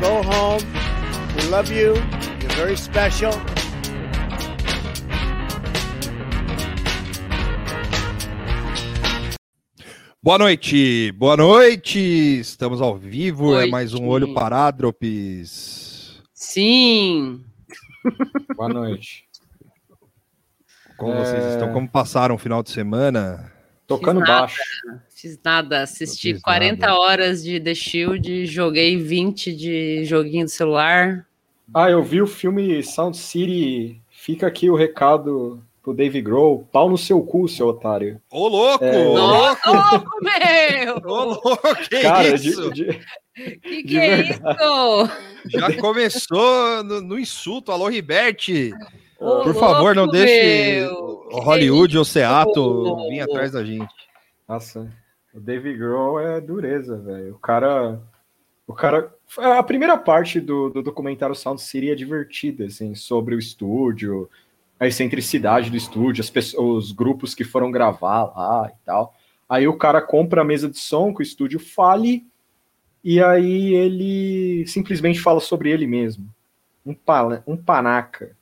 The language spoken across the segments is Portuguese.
go home. We love you. You're very special. Boa noite, boa noite. Estamos ao vivo, é Noite. mais um olho parádropes. Sim. Boa noite. Como É. vocês estão? Como passaram o final de semana? Tocando baixo. Fiz nada. Assisti Não fiz 40 nada. horas de The Shield, joguei 20 de joguinho do celular. Ah, eu vi o filme Sound City. Fica aqui o recado pro Dave Grohl. Pau no seu cu, seu otário. Ô, louco! É. Ô, louco! Meu! Ô, louco! Que Cara, isso? de, de- Que de que é isso? Já começou no, no insulto. Alô, Riberte. Ô, Por favor, não louco, deixe meu. Hollywood ou? Seattle vir atrás da gente. Nossa, o Dave Grohl é dureza, velho. O cara. O cara. A primeira parte do, do documentário Sound City é divertida, assim, sobre o estúdio, a excentricidade do estúdio, as pessoas, os grupos que foram gravar lá e tal. Aí o cara compra a mesa de som que o estúdio fale, e aí ele simplesmente fala sobre ele mesmo. Um, pala, um panaca.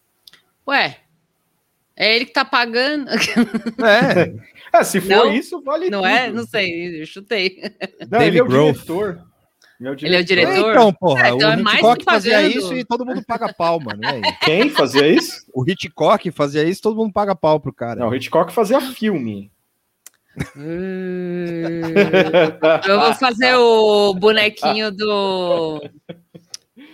Ué, é ele que tá pagando. É, Ah, se for Não? isso, vale Não tudo. é? Não sei, eu chutei. Não, ele David é o diretor. Ele é o diretor? então, porra, É, então o é Hitchcock fazia isso e todo mundo paga pau, mano. E? Quem fazia isso? O Hitchcock fazia isso todo mundo paga pau pro cara. Não, o Hitchcock fazia filme. Hum, eu vou fazer o bonequinho do.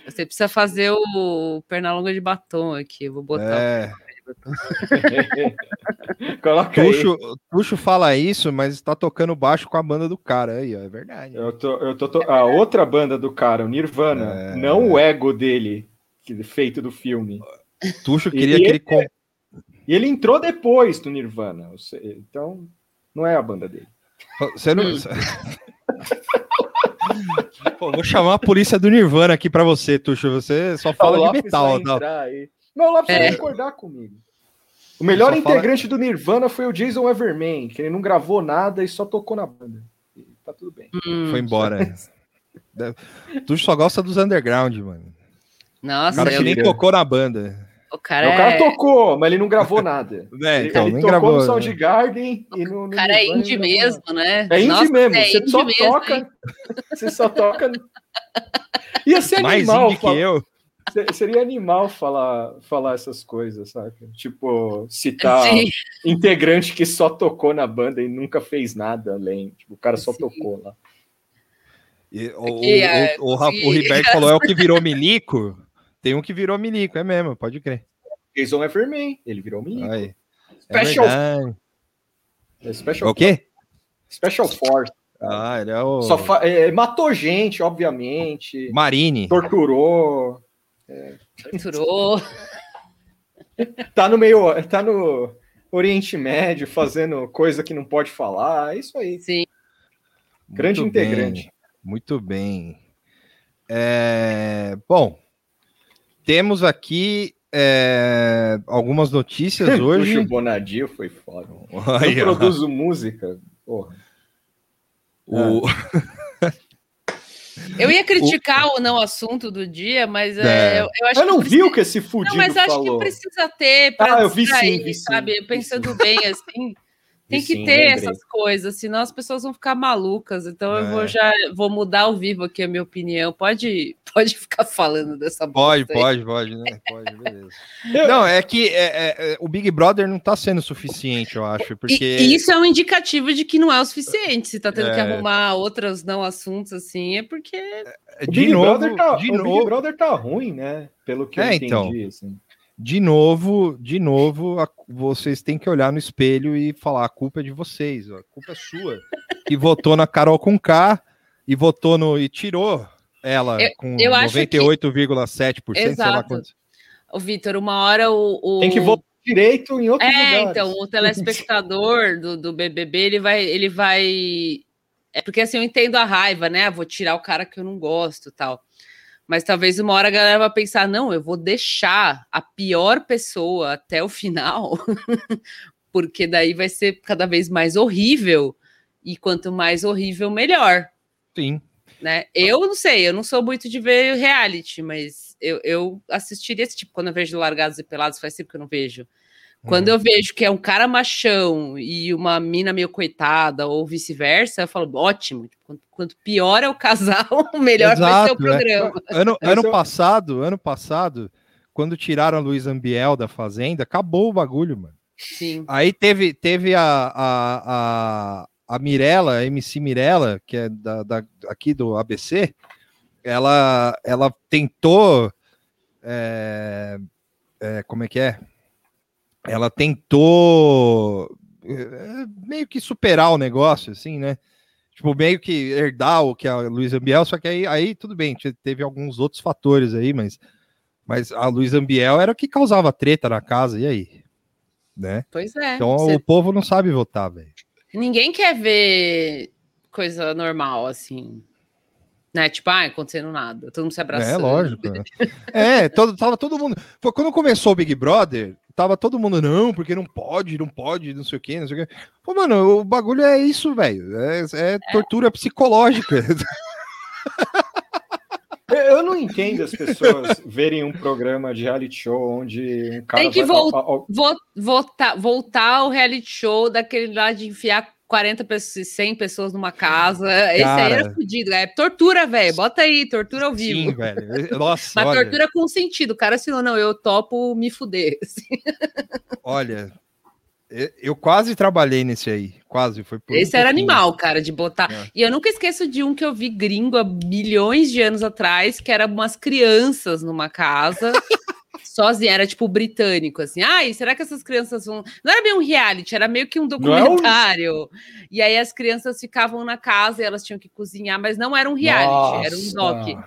Você precisa fazer o Pernalonga de batom aqui. eu Vou botar. É, Coloca aí. Tuxo, Tuxo fala isso, mas está tocando baixo com a banda do cara aí, ó, é verdade. Eu tô, eu tô, tô- a outra banda do cara, o Nirvana, É. não o ego dele, que- feito do filme. Tuxo queria e que ele com- E ele entrou depois do Nirvana, então não é a banda dele. Você não. Hum. Pô, vou chamar a polícia do Nirvana aqui pra você, Tuxo. Você só fala de metal. entrar aí. Não, Lopes É. vai concordar comigo. O melhor Só fala- integrante do Nirvana foi o Jason Everman, que ele não gravou nada e só tocou na banda. E tá tudo bem. Hum, Foi embora. Tuxo só gosta dos underground, mano. O Nossa, cara que eu- nem tocou na banda. o cara, O cara é, tocou, mas ele não gravou nada. É, Ele, então, ele nem tocou gravou. no né? Soundgarden e no, no o cara é Nirvana indie ele mesmo, né? É indie Nossa, mesmo, é você indie só mesmo, hein? toca. Você só toca. Ia ser Mais animal. indie que eu. Se- Seria animal falar, falar essas coisas, sabe? Tipo, citar Sim. integrante que só tocou na banda e nunca fez nada além. Tipo, o cara só Sim. tocou lá. E o, é, o, o, Ra- o consegui. Riberto falou: é o que virou milico. Tem um que virou milico, é mesmo, pode crer. Jason Everman, ele virou menino. Aí. É Special, é special, O quê? special Force. Ah, ele é o. Só fa- é, matou gente, obviamente. Marine. Torturou. Torturou. Tá no meio. Tá no Oriente Médio fazendo coisa que não pode falar. É isso aí. Sim. Grande Muito bem, integrante. muito bem. É, Bom, temos aqui é, algumas notícias Puxa, hoje. o Bonadio foi foda. Aí, Eu produzo música. Porra. O... Eu ia criticar o, o não assunto do dia, mas é. É, eu, eu, acho eu não que vi o que esse fudido Não, mas acho falou. que precisa ter para ah, eu vi sim, vi sabe? Sim, Pensando bem assim. Tem que sim, ter lembrei. essas coisas, senão as pessoas vão ficar malucas. Então eu É. vou já vou mudar ao vivo aqui a minha opinião. Pode, pode ficar falando dessa Pode, pode, pode, né? Pode, beleza. Não, é que é, é, é, o Big Brother não tá sendo suficiente, eu acho, porque. E, e isso é um indicativo de que não é o suficiente. Se tá tendo que É. arrumar outros não assuntos assim, é porque O de Big, novo, Brother tá, de o Big novo, Brother tá ruim, né? Pelo que eu É, entendi. então. assim. De novo, de novo, a- vocês têm que olhar no espelho e falar: a culpa é de vocês, a culpa é sua. Que votou na Carol com K e votou no. e tirou ela Eu- com eu acho que- 98,7%, sei lá Exato. quanto. o Vitor, uma hora o, o- Tem que votar direito em outros É, lugares. então, o telespectador do, do BBB, ele vai, ele vai... É porque, assim, eu entendo a raiva, né? Vou tirar o cara que eu não gosto tal. Mas talvez uma hora a galera vai pensar, não, eu vou deixar a pior pessoa até o final, porque daí vai ser cada vez mais horrível, e quanto mais horrível, melhor, Sim. né? Eu não sei, eu não sou muito de ver reality, mas eu, eu assistiria esse tipo, quando eu vejo Largados e Pelados, faz tempo que eu não vejo. Quando eu vejo que é um cara machão e uma mina meio coitada, ou vice-versa, eu falo, ótimo. Tipo, Quanto, quanto pior é o casal, melhor vai ser o Exato, é. programa. Ano, ano eu- passado, ano passado, quando tiraram a Luiz Ambiel da Fazenda, acabou o bagulho, mano. Sim. Aí teve, teve a, a, a, a Mirella, a MC Mirella, que é da, da- aqui do ABC, ela, ela tentou. é, é, como é que é? Ela tentou é, meio que superar o negócio, assim, né? Tipo, meio que herdar o que a Luísa Ambiel, só que aí, aí tudo bem, te- teve alguns outros fatores aí, mas, mas a Luísa Ambiel era o que causava treta na casa, e aí? Né? Pois é. Então Você- o povo não sabe votar, velho. Ninguém quer ver coisa normal, assim. Né? Tipo, ah, acontecendo nada. Todo mundo se abraçando. É, lógico. né? É, todo, tava todo mundo. Quando começou o Big Brother, tava todo mundo, não, porque não pode, não pode, não sei o quê, não sei o quê. Pô, mano, o bagulho é isso, velho. É, é tortura psicológica. Eu- não entendo as pessoas verem um programa de reality show onde um cara. Tem que Vo- Voltar, voltar ao reality show daquele lá de enfiar 40 pessoas, 100 pessoas numa casa. Esse aí era Cara. fudido. É tortura, velho. Bota aí, tortura ao vivo. Sim, velho. Nossa, Mas olha, tortura com sentido. O cara assinou, não, eu topo me fuder. assim. olha, eu- quase trabalhei nesse aí. Quase, foi por um Esse era pouquinho. animal, cara, de botar. É. E eu nunca esqueço de um que eu vi gringo há milhões de anos atrás, que era umas crianças numa casa. Sozinha, era tipo britânico, assim. Ai, será que essas crianças vão. Não era bem um reality, era meio que um Não é um- documentário. E aí as crianças ficavam na casa e elas tinham que cozinhar, mas não era um reality, era um Nossa. doc.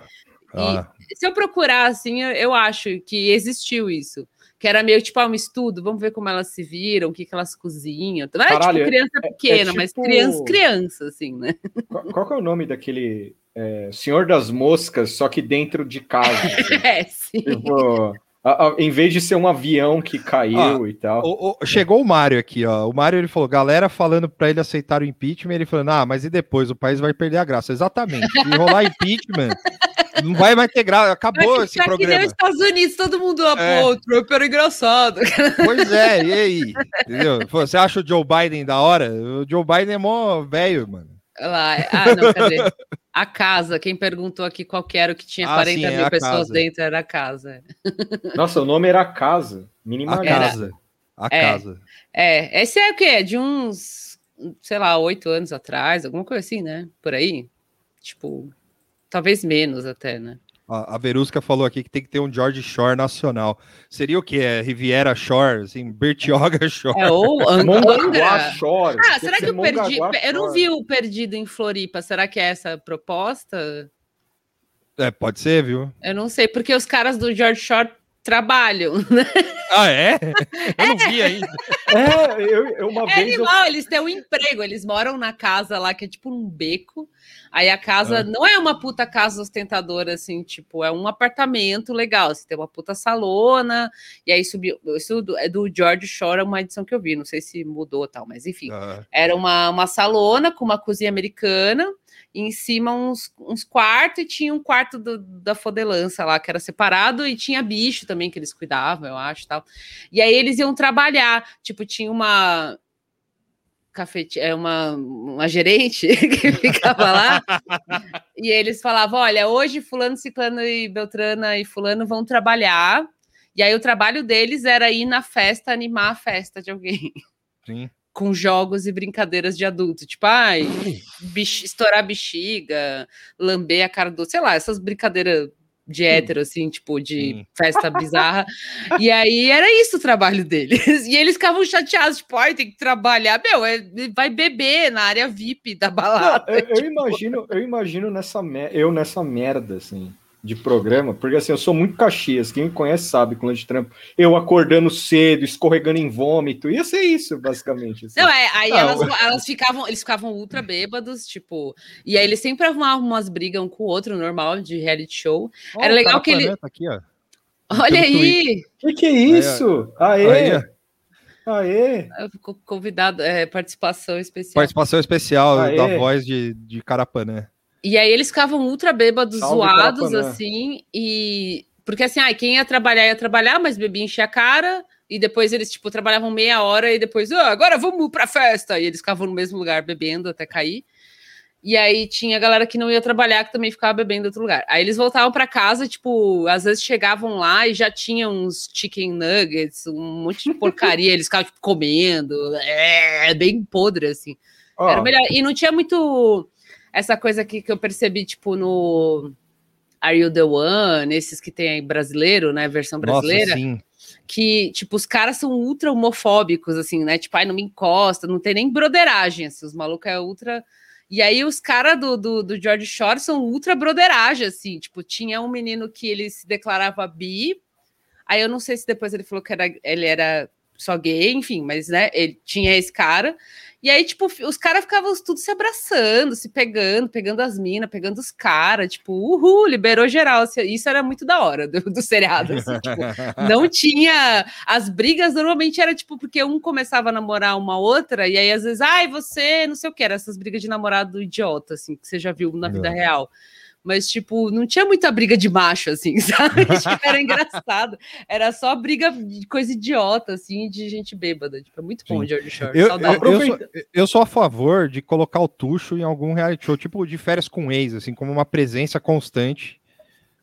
Ah, Se eu procurar assim, eu, acho que existiu isso. Que era meio tipo ah, um estudo, vamos ver como elas se viram, o que, que elas cozinham. Não era Caralho, tipo é- criança pequena, mas tipo- criança, criança, assim, né? Qual, qual que é o nome daquele é, Senhor das Moscas, só que dentro de casa? assim? É, sim. Tipo, a- a- em vez de ser um avião que caiu e tal. o- o- chegou o Mário aqui, ó. O Mário ele falou: galera falando pra ele aceitar o impeachment, ele falando: ah, mas e depois? O país vai perder a graça. Exatamente. Se rolar impeachment, não vai mais ter graça. Acabou esse ficar que nem programa. os Estados Unidos, todo mundo lá, É. pô, o Trump era engraçado. Pois é, e aí? Entendeu? Você acha o Joe Biden da hora? O Joe Biden é mó velho, mano. Lá, ah, não, cadê? A casa, quem perguntou aqui qual que era o que tinha Ah, 40 sim, é mil a pessoas casa. dentro, era a casa. Nossa, o nome era Casa. A Minimalista. casa. A É. casa. É, esse é o quê? De uns, sei lá, oito anos atrás, alguma coisa assim, né? Por aí. Tipo, talvez menos até, né? A, a Verusca falou aqui que tem que ter um George Shore nacional. Seria o quê? É Riviera Shore, assim, Bertioga Shore. É, ou Angra. Shore. Ah, será que ser eu perdi? Eu não vi o perdido em Floripa. Será que é essa a proposta? É, pode ser, viu? Eu não sei, porque os caras do George Shore trabalham, né? Ah, é? Eu não vi ainda. É, eu, eu uma É vez. eu- animal, eles têm um emprego, eles moram na casa lá que é tipo um beco. Aí a casa Ah. não é uma puta casa ostentadora, assim, tipo, é um apartamento legal. Você tem uma puta salona, e aí subiu. Isso do- é do George Shore, uma edição que eu vi, não sei se mudou tal, mas enfim. Ah, Era uma, uma salona com uma cozinha americana, e em cima uns, uns quartos, e tinha um quarto do- da fodelança lá, que era separado, e tinha bicho também que eles cuidavam, eu acho, tal. E aí eles iam trabalhar, tipo, tinha uma cafete, é uma, uma gerente que ficava lá, e eles falavam, olha, hoje fulano, ciclano e beltrana e fulano vão trabalhar, e aí o trabalho deles era ir na festa, animar a festa de alguém sim. Com jogos e brincadeiras de adulto, tipo, ai, bex- estourar bexiga, lamber a cara do, sei lá, essas brincadeiras de hétero, assim, tipo, de Sim. festa bizarra. e aí era isso o trabalho deles. E eles ficavam chateados, tipo, ai, tem que trabalhar. Meu, é- vai beber na área VIP da Não, balada. eu, eu imagino, eu imagino nessa eu nessa merda assim de programa, porque assim, eu sou muito Caxias, quem me conhece sabe com de trampo, eu acordando cedo, escorregando em vômito, ia ser isso basicamente. assim. Não, é, aí Não. elas, elas ficavam, eles ficavam ultra bêbados, tipo, e aí eles sempre arrumavam umas brigas um com o outro, normal, de reality show. Ó, Era o legal que ele- Aqui, ó. Olha Pelo aí, Que que é isso? Aê! ó, Aê! co- convidado, é, participação especial. participação especial Aê. da voz de, de Carapanã. E aí eles ficavam ultra bêbados, Salve, zoados, Carapanã. assim, e. Porque assim, ai, quem ia trabalhar ia trabalhar, mas bebia encher a cara, e depois eles, tipo, trabalhavam meia hora e depois, "Ah, agora vamos pra festa! E eles ficavam no mesmo lugar bebendo até cair. E aí tinha a galera que não ia trabalhar, que também ficava bebendo em outro lugar. Aí eles voltavam pra casa, tipo, às vezes chegavam lá e já tinham uns chicken nuggets, um monte de porcaria, eles ficavam, tipo, comendo, é, bem podre, assim. Ó, Era melhor. E não tinha muito essa coisa aqui que eu percebi, tipo, no Are You the One, esses que tem aí brasileiro, né? Versão brasileira, Nossa, sim. que, tipo, os caras são ultra homofóbicos, assim, né? Tipo, ai, não me encosta, não tem nem broderagem, assim, os malucos é ultra. E aí os caras do, do, do George Shore são ultra broderagem, assim, tipo, tinha um menino que ele se declarava bi, aí eu não sei se depois ele falou que era, ele era só gay, enfim, mas, né, ele tinha esse cara, e aí, tipo, os caras ficavam tudo se abraçando, se pegando, pegando as minas, pegando os caras, tipo, uhul, liberou geral. Isso era muito da hora do, do seriado, assim, tipo, não tinha. As brigas normalmente era tipo, porque um começava a namorar uma outra, e aí às vezes, ai, você, não sei o que, era essas brigas de namorado idiota, assim, que você já viu na vida Não. real. Mas, tipo, não tinha muita briga de macho, assim, sabe? Tipo, era engraçado. Era só briga de coisa idiota, assim, de gente bêbada. Tipo, é muito bom, Sim. George Shore. Eu, eu, eu sou, eu sou a favor de colocar o Tuxo em algum reality show, tipo de férias com ex, assim, como uma presença constante.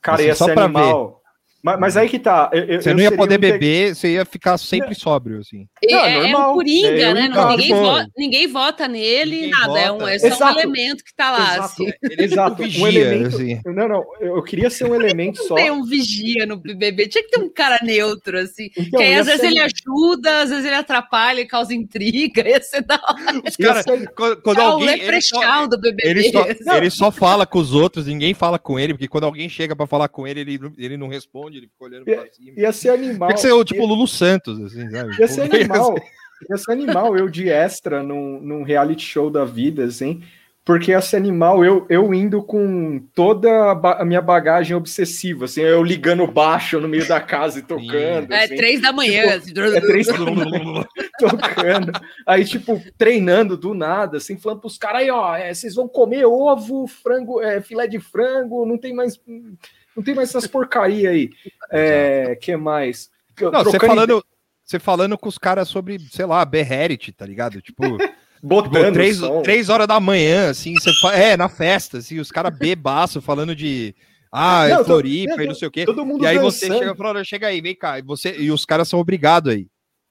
cara, assim, ia só ser pra animal. Mas, mas aí que tá. eu- Você eu não ia poder um te- beber, você ia ficar sempre sóbrio, assim. Não, é é, é um Coringa, É, eu né? Não, ninguém, vota, ninguém vota nele, Ninguém nada. É, um, vota. é só um Exato. elemento que tá lá. Exato. Assim. Exato. Vigia, um elemento. assim. Não, não. Eu queria ser um elemento só. Tem um vigia no BBB. Tinha que ter um cara neutro, assim. Então, que aí, às vezes, ser- ele ajuda, às vezes ele atrapalha, ele causa intriga. Ia ser da hora. Os ser- quando, quando É o alguém. Ele só, do BBB. ele, só, ele só fala com os outros, ninguém fala com ele, porque quando alguém chega pra falar com ele, ele, não- ele não responde, ele fica olhando pra cima. Ia ser animal. Tem que ser o tipo ia, Lulu Santos, assim, sabe? ia ser Tipo, animal. Ia ser animal eu de extra num, num reality show da vida, assim. Porque ia ser animal eu, eu indo com toda a, a minha bagagem obsessiva, assim, eu ligando baixo no meio da casa e tocando. É assim. três da manhã. assim. É três tocando. Aí, tipo, treinando do nada, assim, falando pros caras aí, ó, é, vocês vão comer ovo, frango, é, filé de frango, não tem mais. Não tem mais essas porcaria aí. É, que mais? Não, você falando, você falando com os caras sobre, sei lá, Beherit, tá ligado? Tipo, tipo, botando três, som. três horas da manhã, assim, você é, na festa, assim, os caras bebaço falando de. Ah, Não, é tô- Floripa é, e não sei o quê. Todo mundo E aí você dançando. chega e fala, chega aí, vem cá. E, você, e os caras são obrigados aí.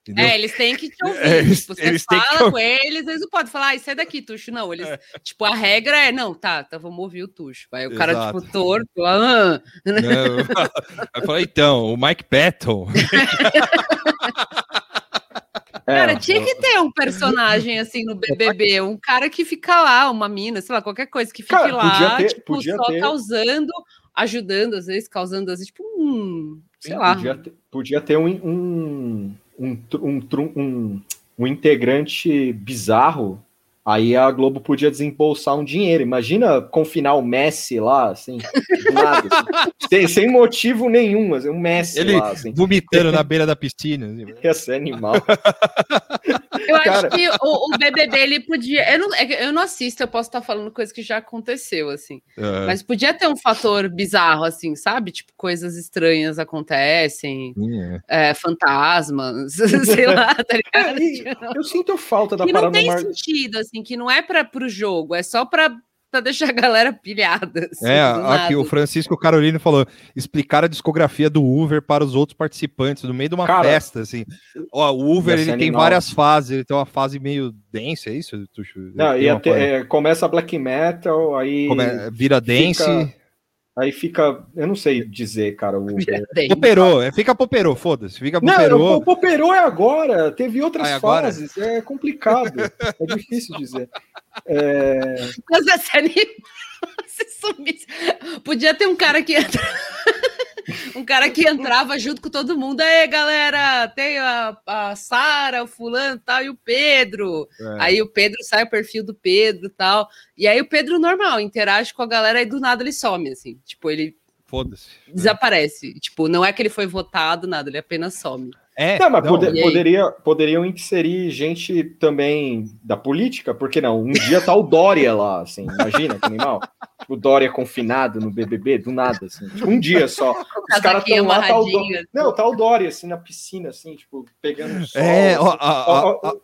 Entendeu? É, eles têm que te ouvir. É, eles- tipo, você eles que fala te com eles, eles não podem falar, ah, sai daqui, Tuxo. Não, eles, tipo, a regra é, não, tá, tá, vamos ouvir o Tuxo. Vai o cara, Exato. tipo, torto, ah, Não, eu falei, então, o Mike Patton. É, Cara, tinha que ter um personagem assim no BBB, um cara que fica lá, uma mina, sei lá, qualquer coisa que fique Cara, lá, ter- tipo, só ter. causando, ajudando, às vezes, causando, às vezes, tipo, um, sei lá. Podia ter, podia ter um, um, um, um, um, um integrante bizarro Aí a Globo podia desembolsar um dinheiro. Imagina confinar o Messi lá, assim, do nada, assim, sem, sem, motivo nenhum, assim, um Messi Ele lá, assim. vomitando na beira da piscina. Assim. Ia ser animal. Eu Cara... acho que o, o, BBB ele podia. Eu não, é eu não assisto, eu posso estar falando coisa que já aconteceu, assim. Uhum. Mas podia ter um fator bizarro, assim, sabe? Tipo, coisas estranhas acontecem, uhum. é, fantasmas, sei lá, tá ligado? É, eu sinto falta da que não tem sentido, assim, que não é para o jogo, é só para para deixar a galera pilhada. Assim, é, aqui o Francisco Carolino falou: explicar a discografia do Uber para os outros participantes no meio de uma Cara, festa, assim. Ó, o Uber ele tem várias fases, ele tem uma fase meio densa, é isso? Não, ia ter, é, começa black metal, aí Come, vira dance. Fica... Aí fica, eu não sei dizer, cara. O... Poperou, é, fica poperou, foda-se. Fica poperou. Não, o poperou é agora. Teve outras ah, é fases. É complicado. é difícil dizer. É... Mas a série se sumisse. Podia ter um cara que entra... um cara que entrava junto com todo mundo. Aí, galera, tem a, a Sara, o fulano tal, e o Pedro. É. Aí o Pedro sai o perfil do Pedro tal. E aí o Pedro normal, interage com a galera e do nada ele some, assim. Tipo, ele. Foda-se. Desaparece. É. Tipo, não é que ele foi votado, nada, ele apenas some. É, não, mas não, poder, poderia, poderiam inserir gente também da política, porque não? Um dia tá o Dória lá, assim, imagina que animal. O Dória confinado no BBB, do nada, assim, tipo, um dia só. Os caras estão lá, tá o Dória. Não, tá o Dória, assim, na piscina, assim, tipo, pegando sol. É, ó, ó, ó,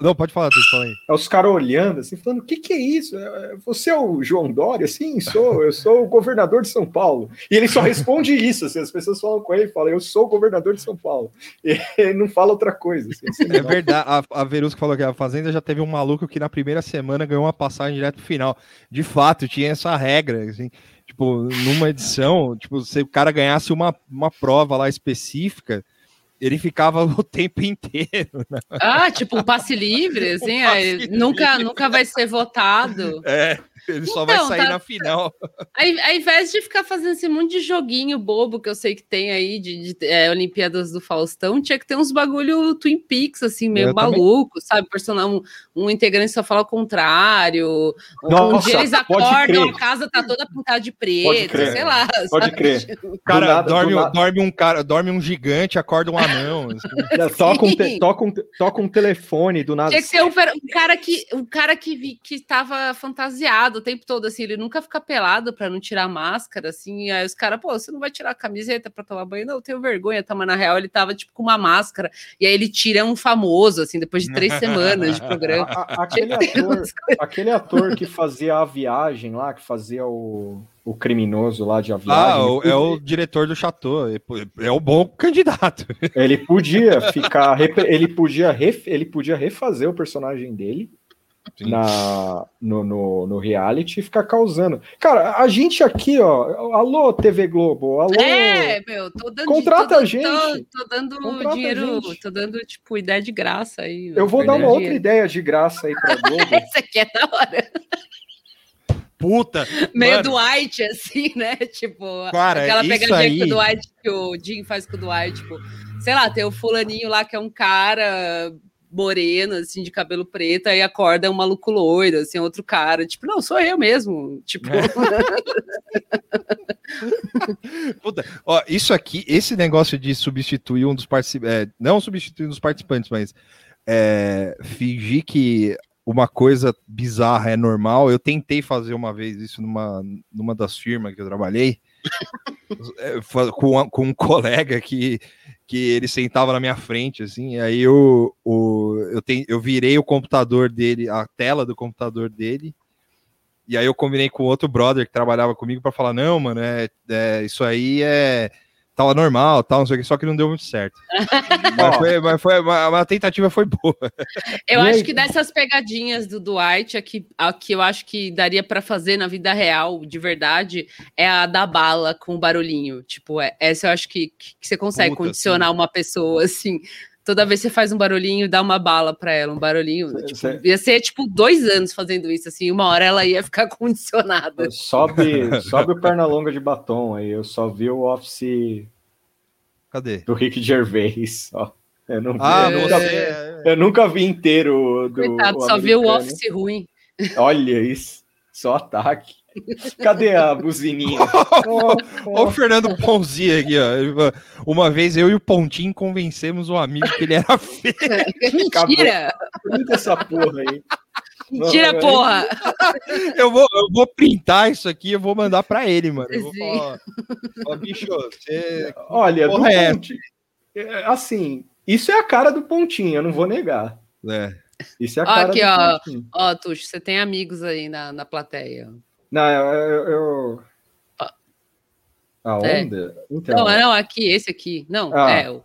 não, pode falar, tu fala aí. É os caras olhando assim, falando: o que, que é isso? É, é, você é o João Dória? Sim, sou, eu sou o governador de São Paulo. E ele só responde isso, assim, as pessoas falam com ele e falam: eu sou o governador de São Paulo. E ele não fala outra coisa. Assim, assim, é verdade, a, a Verusco falou que a Fazenda já teve um maluco que na primeira semana ganhou uma passagem direto pro final. De fato, tinha essa regra, assim, tipo, numa edição, tipo, se o cara ganhasse uma, uma prova lá específica ele ficava o tempo inteiro. Né? Ah, tipo um passe livre, assim, um passe livre. nunca, nunca vai ser votado. É, ele só então, vai sair tá, na final. Ao, invés de ficar fazendo esse monte de joguinho bobo que eu sei que tem aí de, de é, Olimpíadas do Faustão, tinha que ter uns bagulho Twin Peaks, assim, meio eu maluco, também. sabe? Personal, um, um, integrante só fala o contrário. Nossa, um dia eles acordam, a casa tá toda pintada de preto, sei lá. Pode sabe? crer. Cara, nada, dorme, dorme um cara, dorme um gigante, acorda um anão. Assim. toca, um te, toca, um, toca um telefone do nada. Tinha que ser um, um cara que, um cara que, vi, que tava fantasiado o tempo todo, assim, ele nunca fica pelado para não tirar a máscara, assim, aí os caras, pô, você não vai tirar a camiseta para tomar banho? Não, eu tenho vergonha, tá, mas na real ele tava, tipo, com uma máscara, e aí ele tira um famoso, assim, depois de três semanas de programa. A, a, aquele, ator, aquele ator que fazia a viagem lá, que fazia o o criminoso lá de avião. Ah, é o diretor do Chateau, é o bom candidato. Ele podia ficar, ele podia, ele podia refazer o personagem dele na, no, no, no, reality e ficar causando. Cara, a gente aqui, ó, alô TV Globo, alô. É, meu, tô dando contrata tô, a gente. Tô, tô dando contrata dinheiro, tô dando tipo ideia de graça aí. Eu vou dar uma outra ideia de graça aí pra Globo. Essa aqui é da hora. Puta. Meio mano. Dwight, assim, né? Tipo, Cara, aquela pegadinha aí... que o Dwight, que o Jim faz com o Dwight, tipo, sei lá, tem o fulaninho lá que é um cara moreno, assim, de cabelo preto, aí acorda um maluco loiro, assim, outro cara, tipo, não, sou eu mesmo, tipo... É. Puta, ó, isso aqui, esse negócio de substituir um dos participantes, é, não substituir um dos participantes, mas é, fingir que uma coisa bizarra é normal, eu tentei fazer uma vez isso numa, numa das firmas que eu trabalhei, é, com, com um colega que que ele sentava na minha frente, assim, aí eu, o, eu, tem, eu virei o computador dele, a tela do computador dele, e aí eu combinei com outro brother que trabalhava comigo para falar, não, mano, é, é, isso aí é tava normal, tal, não sei o que, só que não deu muito certo. mas, foi, mas foi, a, a tentativa foi boa. Eu e acho aí... que dessas pegadinhas do Dwight, aqui, que eu acho que daria para fazer na vida real, de verdade, é a da bala com barulhinho. Tipo, é, essa eu acho que, que você consegue Puta, condicionar sim. uma pessoa assim. Toda vez que você faz um barulhinho, dá uma bala para ela, um barulhinho. Tipo, ia ser tipo dois anos fazendo isso, assim, uma hora ela ia ficar condicionada. Sobe, sobe o perna longa de batom aí. Eu só vi o Office Cadê? Do Rick Gervais, ó. Eu, não vi, Ah, eu, nunca, você. eu nunca vi inteiro do. Coitado, só viu o. Office ruim. Olha isso. Só ataque. Cadê a buzininha? Olha o Fernando Ponzi aqui, ó. Uma vez eu e o Pontinho convencemos um amigo que ele era feio. Mentira! Muita essa porra aí. Mentira, Não, porra! Eu vou, eu vou printar isso aqui e eu vou mandar pra ele, mano. Eu vou falar, ó, bicho, você. Olha, do é. Pontinho. é, Assim, isso é a cara do Pontinho, eu não vou negar. É. Isso é a Ó, cara aqui, do ó. Pontinho. Ó, Tuxo, você tem amigos aí na, na plateia. Não, eu. eu- Ah. A É. onda? Então, Não, não, aqui, esse aqui. Não, Ah. é. o-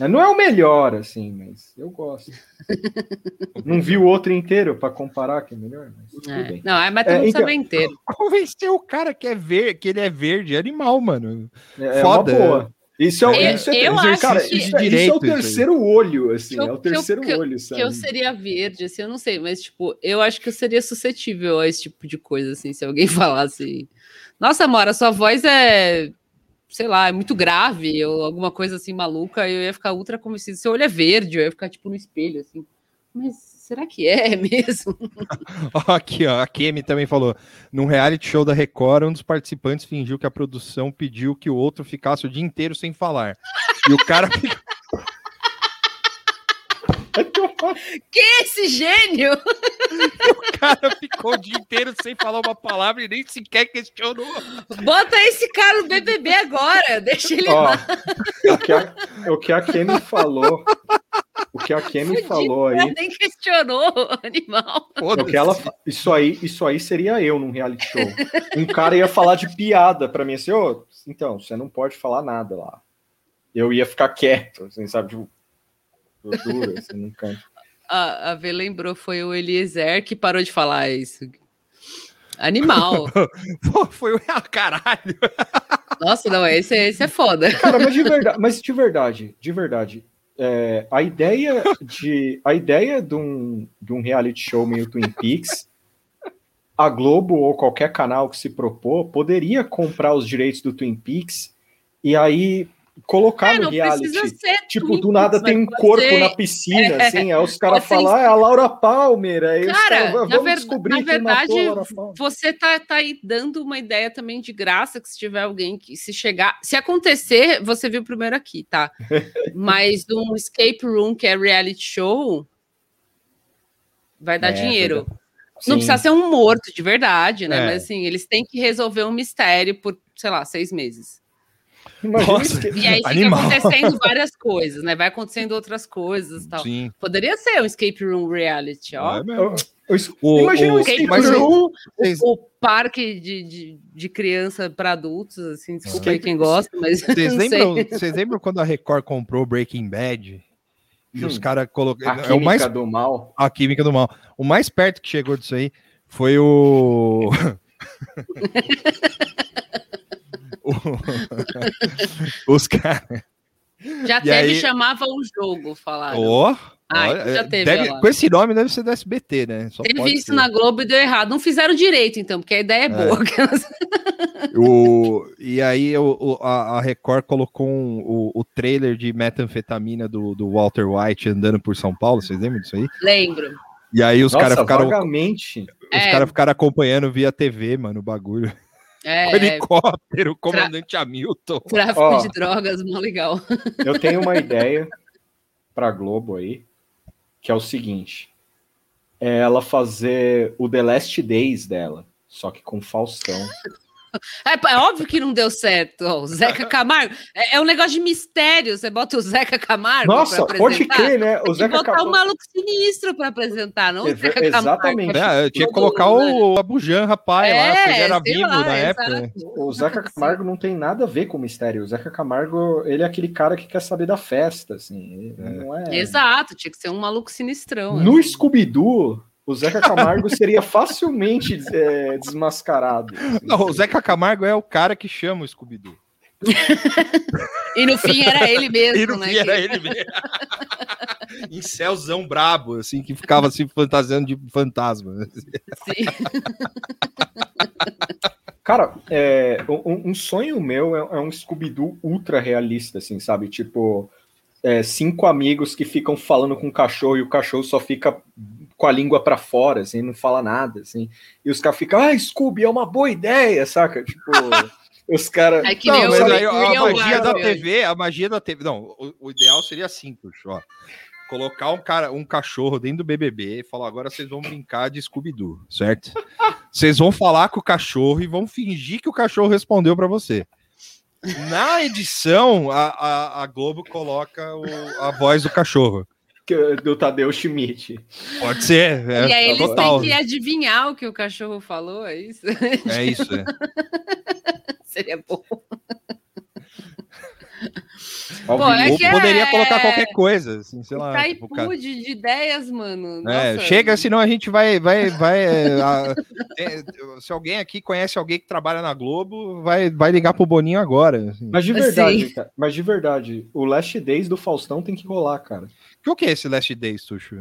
não é o melhor, assim, mas eu gosto. não vi o outro inteiro pra comparar que é melhor, mas tudo é. bem. Não, é, mas É, tem que então- saber inteiro. Convenceu o cara que é verde, que ele é verde, é animal, mano. É, é Foda. uma boa. Isso é, o- Eu- isso é, eu isso é- acho cara, que- isso, é- isso é o terceiro olho, assim, Que eu- é o que terceiro que eu- olho, Que sabe? eu seria verde, assim, eu não sei, mas, tipo, eu acho que eu seria suscetível a esse tipo de coisa, assim, se alguém falasse. Nossa, Mora, sua voz é. Sei lá, é muito grave, ou alguma coisa assim maluca, eu ia ficar ultra convencido. Seu olho é verde, eu ia ficar, tipo, no espelho, assim. Mas será que é mesmo? Aqui, ó, a Kemi também falou. Num reality show da Record, um dos participantes fingiu que a produção pediu que o outro ficasse o dia inteiro sem falar. E o cara Que esse gênio! O cara ficou o dia inteiro sem falar uma palavra e nem sequer questionou. Bota esse cara no BBB agora, deixa ele Ó, lá. o que, a, o que a Kemi falou, o que a Kemi falou aí, Nem questionou, animal. o que ela, isso aí, isso aí seria eu num reality show. Um cara ia falar de piada pra mim assim, ô, então, você não pode falar nada lá. Eu ia ficar quieto, assim, sabe, tipo, duro, assim, num canto. A, a V lembrou, foi o Eliezer que parou de falar isso. Animal. Pô, foi o ah, caralho. Nossa, não, esse, esse é foda. Cara, mas de verdade, mas de verdade, de verdade, é, a ideia de a ideia de um, de um reality show meio Twin Peaks, a Globo ou qualquer canal que se propor poderia comprar os direitos do Twin Peaks e aí colocar É, no reality. Tipo, do nada tem um corpo você- na piscina, é, assim, aí os caras falam, ah, é a Laura Palmer, aí Cara, caras, na, ver- descobrir na verdade, matou a Laura Palmer. você tá, tá aí dando uma ideia também de graça que se tiver alguém que se chegar. Se acontecer, você viu primeiro aqui, tá? Mas um escape room que é reality show vai dar É, dinheiro. verdade. Não Sim. precisa ser um morto de verdade, né? É. Mas assim, eles têm que resolver um mistério por, sei lá, seis meses. Nossa. E aí fica Animal. acontecendo várias coisas, né? Vai acontecendo outras coisas e tal. Sim. Poderia ser um escape room reality, ó. É mesmo. O- Imagina o- um Escape room Vocês- o parque de, de, de criança para adultos, assim, desculpa aí quem gosta, mas Vocês lembram, vocês lembram quando a Record comprou Breaking Bad? E os Hum. caras A colocaram. É o mais do mal. a química do mal. O mais perto que chegou disso aí foi o. Os caras. Já E teve, aí- chamava o jogo, falaram. Ó. Ah, olha, então já teve, deve- com esse nome deve ser do SBT, né? Só Teve pode isso ser. na Globo e deu errado. Não fizeram direito, então, porque a ideia é boa. O, e aí o, a, a Record colocou um- o, o trailer de metanfetamina do, do Walter White andando por São Paulo. Vocês lembram disso aí? Lembro. E aí os caras ficaram, vagamente. os É. cara ficaram acompanhando via TV, mano, o bagulho. É, O helicóptero, o comandante Hamilton. tráfico Ó. de drogas, mó legal. Eu tenho uma ideia pra Globo aí, que é o seguinte: é ela fazer o The Last Days dela, só que com Faustão. É, é óbvio que não deu certo. o Zeca Camargo. É, é um negócio de mistério. Você bota o Zeca Camargo. Nossa, pra pode crer, né? O que Zeca botar Camargo. um maluco sinistro para apresentar, não o Exa- Zeca Camargo. exatamente. É, eu tinha que colocar né? o Abujan, rapaz, lá, se ele era vivo lá, na exato. época. O Zeca Camargo não tem nada a ver com mistério. O Zeca Camargo, ele é aquele cara que quer saber da festa, assim. Ele Não é... Exato, tinha que ser um maluco sinistrão. No assim. Scooby-Doo, o Zeca Camargo seria facilmente é, desmascarado. assim. Não, o Zeca Camargo é o cara que chama o Scooby-Doo. E no fim era ele mesmo, E no né? fim era que- ele mesmo. em céuzão brabo, assim, que ficava assim fantasiando de fantasma. Sim. Cara, é, um, um sonho meu é, é um Scooby-Doo ultra realista, assim, sabe? Tipo, é, cinco amigos que ficam falando com o cachorro e o cachorro só fica com a língua para fora, assim, não fala nada, assim. E os caras ficam, ah, Scooby, é uma boa ideia, saca? Tipo, os caras. É que Não, nem mas aí a o magia da Barbie. TV, a magia da TV. Não, o, o ideal seria assim, Tuxo, ó. Colocar um, cara, um cachorro dentro do BBB e falar: agora vocês vão brincar de Scooby-Doo, certo? Vocês vão falar com o cachorro e vão fingir que o cachorro respondeu para você. Na edição, a, a, a Globo coloca o- a voz do cachorro. Que- Do Tadeu Schmidt. Pode ser. É, e aí eles total. têm que adivinhar o que o cachorro falou, é isso? É isso. É. Seria bom. Pô, é que poderia é- colocar qualquer coisa, assim, sei lá. Tá tipo, cara- iFood de ideias, mano. É, chega, senão a gente vai, vai, vai. é, a- é, se alguém aqui conhece alguém que trabalha na Globo, vai, vai ligar pro Boninho agora. assim. Mas de verdade, cara, mas de verdade, o Last Days do Faustão tem que rolar, cara. O que é esse Last Days, Tuxo?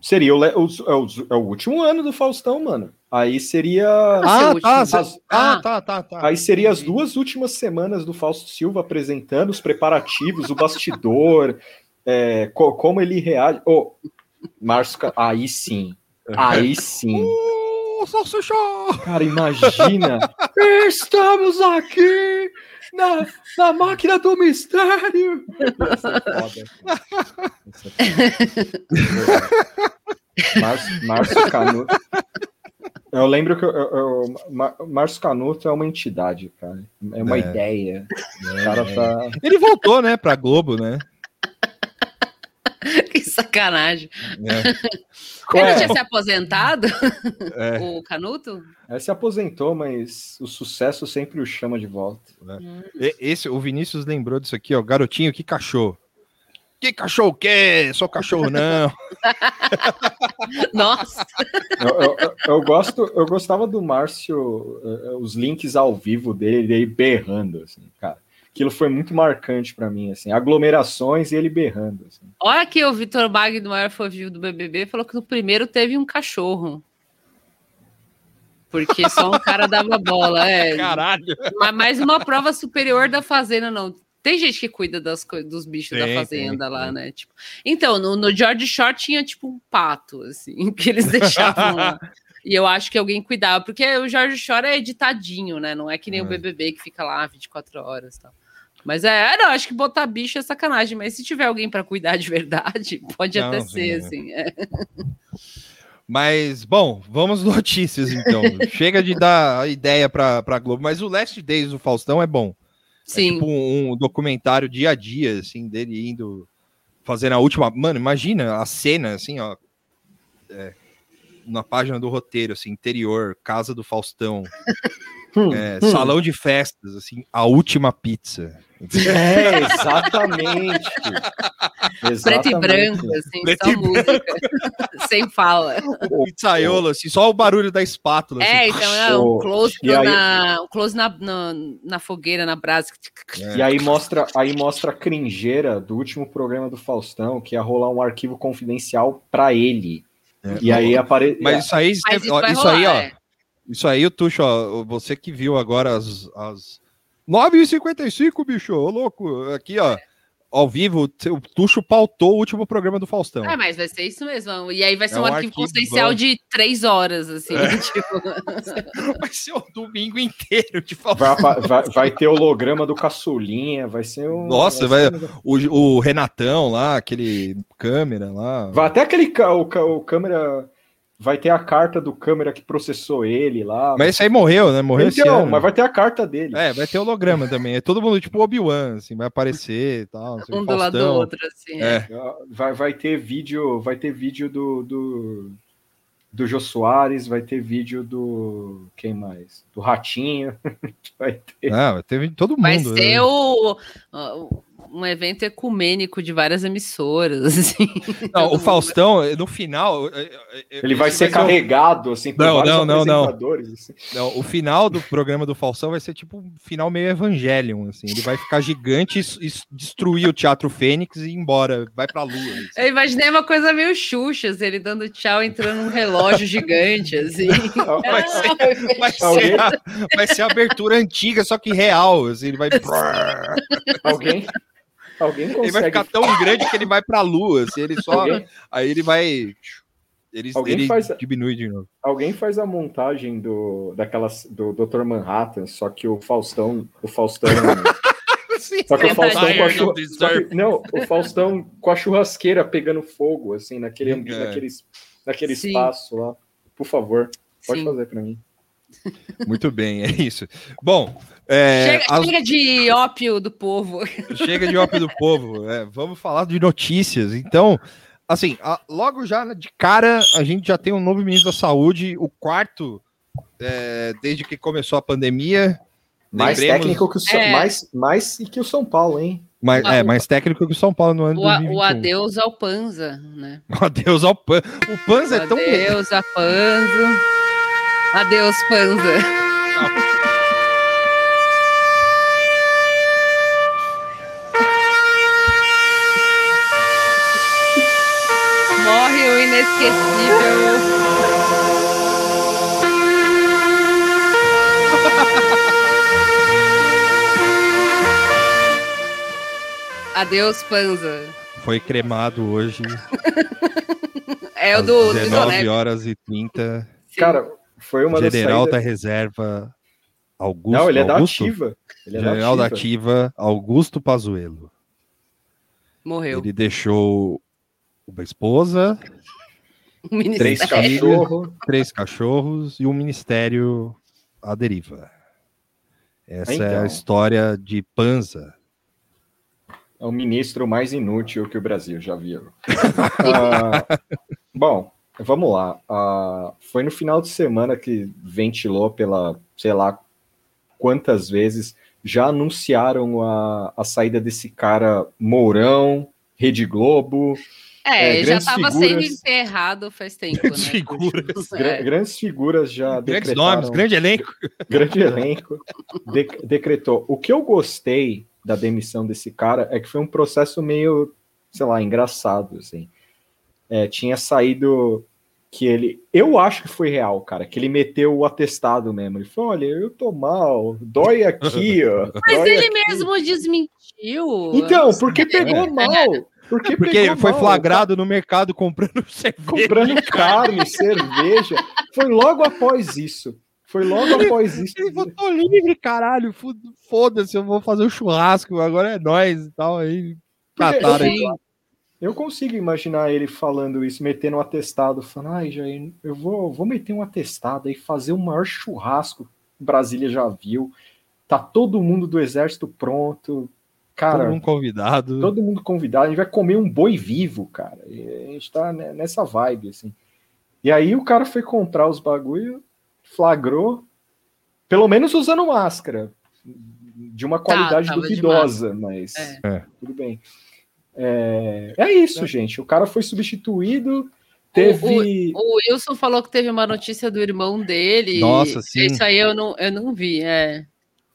Seria o, o- é o- é o último ano do Faustão, mano. Aí seria. Ah, tá, cê- As- ah, Ah. tá, tá, tá. Aí seria as duas últimas semanas do Fausto Silva apresentando os preparativos, o bastidor, é, co- como ele reage. Ô, Márcio, aí sim. Aí sim. Uh, salsicha! Cara, imagina. Estamos aqui na, na máquina do mistério. Márcio, Márcio Canuto. Eu lembro que eu, eu- Márcio Canuto é uma entidade, cara. É uma É. ideia. O cara tá. Ele voltou, né, pra Globo, né? que sacanagem. É, Ele Ué, tinha se aposentado, é. o Canuto? é, se aposentou, mas o sucesso sempre o chama de volta. E- Esse, o Vinícius lembrou disso aqui, ó. Garotinho, que cachorro. Que cachorro o quê? Sou cachorro, não. Nossa, Eu, eu- eu- gosto, eu gostava do Márcio, eh, eh, os links ao vivo dele, dele berrando, assim, cara. Aquilo foi muito marcante pra mim, assim, aglomerações e ele berrando. Assim. olha que o Vitor Magno, maior fovio do BBB, falou que no primeiro teve um cachorro. Porque só um cara dava bola. É, Caralho. Mas mais uma prova superior da fazenda, não. Tem gente que cuida das dos bichos da Tem, fazenda tem, lá, tem. né? Tipo, então, no, no George Shore tinha tipo um pato, assim, que eles deixavam lá. E eu acho que alguém cuidava, porque o George Shore é editadinho, né? Não é que nem o É. BBB que fica lá 24 horas e tal. Mas é, é, não, acho que botar bicho é sacanagem, mas se tiver alguém para cuidar de verdade, pode Não, até sim, ser, é. assim. é. Mas, bom, vamos notícias então. Chega de dar ideia pra, pra Globo, mas o Last Days do Faustão é bom. É Sim. tipo um, um documentário dia a dia, assim, dele indo fazendo a última. Mano, imagina a cena, assim, ó. é, na página do roteiro, assim, interior, casa do Faustão, é, salão de festas, assim, a última pizza. É, exatamente. Preto e branco, assim, Preto só música. Sem fala. O pizzaiolo, assim, só o barulho da espátula. É, assim. então é um Oh, close, aí- na, um close na, na, na fogueira, na brasa. É. E aí mostra, aí mostra a cringeira do último programa do Faustão, que ia rolar um arquivo confidencial pra ele. É. E aí apare... Mas isso aí, Mas isso isso aí, rolar, ó. Isso aí, o Tuxo, ó, você que viu agora as, as 9h55, bicho, ô louco, aqui, ó, ao vivo, o Tuxo pautou o último programa do Faustão. É, mas vai ser isso mesmo. E aí vai ser É um, um arquivo confidencial de três horas, assim. É. tipo, Vai ser o domingo inteiro de vai, Faustão. apa- vai, vai ter holograma do caçulinha, vai ser um. Nossa, vai vai, o, o Renatão lá, aquele câmera lá. Vai até aquele o, o câmera. Vai ter a carta do câmera que processou ele lá. Mas esse aí morreu, né? Morreu esse então, ano. mas vai ter a carta dele. É, vai ter holograma também. É todo mundo tipo Obi-Wan, assim, vai aparecer e tal. assim, um do lado do outro, assim. É. Vai, vai ter vídeo, vai ter vídeo do, do, do Jô Soares, vai ter vídeo do. Quem mais? Do Ratinho. vai ter. Ah, teve todo mundo. Vai né? ser o, o um evento ecumênico de várias emissoras. Assim. Não, o Faustão, no final. Ele vai ser carregado, assim, por não, não, não, não. Assim. não. O final do programa do Faustão vai ser tipo um final meio Evangelion, assim. Ele vai ficar gigante e, destruir o Teatro Fênix e ir embora, vai pra lua. Assim. Eu imaginei uma coisa meio Xuxa, assim, ele dando tchau, entrando num relógio gigante, assim. Vai ser, vai, ser a, vai ser a abertura antiga, só que real, assim, ele vai. Alguém? Alguém consegue... Ele vai ficar tão grande que ele vai para a lua, assim, ele só Alguém? aí ele vai ele, Alguém ele faz... diminui de novo. Alguém faz a montagem do daquelas do Dr. Manhattan, só que o Faustão, o Faustão Só que o Faustão com a churra... que, não, o Faustão com a churrasqueira pegando fogo assim naquele é. naquele, naquele espaço lá. Por favor, pode Sim. fazer para mim. Muito bem, é isso. Bom, é, chega, as... chega, de ópio do povo. Chega de ópio do povo. É, vamos falar de notícias. Então, assim, a, logo já de cara, a gente já tem um novo ministro da Saúde, o quarto é, desde que começou a pandemia. Mais Lembremos... técnico que o, é. mais, mais que o São Paulo, hein? Mais, é, mais técnico que o São Paulo no ano o, 2021. O adeus ao Panza, né? O adeus ao Panza. O Panza o é tão... Adeus a Panza. Adeus, Panza. Morre o inesquecível. Adeus, Panza. Foi cremado hoje. é o do 19 horas e 30. Cara, foi uma General da Reserva Augusto. Não, ele é da ativa. Ele é General da ativa. Augusto Pazuello. Morreu. Ele deixou uma esposa, três cachorros, três cachorros e um ministério à deriva. Essa então, é a então. história de Panza. É o ministro mais inútil que o Brasil já viu. uh, bom, Vamos lá. Uh, foi no final de semana que ventilou pela, sei lá, quantas vezes já anunciaram a, a saída desse cara Mourão, Rede Globo. É, é já estava sendo enterrado faz tempo. Grandes né? figuras. É. Grandes figuras já Grandes nomes, grande elenco. Grande elenco. De, decretou. O que eu gostei da demissão desse cara é que foi um processo meio, sei lá, engraçado, assim é, tinha saído que ele. Eu acho que foi real, cara, que ele meteu o atestado mesmo. Ele falou: olha, eu tô mal, dói aqui, ó. Mas dói ele aqui. mesmo desmentiu. Então, porque pegou mal. Porque, porque foi mal, flagrado no mercado comprando cerveja. Comprando carne, cerveja. Foi logo após isso. Foi logo após isso. Ele votou livre, caralho. Foda-se, eu vou fazer o um churrasco, agora é nós e tal. Aí cataram aí. Eu consigo imaginar ele falando isso, metendo um atestado, falando, ai, Jair, eu vou, vou meter um atestado e fazer o maior churrasco que Brasília já viu. Tá todo mundo do exército pronto. Cara, todo mundo convidado. Todo mundo convidado. A gente vai comer um boi vivo, cara. E a gente tá nessa vibe, assim. E aí o cara foi comprar os bagulho, flagrou, pelo menos usando máscara. De uma tá, qualidade tá, duvidosa, mas é. tudo bem. É, é isso, é. gente. O cara foi substituído. Teve. O, o, o, Wilson falou que teve uma notícia do irmão dele. Nossa, sim. Isso aí eu não, eu não vi. É,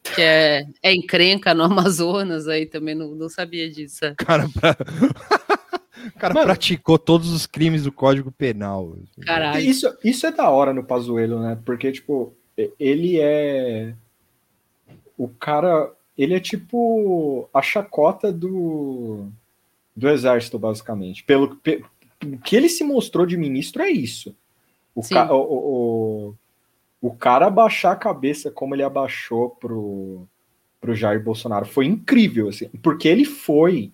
que é, é encrenca no Amazonas aí também, não, não sabia disso. É. Cara, pra... o cara Mano, praticou todos os crimes do Código Penal. Caralho. Isso, isso é da hora no Pazuello, né? Porque, tipo, ele é. O cara. Ele é tipo a chacota do do exército, basicamente. Pelo pe, que ele se mostrou de ministro é isso. O, ca, o, o, o, cara abaixar a cabeça como ele abaixou pro, pro Jair Bolsonaro foi incrível, assim, porque ele foi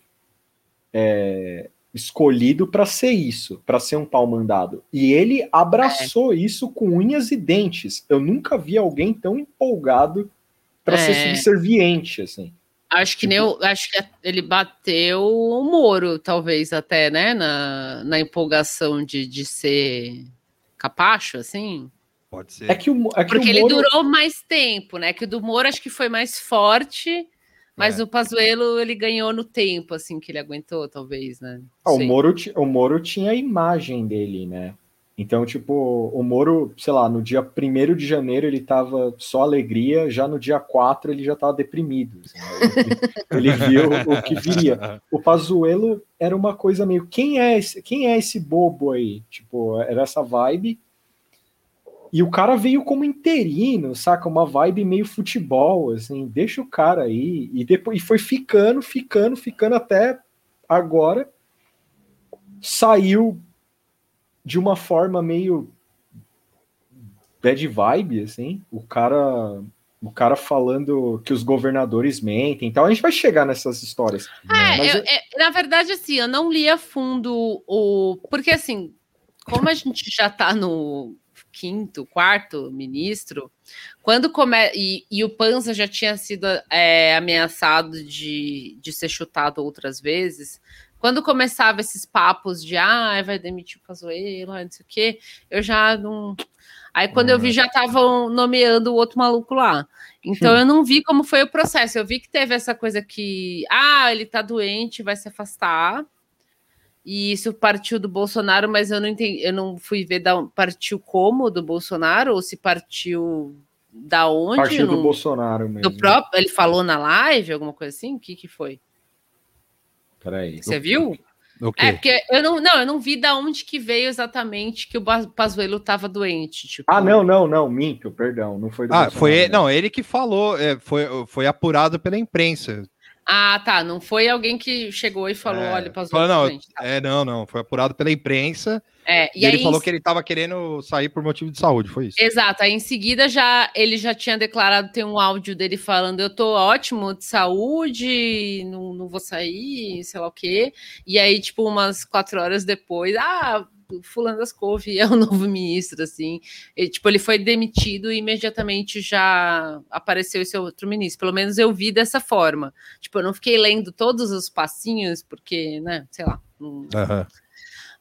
é, escolhido para ser isso, para ser um pau mandado. E ele abraçou é. isso com unhas e dentes. Eu nunca vi alguém tão empolgado para é. ser subserviente, assim. Acho que nem eu, acho que ele bateu o Moro, talvez até, né? Na, na empolgação de, de ser capacho, assim. Pode ser. É que o, é que Porque o Moro... ele durou mais tempo, né? Que o do Moro acho que foi mais forte, Mas é. o Pazuello, ele ganhou no tempo, assim, que ele aguentou, talvez, né? Ah, o, Moro, o Moro tinha a imagem dele, né? Então, tipo, o Moro, sei lá, no dia 1 de janeiro ele tava só alegria, já no dia 4 ele já tava deprimido. Assim, né? ele, ele, viu o que viria. O Pazuello era uma coisa meio, quem é esse, quem é esse bobo aí? Tipo, era essa vibe. E o cara veio como interino, saca? Uma vibe meio futebol, assim, deixa o cara aí. E depois e foi ficando, ficando, ficando até agora. Saiu de uma forma meio bad vibe, assim. O cara, o cara falando que os governadores mentem. Então a gente vai chegar nessas histórias. É, eu, é, na verdade, assim, eu não li a fundo o. Porque, assim, como a gente já tá no quinto, quarto ministro, quando come... e, e o Panza já tinha sido é, ameaçado de, de ser chutado outras vezes, quando começava esses papos de ah, vai demitir o Pazuello, não sei o quê, eu já não. Aí quando eu vi, já estavam nomeando o outro maluco lá. Então eu não vi como foi o processo. Eu vi que teve essa coisa que, ah, ele tá doente, vai se afastar. E isso partiu do Bolsonaro, mas eu não entendi, eu não fui ver da partiu como do Bolsonaro ou se partiu da onde? Partiu do Bolsonaro mesmo. Do próprio, ele falou na live, alguma coisa assim? O que que foi? Peraí. Você viu? É, porque eu não, não, eu não vi da onde que veio exatamente que o Pazuello estava doente. Tipo... Ah, não, não, não, minto, perdão, não foi do Ah, foi ele, não, ele que falou, é, foi, foi apurado pela imprensa. Ah, tá, não foi alguém que chegou e falou, é, olha, Pazuello não, doente. Tá. É, não, não, foi apurado pela imprensa é, e, e ele falou que ele estava querendo sair por motivo de saúde, foi isso. Exato. Aí em seguida já ele já tinha declarado tem um áudio dele falando eu tô ótimo de saúde, não, não vou sair, sei lá o quê. E aí tipo umas quatro horas depois, ah, fulano das couve é o novo ministro, assim. E, tipo, ele foi demitido e imediatamente já apareceu esse outro ministro. Pelo menos eu vi dessa forma. Tipo, eu não fiquei lendo todos os passinhos, porque, né, sei lá. Não... Uhum.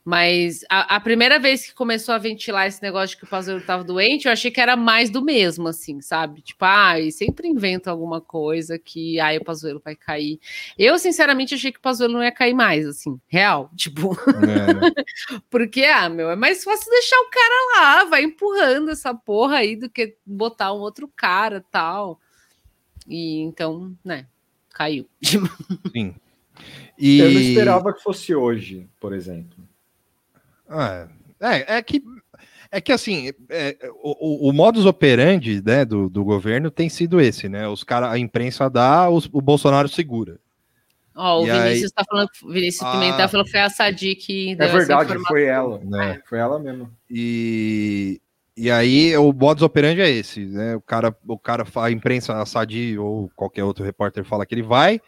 Mas a, a, primeira vez que começou a ventilar esse negócio de que o Pazuello estava doente, eu achei que era mais do mesmo, assim, sabe? Tipo, ah, e sempre inventa alguma coisa que aí o Pazuello vai cair. Eu, sinceramente, achei que o Pazuello não ia cair mais, assim, real. Tipo, é. porque, ah, meu, é mais fácil deixar o cara lá, vai empurrando essa porra aí do que botar um outro cara tal. E então, né, caiu. Sim. E... Eu não esperava que fosse hoje, por exemplo. É, é, é que é que assim, é, o, o, modus operandi né, do, do governo tem sido esse, né? Os cara, a imprensa dá, os, o Bolsonaro segura. Ó, oh, o Vinícius está falando, Vinícius ah, Pimentel falou que foi a Sadi que deu É verdade, foi ela, né? Foi ela mesmo. E, e aí o modus operandi é esse, né? O cara, o cara, a imprensa, a Sadi ou qualquer outro repórter fala que ele vai,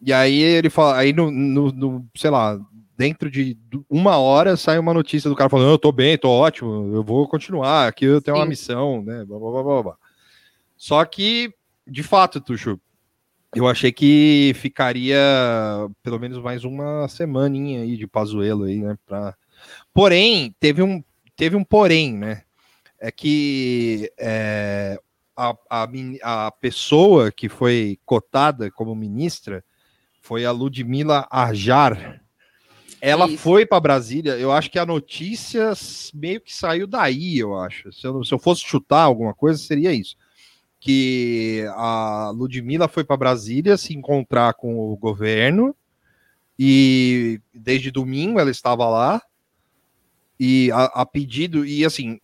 e aí ele fala, aí no, no, no sei lá, dentro de uma hora sai uma notícia do cara falando: eu tô bem, tô ótimo, eu vou continuar, aqui eu tenho Sim. uma missão, né? Blá, blá, blá, blá. Só que, de fato, Tuxo, eu achei que ficaria pelo menos mais uma semaninha aí de Pazuelo aí, né? Pra... Porém, teve um, teve um porém, né? É que é, a, a, a pessoa que foi cotada como ministra foi a Ludmila Arjar, ela Isso. foi para Brasília. Eu acho que a notícia meio que saiu daí, eu acho. Se eu, se eu fosse chutar alguma coisa, seria isso. Que a Ludmilla foi para Brasília se encontrar com o governo e desde domingo ela estava lá e a, a pedido e assim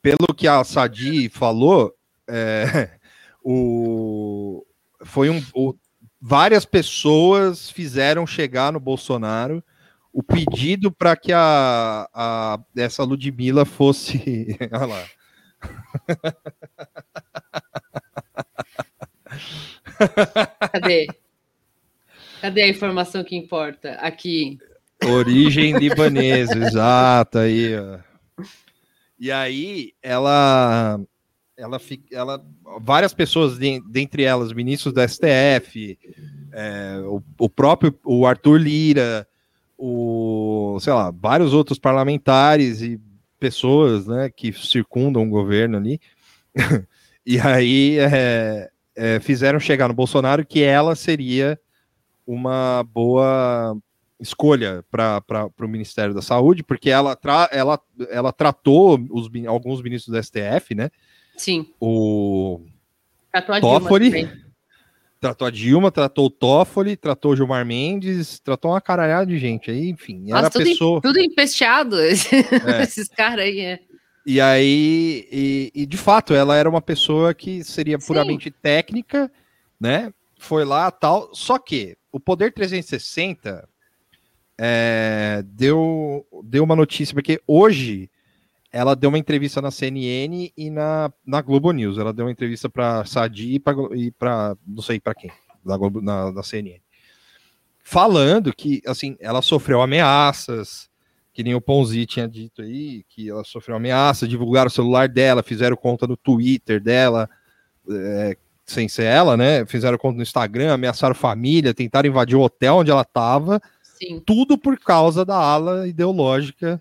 pelo que a Sadi falou é, o foi um o, várias pessoas fizeram chegar no Bolsonaro o pedido para que a, a essa Ludmilla fosse. Olha lá. Cadê? Cadê a informação que importa? Aqui. Origem libanesa, exato aí. Ó. E aí ela ela fica, ela várias pessoas dentre elas ministros da STF, é, o, o próprio o Arthur Lira, o, sei lá, vários outros parlamentares e pessoas, né, que circundam o governo ali. e aí é, é, fizeram chegar no Bolsonaro que ela seria uma boa escolha para o Ministério da Saúde, porque ela, tra ela, ela tratou os, alguns ministros do STF, né? Sim. O Tratou Toffoli. Tratou a Dilma, tratou o Toffoli, tratou o Gilmar Mendes, tratou uma caralhada de gente aí, enfim. Era Nossa, a tudo, pessoa. em, tudo empesteado, É. esses caras aí. É. E aí, e, e, de fato, ela era uma pessoa que seria Sim. puramente técnica, né? Foi lá tal. Só que o Poder 360 é, deu, deu uma notícia, porque hoje ela deu uma entrevista na CNN e na, na Globo News. Ela deu uma entrevista para Sadi e para não sei para quem, da Globo, na, na CNN. Falando que, assim, ela sofreu ameaças, que nem o Ponzi tinha dito aí, que ela sofreu ameaça, divulgaram o celular dela, fizeram conta no Twitter dela, é, sem ser ela, né? Fizeram conta no Instagram, ameaçaram família, tentaram invadir o hotel onde ela estava, tudo por causa da ala ideológica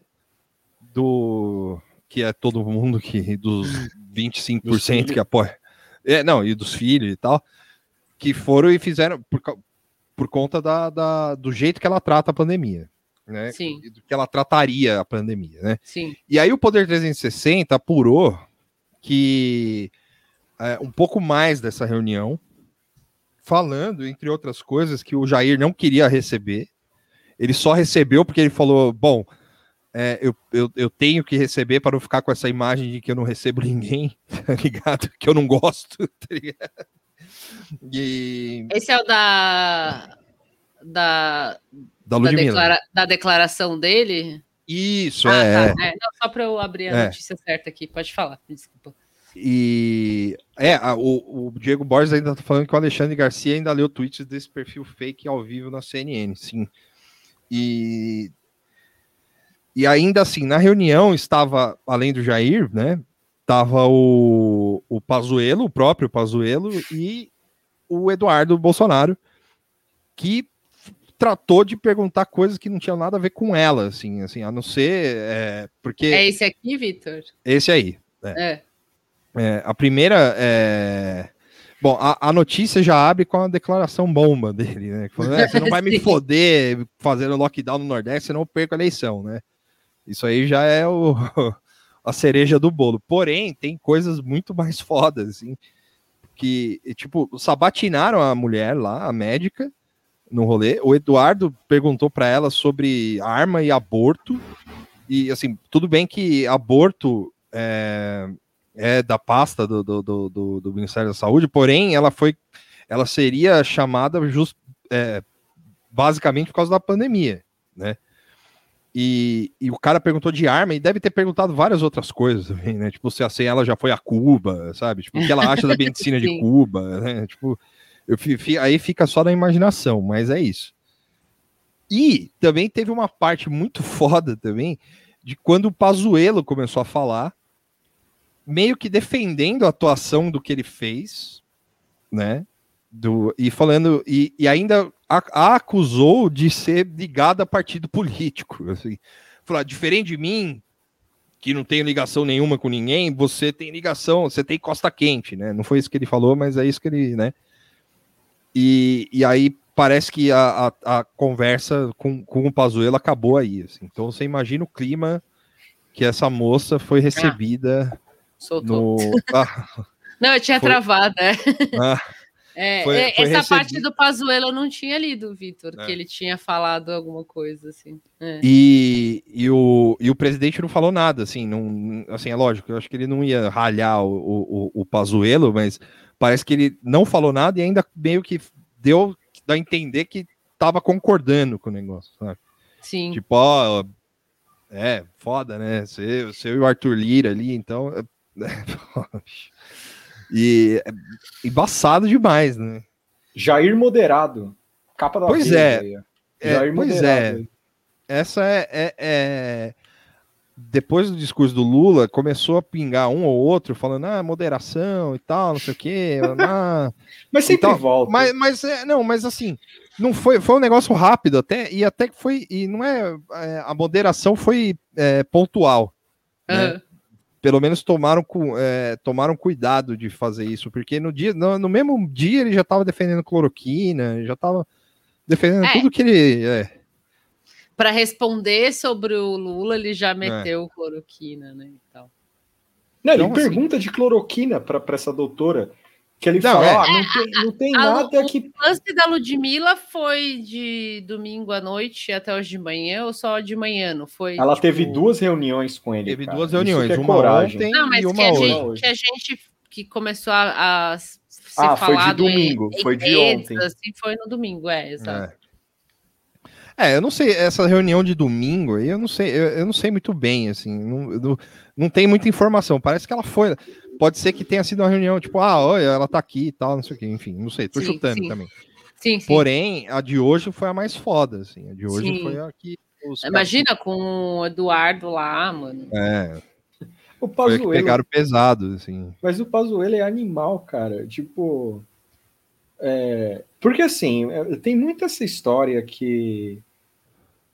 do que é todo mundo que dos 25% Dos filhos. que apoia. É, não, e dos filhos e tal, que foram e fizeram por, por conta da, da- do jeito que ela trata a pandemia, né? Sim. E do que ela trataria a pandemia, né? Sim. E aí o Poder 360 apurou que é, um pouco mais dessa reunião, falando, entre outras coisas, que o Jair não queria receber. Ele só recebeu porque ele falou: bom, é, eu, eu, eu tenho que receber para não ficar com essa imagem de que eu não recebo ninguém, tá ligado? Que eu não gosto, tá ligado? E Esse é o da. Da, da da, declara- da declaração dele? Isso, ah, é. tá. É, não, só para eu abrir a É. notícia certa aqui. Pode falar, desculpa. E é, a- o, o Diego Borges ainda tá falando que o Alexandre Garcia ainda leu tweets desse perfil fake ao vivo na CNN, sim. E, e ainda assim, na reunião estava, além do Jair, né? Tava o, o Pazuello, o próprio Pazuello, e o Eduardo Bolsonaro, que tratou de perguntar coisas que não tinham nada a ver com ela, assim, assim, a não ser é, porque É esse aqui, Vitor? esse aí. É. É, a primeira é. Bom, a, a notícia já abre com a declaração bomba dele, né? falando, "É, você não vai me foder fazendo lockdown no Nordeste, senão eu perco a eleição, né? Isso aí já é o, a cereja do bolo. Porém, tem coisas muito mais fodas, assim, que, tipo, sabatinaram a mulher lá, a médica, no rolê. O Eduardo perguntou para ela sobre arma e aborto. E, assim, tudo bem que aborto é, é da pasta do, do, do, do- Ministério da Saúde, porém, ela foi. Ela seria chamada just, é, basicamente por causa da pandemia, né? E, e o cara perguntou de arma e deve ter perguntado várias outras coisas também, né? Tipo, se assim, ela já foi a Cuba, sabe? Tipo, o que ela acha da medicina de. Cuba, né? Tipo, eu aí fica só na imaginação, mas é isso. E também teve uma parte muito foda também de quando o Pazuello começou a falar, meio que defendendo a atuação do que ele fez, né? Do, e falando, e, e ainda a, a acusou de ser ligado a partido político. Assim. Falar, diferente de mim, que não tenho ligação nenhuma com ninguém, você tem ligação, você tem costa quente, né? Não foi isso que ele falou, mas é isso que ele, né? E, e aí parece que a, a, a conversa com, com o Pazuello acabou aí. assim. Então você imagina o clima que essa moça foi recebida Soltou. no. Ah, Não, eu tinha Foi- travado, é. ah, É, Foi- é, foi essa parte do Pazuello eu não tinha lido, Vitor, É. que ele tinha falado alguma coisa assim. É. E, e, o, e o presidente não falou nada, assim, não, assim, é lógico, eu acho que ele não ia ralhar o, o, o Pazuello, mas parece que ele não falou nada e ainda meio que deu a entender que estava concordando com o negócio, sabe? Sim. Tipo, ó, é, foda, né? Você, você e o Arthur Lira ali, então. é- e é embaçado demais, né? Jair moderado. Capa da Pois é. É, Jair pois moderado. é. Essa é, é- é- Depois do discurso do Lula, começou a pingar um ou outro falando, ah, moderação e tal, não sei o quê. ah, Mas sempre Então, volta. Mas, mas é, não, mas assim, não foi, foi um negócio rápido até, e até que foi, e não é, é, a moderação foi é, pontual, né? Pelo menos tomaram, é, tomaram cuidado de fazer isso, porque no dia, no, no mesmo dia ele já estava defendendo cloroquina, já estava defendendo é. tudo que ele. É. Para responder sobre o Lula, ele já meteu é. cloroquina, né? Então. Não, ele então, assim, pergunta de cloroquina para essa doutora. Que ele não, fala, é. não tem, não tem a, nada que. O lance da Ludmilla foi de domingo à noite até hoje de manhã ou só de manhã, não foi? Ela tipo... teve duas reuniões com ele. Teve cara. duas reuniões, é uma coragem. ontem não, mas e uma que a, hoje. gente, que a gente que começou a, a ser ah, foi de domingo, em, foi de ontem. Assim, foi no domingo, é, exato. É. é. eu não sei, essa reunião de domingo aí, eu não sei, eu, eu não sei muito bem, assim, não, não, não tem muita informação. Parece que ela foi pode ser que tenha sido uma reunião, tipo, ah, olha, ela tá aqui e tal, não sei o que, enfim, não sei, tô sim, chutando sim. também. Sim, sim. Porém, a de hoje foi a mais foda, assim, a de hoje sim. foi a que... Imagina caras... com o Eduardo lá, mano. É. O Pazuello... Foi pegaram pesado, assim. Mas o Pazuello é animal, cara, tipo... É... Porque, assim, é, tem muita essa história que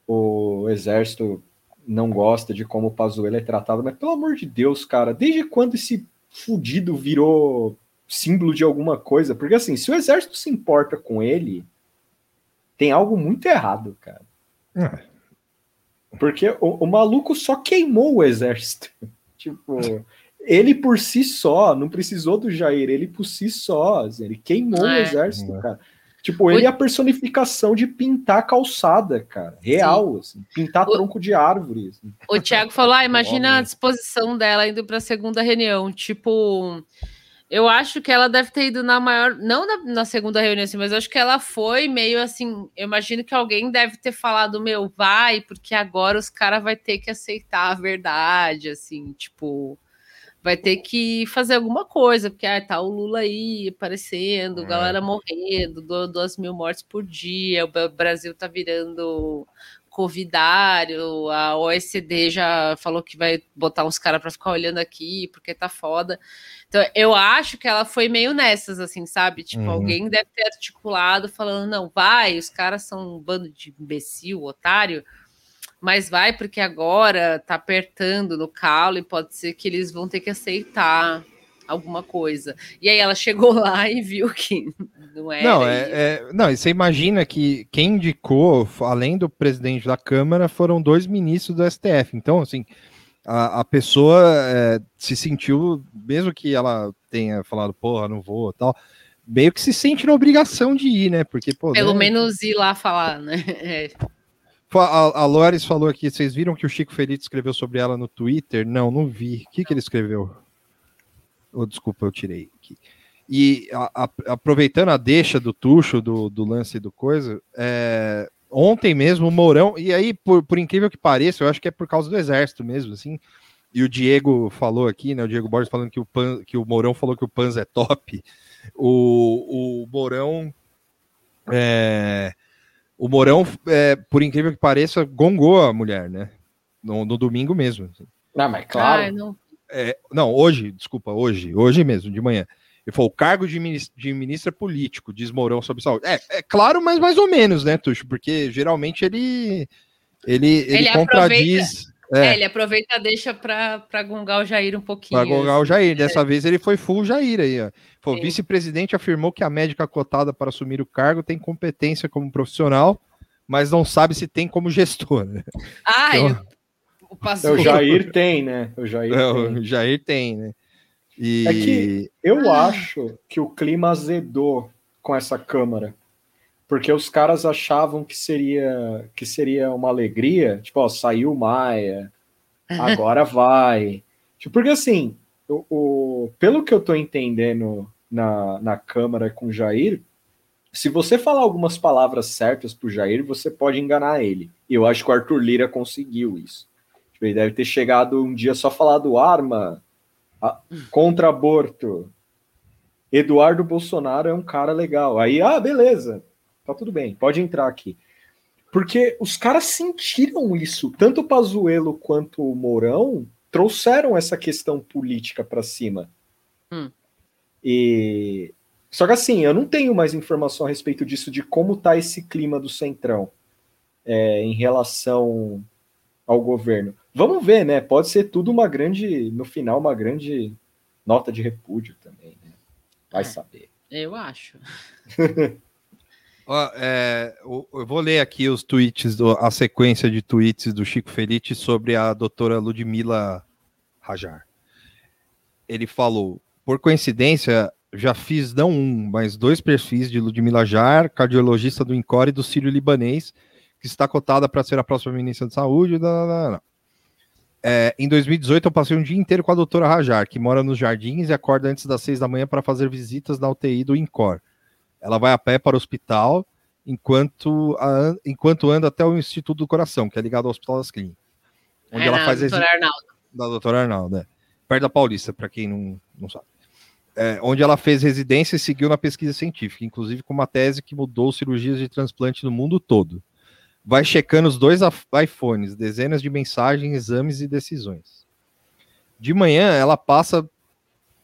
o exército não gosta de como o Pazuello é tratado, mas pelo amor de Deus, cara, desde quando esse fudido virou símbolo de alguma coisa. Porque assim, se o exército se importa com ele, tem algo muito errado, cara. É. Porque o, o, maluco só queimou o exército. tipo, ele por si só, não precisou do Jair, ele por si só, assim, ele queimou é. o exército, é. cara. Tipo, ele é a personificação de pintar calçada, cara. Real, assim, pintar o... tronco de árvore. Assim. O Thiago falou: ah, imagina a disposição dela indo para a segunda reunião. Tipo, eu acho que ela deve ter ido na maior. Não na, na segunda reunião, assim, mas acho que ela foi meio assim. Eu imagino que alguém deve ter falado: meu, vai, porque agora os caras vão ter que aceitar a verdade, assim, tipo vai ter que fazer alguma coisa, porque ah, tá o Lula aí aparecendo, é. galera morrendo, duas mil mortes por dia, o Brasil tá virando covidário, a OECD já falou que vai botar uns caras para ficar olhando aqui, porque tá foda. Então, eu acho que ela foi meio nessas, assim, sabe? Tipo, uhum. alguém deve ter articulado falando, não, vai, os caras são um bando de imbecil, otário, mas vai porque agora tá apertando no calo e pode ser que eles vão ter que aceitar alguma coisa. E aí ela chegou lá e viu que não era. Não, é, é, não, você imagina que quem indicou, além do presidente da Câmara, foram dois ministros do STF. Então, assim, a, a pessoa é, se sentiu, mesmo que ela tenha falado, porra, não vou tal, meio que se sente na obrigação de ir, né? Porque, pô, Pelo né? menos ir lá falar, né? É. A, a Loris falou aqui, vocês viram que o Chico Feliz escreveu sobre ela no Twitter? Não, não vi. O que, que ele escreveu? Oh, desculpa, eu tirei aqui. E a, a, aproveitando a deixa do Tuxo, do, do lance do coisa, é, ontem mesmo o Mourão, e aí, por, por incrível que pareça, eu acho que é por causa do exército mesmo, assim. E o Diego falou aqui, né? O Diego Borges falando que o, Pan, que o Mourão falou que o Panza é top. O, o Mourão. É, o Morão, é, por incrível que pareça, gongou a mulher, né? No, no domingo mesmo. Assim. Ah, mas claro. Ah, não. É, não, hoje, desculpa, hoje, hoje mesmo, de manhã. Ele falou, o cargo de, ministro, de ministro é político, diz Mourão sobre saúde. É, é claro, mas mais ou menos, né, Tuxo? Porque geralmente ele ele, ele, ele contradiz. É. é. ele aproveita deixa para gongar o Jair um pouquinho. Para gongar assim. o Jair. Dessa é. vez ele foi full Jair aí, ó. O vice-presidente afirmou que a médica cotada para assumir o cargo tem competência como profissional, mas não sabe se tem como gestor. Ah, então, o, o Jair tem, né? O Jair, é, tem. O Jair tem, né? E... É que eu ah. acho que o clima azedou com essa Câmara porque os caras achavam que seria que seria uma alegria, tipo, ó, saiu Maia, agora vai. Tipo, porque assim, o, o, pelo que eu tô entendendo na, na Câmara com o Jair, se você falar algumas palavras certas pro Jair, você pode enganar ele. E eu acho que o Arthur Lira conseguiu isso. Tipo, ele deve ter chegado um dia só falado arma, a, contra aborto. Eduardo Bolsonaro é um cara legal. Aí, ah, beleza tá tudo bem, pode entrar aqui. Porque os caras sentiram isso, tanto o Pazuello quanto o Mourão trouxeram essa questão política para cima. Hum. E só que assim, eu não tenho mais informação a respeito disso de como tá esse clima do Centrão é, em relação ao governo. vamos ver, né? Pode ser tudo uma grande, no final, uma grande nota de repúdio também, né? Vai É. saber. Eu acho. É, eu, eu vou ler aqui os tweets, do, a sequência de tweets do Chico Felice sobre a doutora Ludmila Rajar. Ele falou: por coincidência, já fiz não um, mas dois perfis de Ludmila Jar, cardiologista do INCOR e do Sírio Libanês, que está cotada para ser a próxima ministra de Saúde. Não, não, não. É, em 2018, eu passei um dia inteiro com a doutora Rajar, que mora nos jardins e acorda antes das seis da manhã para fazer visitas na UTI do INCOR. Ela vai a pé para o hospital enquanto, a- enquanto anda até o Instituto do Coração, que é ligado ao Hospital das Clínicas. Onde É ela faz doutora exi- Arnaldo. da doutora Arnaldo, é. perto da Paulista, para quem não, não sabe. É, onde ela fez residência e seguiu na pesquisa científica, inclusive com uma tese que mudou cirurgias de transplante no mundo todo. Vai checando os dois iPhones, dezenas de mensagens, exames e decisões. De manhã, ela passa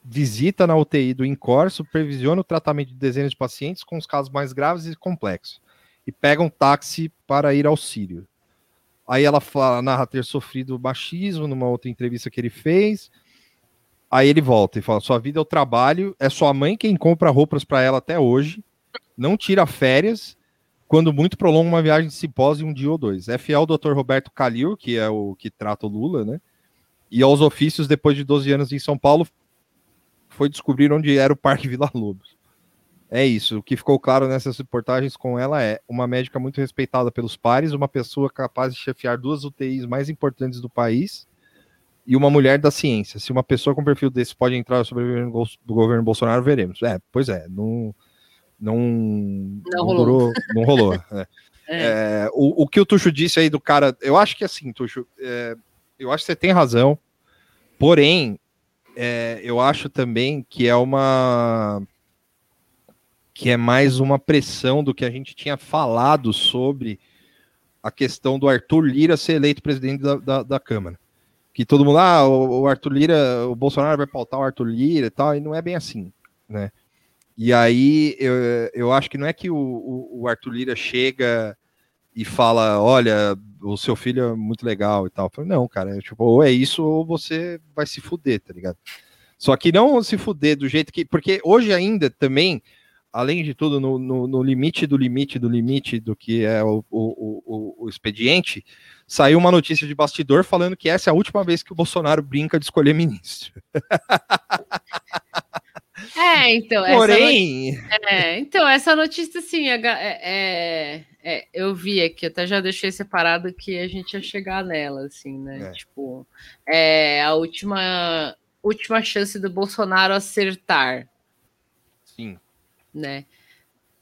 visita na UTI do INCOR, supervisiona o tratamento de dezenas de pacientes com os casos mais graves e complexos, e pega um táxi para ir ao Sírio. Aí ela fala, narra ter sofrido machismo numa outra entrevista que ele fez. Aí ele volta e fala: sua vida é o trabalho, é sua mãe quem compra roupas para ela até hoje, não tira férias, quando muito prolonga uma viagem de simpósio um dia ou dois. É fiel ao Dr. Roberto Calil, que é o que trata o Lula, né? E aos ofícios, depois de 12 anos em São Paulo, foi descobrir onde era o Parque Vila Lobos. É isso. O que ficou claro nessas reportagens com ela é uma médica muito respeitada pelos pares, uma pessoa capaz de chefiar duas UTIs mais importantes do país e uma mulher da ciência. Se uma pessoa com perfil desse pode entrar sobre o governo- do governo Bolsonaro, veremos. É, pois é, não não, Não rolou. durou- não rolou. é. É, o, o que o Tuxo disse aí do cara, eu acho que assim, Tuxo, é, eu acho que você tem razão, porém, é, eu acho também que é uma que é mais uma pressão do que a gente tinha falado sobre a questão do Arthur Lira ser eleito presidente da, da, da Câmara. Que todo mundo, ah, o, o Arthur Lira, o Bolsonaro vai pautar o Arthur Lira e tal, e não é bem assim, né? E aí eu, eu acho que não é que o, o, o Arthur Lira chega e fala, olha, o seu filho é muito legal e tal. Eu falei, não, cara, é, tipo, ou é isso ou você vai se fuder, tá ligado? Só que não se fuder do jeito que. Porque hoje ainda também, além de tudo, no, no, no limite do limite do limite do que é o, o, o, o expediente, saiu uma notícia de bastidor falando que essa é a última vez que o Bolsonaro brinca de escolher ministro. É, então. essa Porém, É, então, essa notícia, assim, é, é- é- eu vi aqui, até já deixei separado que a gente ia chegar nela, assim, né? É. Tipo, é a última, última chance do Bolsonaro acertar, sim. né?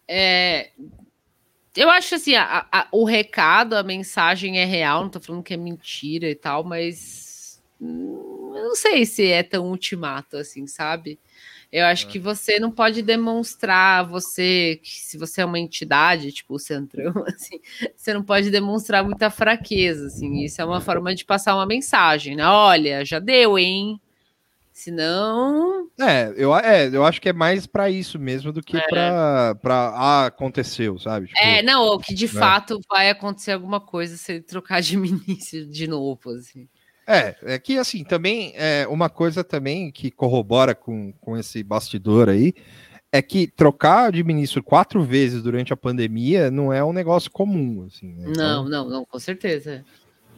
É, eu acho assim, a- a- o recado, a mensagem é real, não tô falando que é mentira e tal, mas hum, eu não sei se é tão ultimato assim, sabe? Eu acho que você não pode demonstrar você se você é uma entidade, tipo o Centrão, assim, você não pode demonstrar muita fraqueza, assim. Isso é uma forma de passar uma mensagem, né? Olha, já deu, hein? Senão, É, eu, é, eu acho que é mais pra isso mesmo do que É. pra, pra. Ah, aconteceu, sabe? Tipo, é, não, ou que de né? fato vai acontecer alguma coisa se ele trocar de ministro de novo, assim. É, é que assim, também é uma coisa também que corrobora com, com esse bastidor aí é que trocar de ministro quatro vezes durante a pandemia não é um negócio comum, assim. né? Então, Não, não, não, com certeza.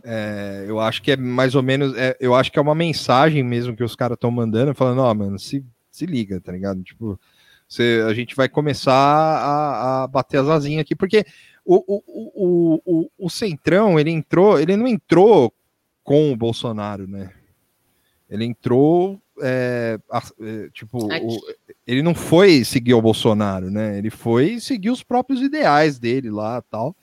é, eu acho que é mais ou menos, é, eu acho que é uma mensagem mesmo que os caras estão mandando, falando, ó, mano, se, se liga, tá ligado? Tipo, você, a gente vai começar a, a bater as asinhas aqui, porque o, o, o, o, o Centrão, ele entrou, ele não entrou com o Bolsonaro, né? Ele entrou, é, é, tipo, o- ele não foi seguir o Bolsonaro, né? Ele foi seguir os próprios ideais dele lá tal.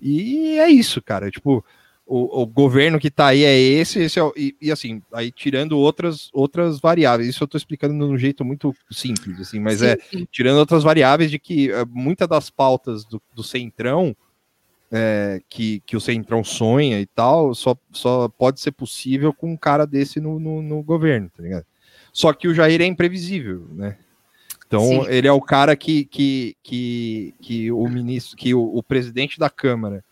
E é isso, cara. Tipo, o, o governo que tá aí é esse, esse é o- e, e, assim, aí tirando outras, outras variáveis. Isso eu tô explicando de um jeito muito simples, assim, mas Sim, é sim. tirando outras variáveis de que eh, muitas das pautas do, do Centrão é, que, que o Centrão sonha e tal, só, só pode ser possível com um cara desse no, no, no governo, tá ligado? Só que o Jair é imprevisível, né? Então Sim. ele é o cara que, que, que, que o ministro, que o, o presidente da Câmara,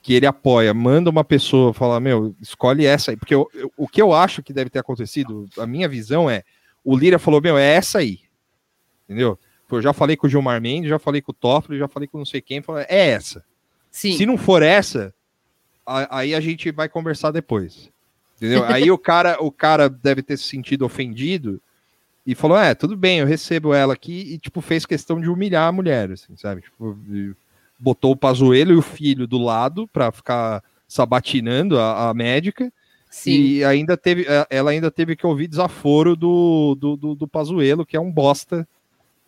que ele apoia, manda uma pessoa falar, meu, escolhe essa aí, porque eu, eu, o que eu acho que deve ter acontecido, a minha visão é, o Lira falou, meu, é essa aí, entendeu? Eu já falei com o Gilmar Mendes, já falei com o Toffoli, já falei com não sei quem, falou, é essa. Sim. Se não for essa, aí a gente vai conversar depois. Entendeu? Aí o cara, o cara deve ter se sentido ofendido e falou: É, tudo bem, eu recebo ela aqui, e tipo, fez questão de humilhar a mulher, assim, sabe? Tipo, botou o Pazuello e o filho do lado pra ficar sabatinando a, a médica, Sim. e ainda teve, eh, ela ainda teve que ouvir desaforo do, do, do, do Pazuello, que é um bosta.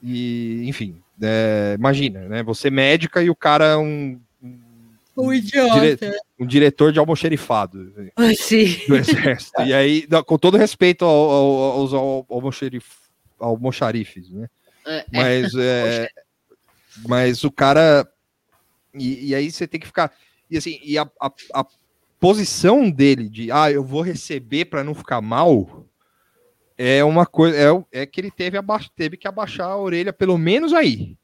E, enfim, é, imagina, né? Você é médica e o cara é um, O dire- um diretor de almoxerifado assim, Sim. do exército. E aí, não, com todo respeito ao- ao- aos al- almoxerif- almoxarifes, né? É, é. Mas, é, mas o cara. E, e aí você tem que ficar. E assim, e a, a, a posição dele de ah, eu vou receber para não ficar mal é uma coisa. É, é que ele teve, aba- teve que abaixar a orelha, pelo menos aí.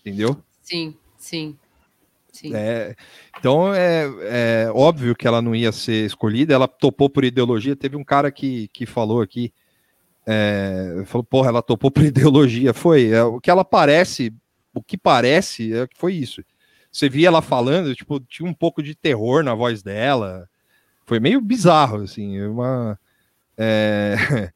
Entendeu? Sim, sim. É, então é, é óbvio que ela não ia ser escolhida, ela topou por ideologia. Teve um cara que, que falou aqui, é, falou, porra, ela topou por ideologia. Foi, é, o que ela parece, o que parece é que foi isso. Você via ela falando, tipo, tinha um pouco de terror na voz dela. Foi meio bizarro, assim, uma. é,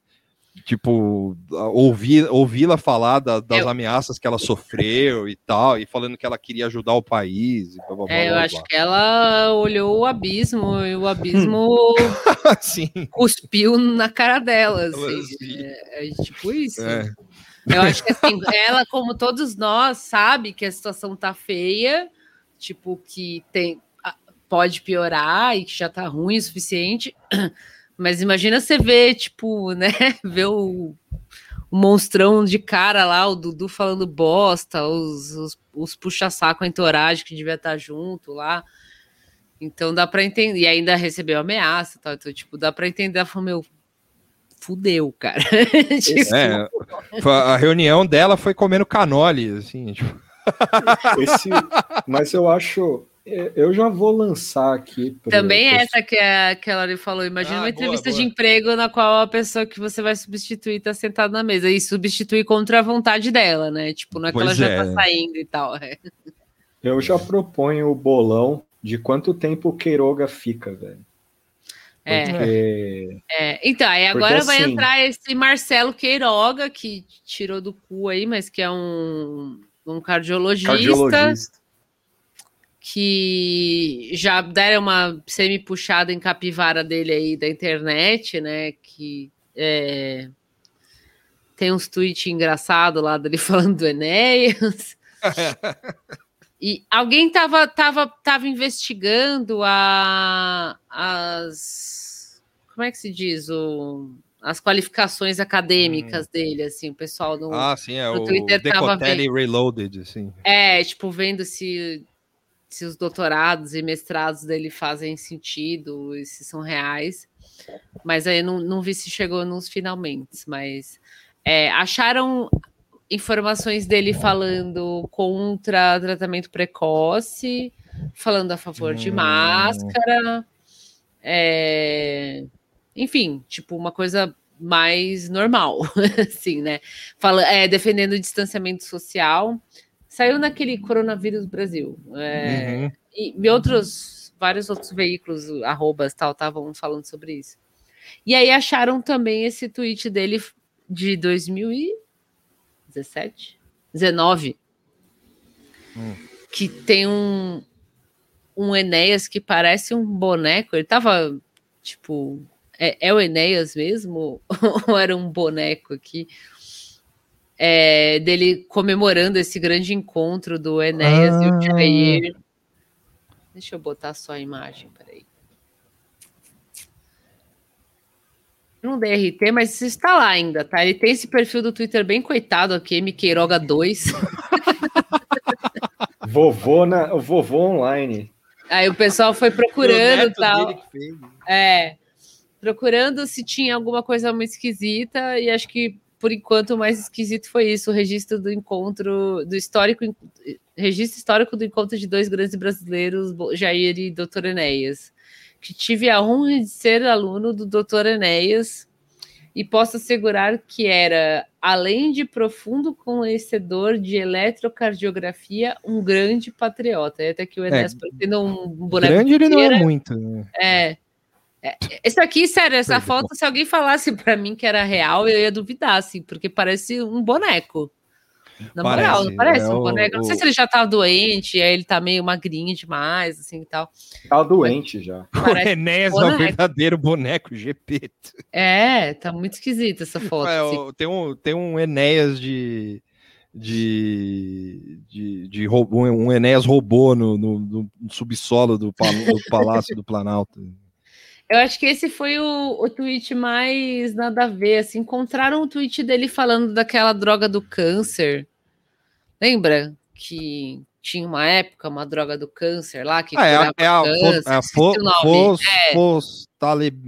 tipo, ouvir, ouvi-la falar da- das Eu- ameaças que ela sofreu e tal, e falando que ela queria ajudar o país. E blá, blá, blá, É, eu blá, acho blá. que ela olhou o abismo e o abismo cuspiu na cara dela. Ela, Assim. assim. É, é tipo isso. É. Eu acho que assim, ela, como todos nós, sabe que a situação tá feia, tipo, que tem pode piorar e que já tá ruim o suficiente. Mas imagina você ver, tipo, né? Ver o, o monstrão de cara lá, o Dudu falando bosta, os, os, os puxa-saco entourage que devia estar junto lá. Então dá pra entender. E ainda recebeu ameaça e tal. Então, tipo, dá pra entender. Ela falou, meu, fudeu, cara. Tipo, É, a reunião dela foi comendo canole, assim, tipo, Esse, mas eu acho. É, Eu já vou lançar aqui. pro- Também pro- essa que a, que a Lori falou. Imagina Ah, uma boa, entrevista de boa. emprego na qual a pessoa que você vai substituir está sentada na mesa. E substituir contra a vontade dela, né? Tipo, não é que ela Pois já é, tá né? saindo e tal. é. Eu já proponho o bolão de quanto tempo o Queiroga fica, velho. É, Porque é. Então, aí Porque, agora vai assim- entrar esse Marcelo Queiroga, que tirou do cu aí, mas que é um, um cardiologista, cardiologista. Que já deram uma semi-puxada em capivara dele aí da internet, né? Que é, tem uns tweets engraçados lá dele falando do Enéas. E alguém tava, tava, tava investigando a, as. Como é que se diz? O, as qualificações acadêmicas dele, assim, o pessoal no. ah, sim, é no o Twitter tava Decotelli Reloaded, assim. É, tipo, vendo se, se os doutorados e mestrados dele fazem sentido e se são reais. Mas aí não, não vi se chegou nos finalmente. Mas é, acharam informações dele falando contra tratamento precoce, falando a favor de Hum. máscara. é, enfim, tipo, uma coisa mais normal, assim, né? Fala, é, defendendo o distanciamento social. Saiu naquele Coronavírus Brasil. é, Uhum. e, e outros, vários outros veículos, arrobas tal, estavam falando sobre isso. E aí acharam também esse tweet dele de 2017? 19. Hum. Que tem um, um Enéas que parece um boneco. Ele tava, tipo, é, é o Enéas mesmo? Ou era um boneco aqui? É, dele comemorando esse grande encontro do Enéas e o Ah. Jair. Deixa eu botar só a imagem, peraí. Não dei RT, mas isso está lá ainda, tá? Ele tem esse perfil do Twitter bem coitado aqui, M Queiroga 2. Vovô, na, o vovô online. Aí o pessoal foi procurando e tal. dele que fez. É, procurando se tinha alguma coisa muito esquisita e acho que por enquanto, o mais esquisito foi isso: o registro do encontro, do histórico, registro histórico do encontro de dois grandes brasileiros, Jair e Dr. Enéas. Que tive a honra de ser aluno do Dr. Enéas e posso assegurar que era, além de profundo conhecedor de eletrocardiografia, um grande patriota. E até que o Enéas, é, um boneco. Grande ele não é muito. Né? É. É, esse aqui, sério, essa foto, se alguém falasse para mim que era real, eu ia duvidar, assim, porque parece um boneco. Na parece, moral, não parece é um boneco. O, não sei se ele já tava doente, aí ele tá meio magrinho demais, assim e tal. Tá doente já. O Enéas é o verdadeiro boneco GP. É, tá muito esquisita essa foto. É, assim. tem, um, tem um Enéas de. De, de, de robô, um Enéas robô no, no, no subsolo do, do Palácio do Planalto. Eu acho que esse foi o, o tweet mais nada a ver. Assim, encontraram o tweet dele falando daquela droga do câncer. Lembra que tinha uma época uma droga do câncer lá que ah, é, a, é a, câncer, é a fo, fos, é. Fos, talib,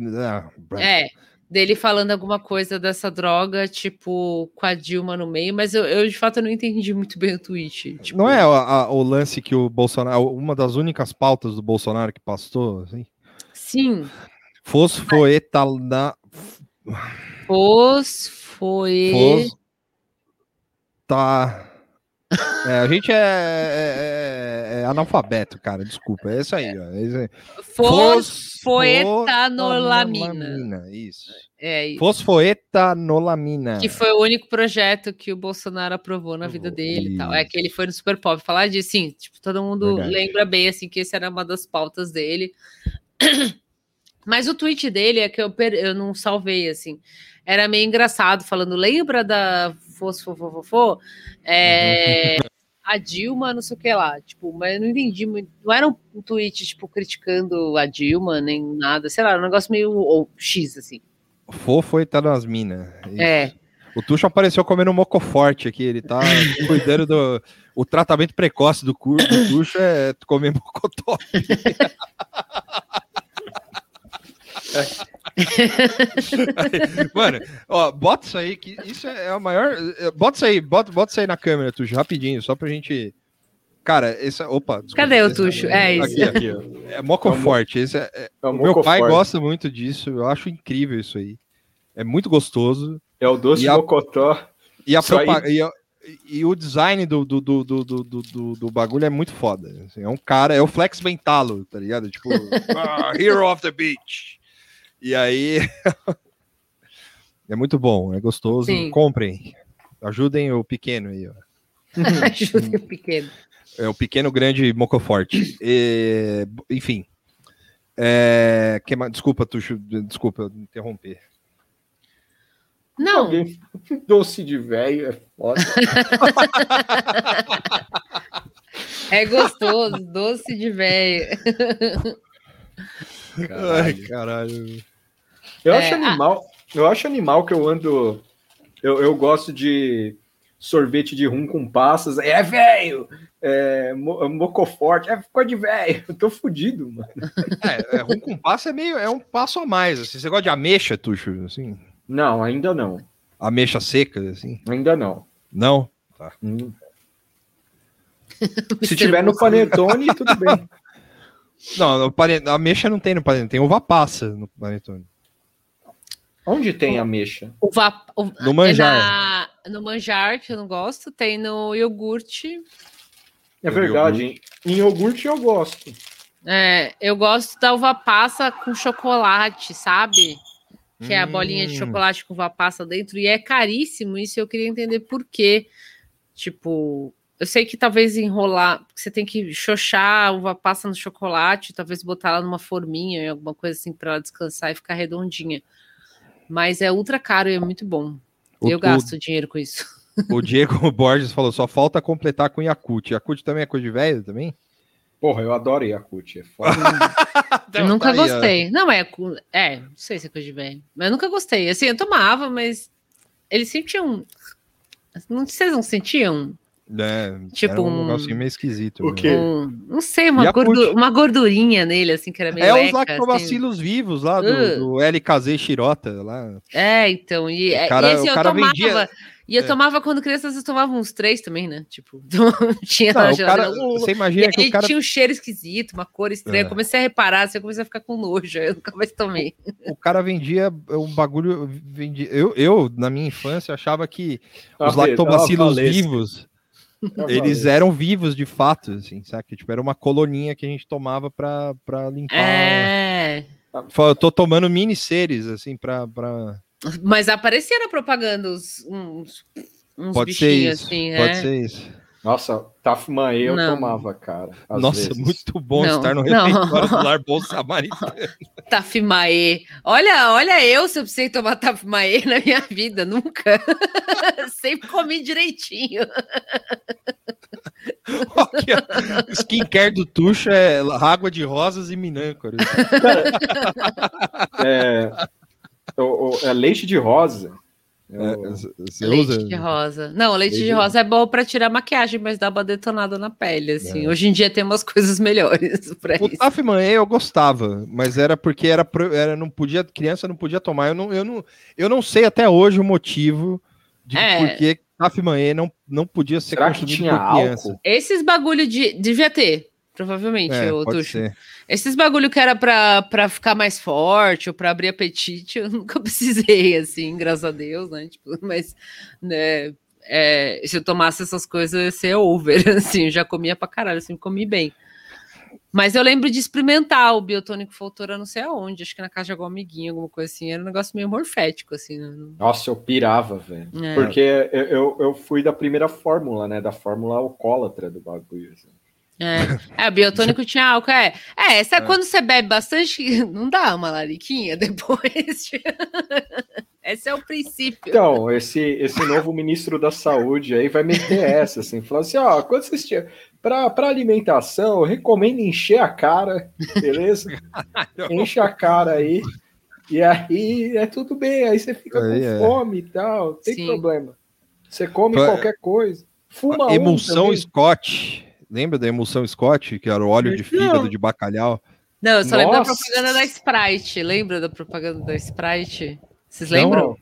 é, dele falando alguma coisa dessa droga, tipo, com a Dilma no meio, mas eu, eu de fato não entendi muito bem o tweet. Tipo... Não é a, a, o lance que o Bolsonaro, uma das únicas pautas do Bolsonaro que passou, assim? Sim. Fosfoetalna. Fosfoe. Fos... Tá. É, a gente é, é, é, é, analfabeto, cara. Desculpa. É isso aí, ó. É Fosfoetanolamina. Isso. É isso. Fosfoetanolamina. Que foi o único projeto que o Bolsonaro aprovou na vida dele e tal. É que ele foi no Super Pop falar disso, sim. Tipo, todo mundo Verdade. lembra bem, assim, que esse era uma das pautas dele. Mas o tweet dele é que eu, eu não salvei, assim. Era meio engraçado, falando, lembra da Fosfofofofô? É, a Dilma, não sei o que lá. Tipo, mas eu não entendi muito. Não era um tweet, tipo, criticando a Dilma, nem nada. Sei lá, um negócio meio ou, X, assim. Fofo e tá nas minas. É. O Tuxo apareceu comendo moco forte aqui. Ele tá cuidando do. O tratamento precoce do, curso do Tuxo é comer mocotó. Mano, ó, bota isso aí, que isso é a maior. Eh, bota isso aí, bota, bota isso aí na câmera, Tuxo, rapidinho, só pra gente. Cara, esse. Opa, desculpa, Cadê o Tuxo? É, isso. Aqui, aqui. É moco é forte. Esse é, é, é meu pai forte. gosta muito disso, eu acho incrível isso aí. É muito gostoso. É o doce e a, mocotó. E, a propa... e, e, o design do, do, do, do, do, do, do bagulho é muito foda. Assim, é um cara, é o Flex Bentalo, tá ligado? Tipo, ah, Hero of the Beach. E aí. é muito bom, é gostoso. Sim. Comprem. Ajudem o pequeno aí, ó. Ajudem o pequeno. É o pequeno grande mocoforte. E, enfim. É, que, desculpa, Tuxo, desculpa interromper. Não. Alguém, doce de velho é foda. é gostoso, doce de velho. Ai, caralho. Eu é, acho animal. Eu acho animal que eu ando. Eu, eu gosto de sorvete de rum com passas. É velho! É, mo, mocoforte, é ficou de velho. Eu tô fudido, mano. É, é, rum com passa é meio. É um passo a mais. Assim. Você gosta de ameixa, Tuxo? Assim? Não, ainda não. Ameixa seca, assim? Ainda não. Não? Tá. Hum. Se tiver no panetone, tudo bem. Não, no panetone, a ameixa não tem no panetone, tem uva passa no panetone. Onde tem ameixa? O vap... O... No manjar. Na... No manjar, que eu não gosto, tem no iogurte. É verdade, iogurte. em iogurte eu gosto. É, eu gosto da uva passa com chocolate, sabe? Que hum. é a bolinha de hum. chocolate com uva passa dentro, e é caríssimo isso, eu queria entender por quê. Tipo, eu sei que talvez enrolar, você tem que xoxar a uva passa no chocolate, talvez botar ela numa forminha, alguma coisa assim, para ela descansar e ficar redondinha. Mas é ultra caro e é muito bom. O, eu gasto o, dinheiro com isso. O Diego Borges falou: só falta completar com Yakut. Yakut também é coisa de velho também? Porra, eu adoro Yakut. É foda. eu nunca tá gostei. Não, é, é, não sei se é coisa de velho. Mas eu nunca gostei. Assim, eu tomava, mas eles sentiam. Não, vocês não sentiam? É, Tipo era um um- negocinho meio esquisito. O quê? Um- não sei, uma, gordu- uma gordurinha nele, assim, que era meio É os eca, assim. lactobacilos vivos lá do, Uh. do LKZ Shirota. Lá. É, então, e, O cara- e esse o eu cara tomava. vendia- E eu É. tomava quando criança, eu tomava uns três também, né? Tipo, tinha Não, cara, você E imagina que aí o cara, tinha um cheiro esquisito, uma cor estranha. É. Eu comecei a reparar, assim, eu comecei a ficar com nojo. Eu nunca mais tomei. o cara vendia um bagulho. Vendia, eu, eu, na minha infância, achava que os lactobacilos vivos, eles eram vivos de fato, assim, sabe? Tipo, era uma coloninha que a gente tomava pra, pra limpar. É. Eu tô tomando mini seres, assim, pra. pra... Mas aparecia na propaganda uns, uns, uns Pode ser bichinhos isso. assim, pode é. ser isso. Nossa, Tafman eu Não. tomava, cara. Nossa, vezes. muito bom Não, estar no refeitório do Lar Bom Samaritano. Tafimaê. Olha, olha eu se eu precisei tomar Tafimaê na minha vida, nunca. Sempre comi direitinho. Aqui, ó, o skincare do Tuxo é água de rosas e minâncora. É, o- o- é leite de rosa. É, leite usa. de rosa. Não, leite de Leite- rosa é bom pra tirar maquiagem, mas dá uma detonada na pele, assim. É. Hoje em dia tem umas coisas melhores pra O isso. Tafman eu gostava, mas era porque era, pro- era não podia criança não podia tomar. Eu não, eu não, eu não sei até hoje o motivo de É. por que Tafman não, não podia ser Será que consumido tinha por criança. álcool? Esses bagulho de. Devia ter, provavelmente, É, pode Tuxo. ser. Esses bagulho que era pra, pra ficar mais forte ou pra abrir apetite, eu nunca precisei, assim, graças a Deus, né? Tipo, mas, né, é, se eu tomasse essas coisas, ia ser over, assim, eu já comia pra caralho, assim, comi bem. Mas eu lembro de experimentar o biotônico Foltora não sei aonde, acho que na casa de algum amiguinho, alguma coisa assim, era um negócio meio morfético, assim, né? Nossa, eu pirava, velho. É. Porque eu, eu, eu fui da primeira fórmula, né? Da fórmula alcoólatra do bagulho. assim. É, é, o biotônico tinha álcool, é. É, essa, quando você bebe bastante, não dá uma lariquinha depois. Esse é o princípio. Então, esse, esse novo ministro da saúde aí vai meter essa, assim, falar assim, ó, quando vocês tinham. Pra, pra alimentação, eu recomendo encher a cara, beleza? Enche a cara aí. E aí é tudo bem, aí você fica Aí com é. fome e tal, não tem Sim. problema. Você come Fa- qualquer coisa. Fuma um emulsão também. Scott. Lembra da emulsão Scott, que era o óleo de fígado de bacalhau? Não, eu só lembro da Nossa. propaganda da Sprite. Lembra da propaganda da Sprite? Vocês Não, lembram?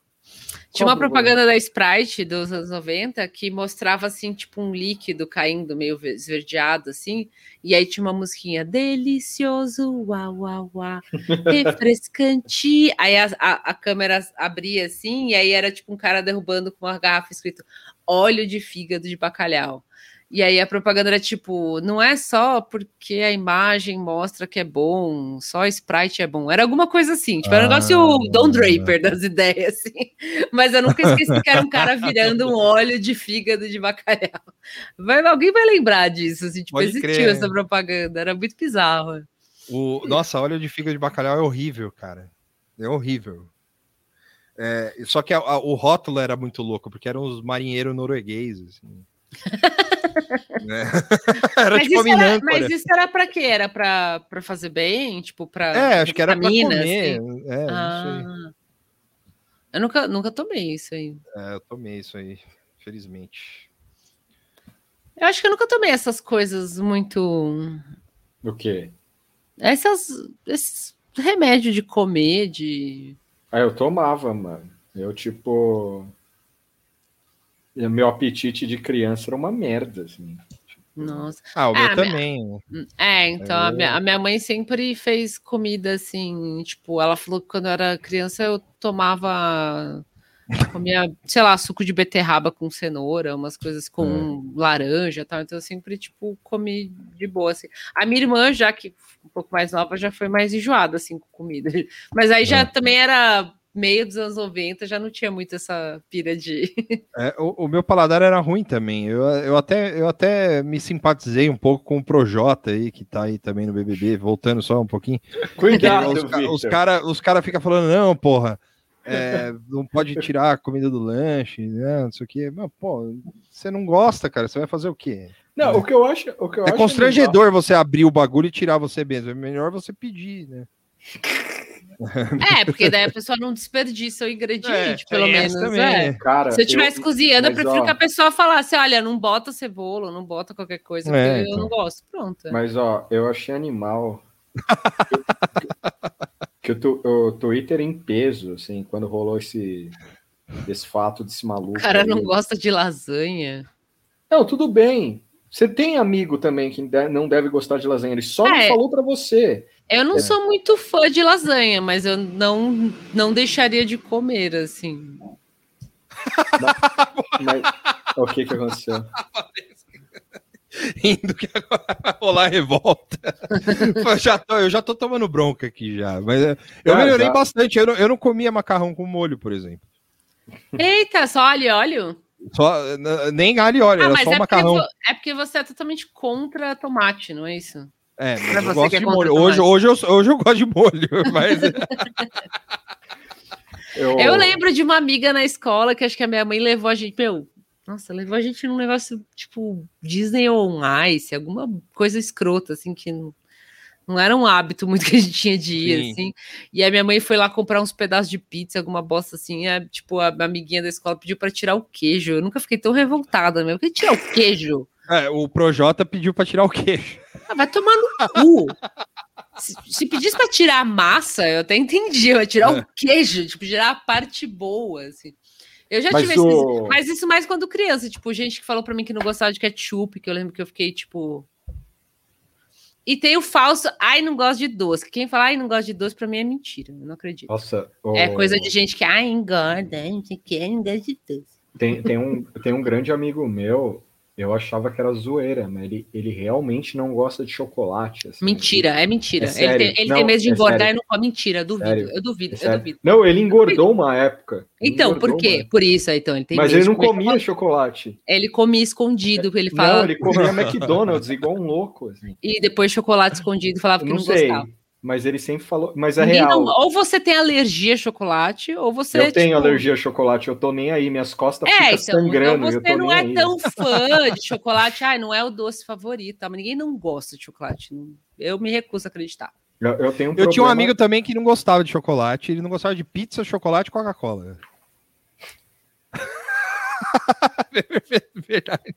Tinha uma propaganda da Sprite dos anos 90 que mostrava assim, tipo, um líquido caindo meio ve- esverdeado, assim, e aí tinha uma musiquinha delicioso, uau, uau, uau, refrescante. Aí a, a, a câmera abria assim, e aí era tipo um cara derrubando com uma garrafa escrito óleo de fígado de bacalhau. E aí a propaganda era tipo, não é só porque a imagem mostra que é bom, só Sprite é bom. Era alguma coisa assim, tipo, era um negócio Ah. Don Draper das ideias, assim. Mas eu nunca esqueci que era um cara virando um óleo de fígado de bacalhau. Vai, alguém vai lembrar disso, assim, tipo, Pode existiu crer. essa propaganda, era muito bizarro. O, nossa, óleo de fígado de bacalhau é horrível, cara. É horrível. É, só que a- a- o rótulo era muito louco, porque eram os marinheiros noruegueses. Assim. Né? Era mas, tipo a isso era, mas isso era pra quê? Era pra, pra fazer bem? Tipo, pra. É, acho que era pra comer. assim? É. Ah. Eu nunca, nunca tomei isso aí. É, eu tomei isso aí, felizmente. Eu acho que eu nunca tomei essas coisas muito. O quê? Essas, esses remédios de comer, de. Aí eu tomava, mano. Eu, tipo. Meu apetite de criança era uma merda, assim. Nossa. Ah, o meu Ah, também. É, então a É. minha, a minha mãe sempre fez comida assim, tipo, ela falou que quando eu era criança eu tomava, comia, sei lá, suco de beterraba com cenoura, umas coisas com laranja e tal, então eu sempre, tipo, comi de boa, assim. A minha irmã, já que um pouco mais nova, já foi mais enjoada, assim, com comida. Mas aí já também era meio dos anos 90, já não tinha muito essa pira de... É, o, o meu paladar era ruim também. Eu, eu, até, eu até me simpatizei um pouco com o Projota aí, que tá aí também no BBB, voltando só um pouquinho. Cuidado, os, os cara, os cara ficam falando, não, porra, é, não pode tirar a comida do lanche, né, não sei o quê. Mas, pô, você não gosta, cara, você vai fazer o quê? Não, o que eu acho. O que eu É acho constrangedor você abrir o bagulho e tirar você mesmo. É melhor você pedir, né? É, porque daí a pessoa não desperdiça o ingrediente, É, pelo menos. essa também. é. Cara, Se eu estivesse cozinhando, eu mas, prefiro ó, que a pessoa falasse: olha, não bota cebola, não bota qualquer coisa, É, porque eu então. não gosto. Pronto. é. Mas, ó, eu achei animal que o, tu- o Twitter em peso, assim, quando rolou esse, esse fato desse maluco. O cara aí. não gosta de lasanha. Não, tudo bem. Você tem amigo também que não deve gostar de lasanha, ele só não É. falou pra você. Eu não É. sou muito fã de lasanha, mas eu não, não deixaria de comer, assim. Mas o que que aconteceu? Rindo que agora vai rolar revolta. eu, já tô, eu já tô tomando bronca aqui já. Mas é, eu Ah, melhorei já. bastante. Eu não, eu não comia macarrão com molho, por exemplo. Eita, só alho e óleo? Só, nem alho e óleo, Ah, era mas só é porque, macarrão. vo- é porque você é totalmente contra tomate, não é isso? É, Pra mas eu gosto de molho. Hoje, hoje, eu, hoje eu gosto de molho, mas Eu, Eu lembro de uma amiga na escola que acho que a minha mãe levou a gente, meu, nossa, levou a gente num negócio tipo Disney on Ice, alguma coisa escrota, assim, que não, não era um hábito muito que a gente tinha de ir, Sim. assim. E a minha mãe foi lá comprar uns pedaços de pizza, alguma bosta assim, e a, tipo, a amiguinha da escola pediu para tirar o queijo. Eu nunca fiquei tão revoltada, meu. Que tirar o queijo? é, o Projota pediu pra tirar o queijo. Ah, vai tomar no cu. Se, se pedisse pra tirar a massa, eu até entendi, vai tirar É. o queijo, tipo, tirar a parte boa, assim. Eu já Mas tive o- esses, mas isso mais quando criança, tipo, gente que falou pra mim que não gostava de ketchup, que eu lembro que eu fiquei, tipo... E tem o falso, ai, não gosto de doce. Quem fala, ai, não gosto de doce, pra mim é mentira, eu não acredito. Nossa, o- É coisa de gente que, ai, engorda, não sei o que, não gosta de doce. tem, tem, um, tem um grande amigo meu, eu achava que era zoeira, mas ele, ele realmente não gosta de chocolate. assim. Mentira, é mentira. É ele tem, ele Não, tem medo de é engordar sério. e não come mentira, duvido, Sério. eu duvido, É eu duvido. Não, ele engordou uma época. Ele Então, por quê? uma- Por isso, aí, então, ele Mas ele não comia chocolate. chocolate. Ele comia escondido, ele fala, Não, ele comia McDonald's igual um louco. assim. e depois chocolate escondido falava Eu que não, não, gostava. Mas ele sempre falou. Mas é Ninguém real. não- ou você tem alergia a chocolate, ou você. eu tenho tipo, alergia a chocolate, eu tô nem aí, minhas costas É, ficam então, então sangrando. eu você tô não nem é aí. tão fã de chocolate. Ai, não é o doce favorito, tá? mas ninguém não gosta de chocolate. Eu me recuso a acreditar. Eu, eu tenho um Eu tinha um amigo também que não gostava de chocolate, ele não gostava de pizza, chocolate e Coca-Cola. Verdade.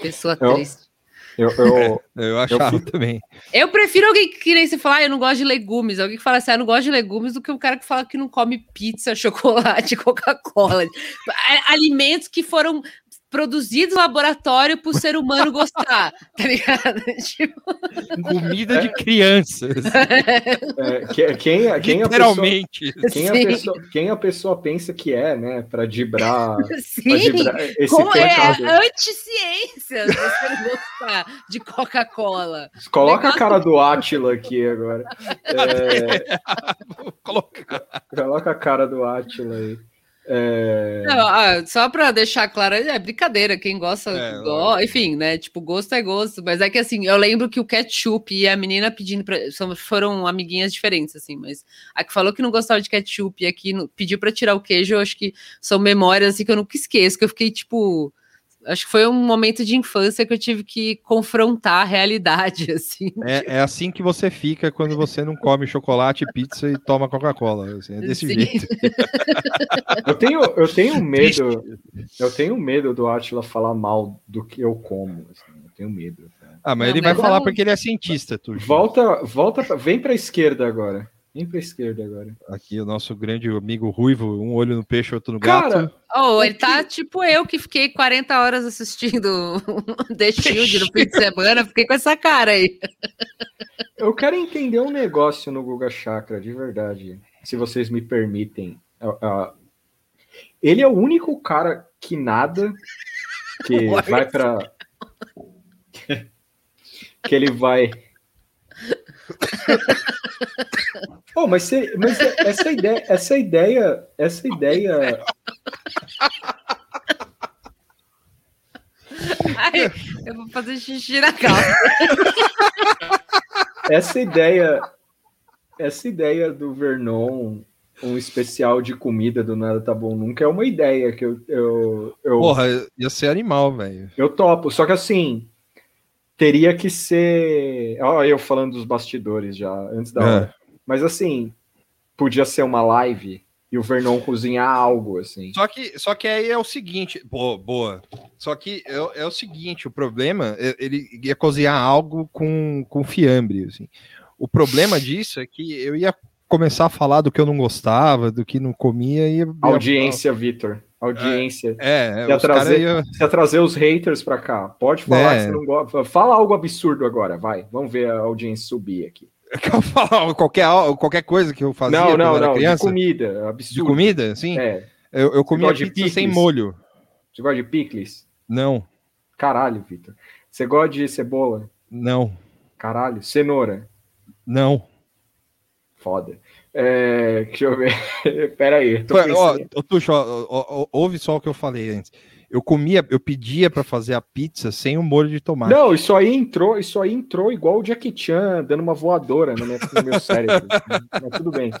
Pessoa Eu- triste. Eu, eu, Eu achava fico- também. Eu prefiro alguém que, que nem você falar, ah, eu não gosto de legumes. Alguém que fala assim, ah, eu não gosto de legumes, do que um cara que fala que não come pizza, chocolate, Coca-Cola. A- Alimentos que foram produzidos no laboratório para o ser humano gostar, tá ligado? Tipo, Comida de crianças. é, que- quem, quem, a pessoa, Literalmente. quem, a Sim. pessoa, quem a pessoa pensa que é, né? Pra dibrar. pra sim, dibrar esse como é anti-ciência você gostar de Coca-Cola. Coloca a cara do Átila aqui agora. É, coloca a cara do Átila aí. É, Não, ah, só para deixar claro, é brincadeira, quem gosta, É, go- enfim, né? Tipo, gosto é gosto, mas é que assim, eu lembro que o ketchup e a menina pedindo pra, foram amiguinhas diferentes, assim, mas a que falou que não gostava de ketchup e aqui no- pediu para tirar o queijo, eu acho que são memórias assim que eu nunca esqueço, que eu fiquei tipo. Acho que foi um momento de infância que eu tive que confrontar a realidade, assim. É, é assim que você fica quando você não come chocolate, pizza e toma Coca-Cola. assim, é desse Sim. jeito. eu, tenho, eu tenho medo. Eu tenho medo do Átila falar mal do que eu como. assim, eu tenho medo. cara. Ah, mas Não, ele vai mas falar não- porque ele é cientista, tu. Volta, volta, vem pra esquerda agora. Vem pra esquerda agora. Aqui o nosso grande amigo Ruivo, um olho no peixe, outro no Cara, gato. Oh, ele tá tipo eu que fiquei 40 horas assistindo The Shield no fim de semana, fiquei com essa cara aí. eu quero entender um negócio no Guga Chakra, de verdade. Se vocês me permitem. Ah, ah, ele é o único cara que nada, que vai pra. que ele vai. Oh, mas, mas essa ideia, essa ideia, essa ideia, Ai, eu vou fazer xixi na calça. essa ideia, essa ideia do Vernon, um especial de comida do nada tá bom nunca é uma ideia que eu eu, eu, Porra, ia ser animal, velho. eu topo. Só que assim teria que ser, ó, eu falando dos bastidores já antes da É. hora. Mas assim, podia ser uma live e o Vernon cozinhar algo, assim. Só que, só que aí é o seguinte, boa, boa. Só que é, é o seguinte, o problema, é- ele ia cozinhar algo com, com fiambre, assim. O problema disso é que eu ia começar a falar do que eu não gostava, do que não comia e ia- Audiência, Vitor. Audiência. É, Ia os caras trazer- Você ia trazer os haters pra cá. Pode falar É. que você não gosta. Fala algo absurdo agora, vai. Vamos ver a audiência subir aqui. Eu falar qualquer, qualquer coisa que eu fazia não, não, não. De criança? comida. De Absurdo. comida, sim. É. Eu, eu comia de pizza sem molho. Você gosta de picles? Não, Caralho, Vitor. Você gosta de cebola? não, Caralho. Cenoura? não. Foda. É, deixa eu ver. Pera aí. tô ó, Tuxo, ó, ó, ó, ouve só o que eu falei antes. Eu comia, eu pedia pra fazer a pizza sem o molho de tomate. Não, isso aí entrou, isso aí entrou igual o Jackie Chan dando uma voadora no meu, no meu cérebro. Mas tudo bem.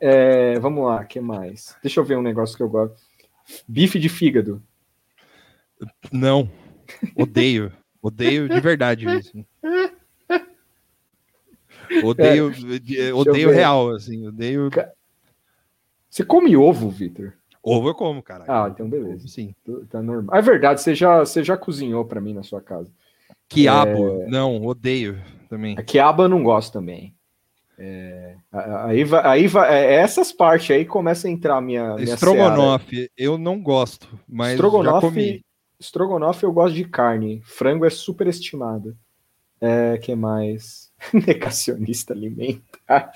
É, vamos lá, o que mais? Deixa eu ver um negócio que eu gosto. Bife de fígado. Não, odeio. Odeio de verdade isso. Odeio, de- odeio real, assim. Odeio. Você come ovo, Vitor? Ovo eu como, cara. Ah, então beleza. Sim. Tá normal. É verdade, você já, você já cozinhou pra mim na sua casa. Quiabo, É. não, odeio também. A quiaba eu não gosto também. É, aí vai, aí vai, é, essas partes aí começa a entrar a minha, minha seara. Estrogonofe, eu não gosto, mas já Estrogonofe, comi. estrogonofe eu gosto de carne. Frango é super estimado. É, que mais? Negacionista alimentar.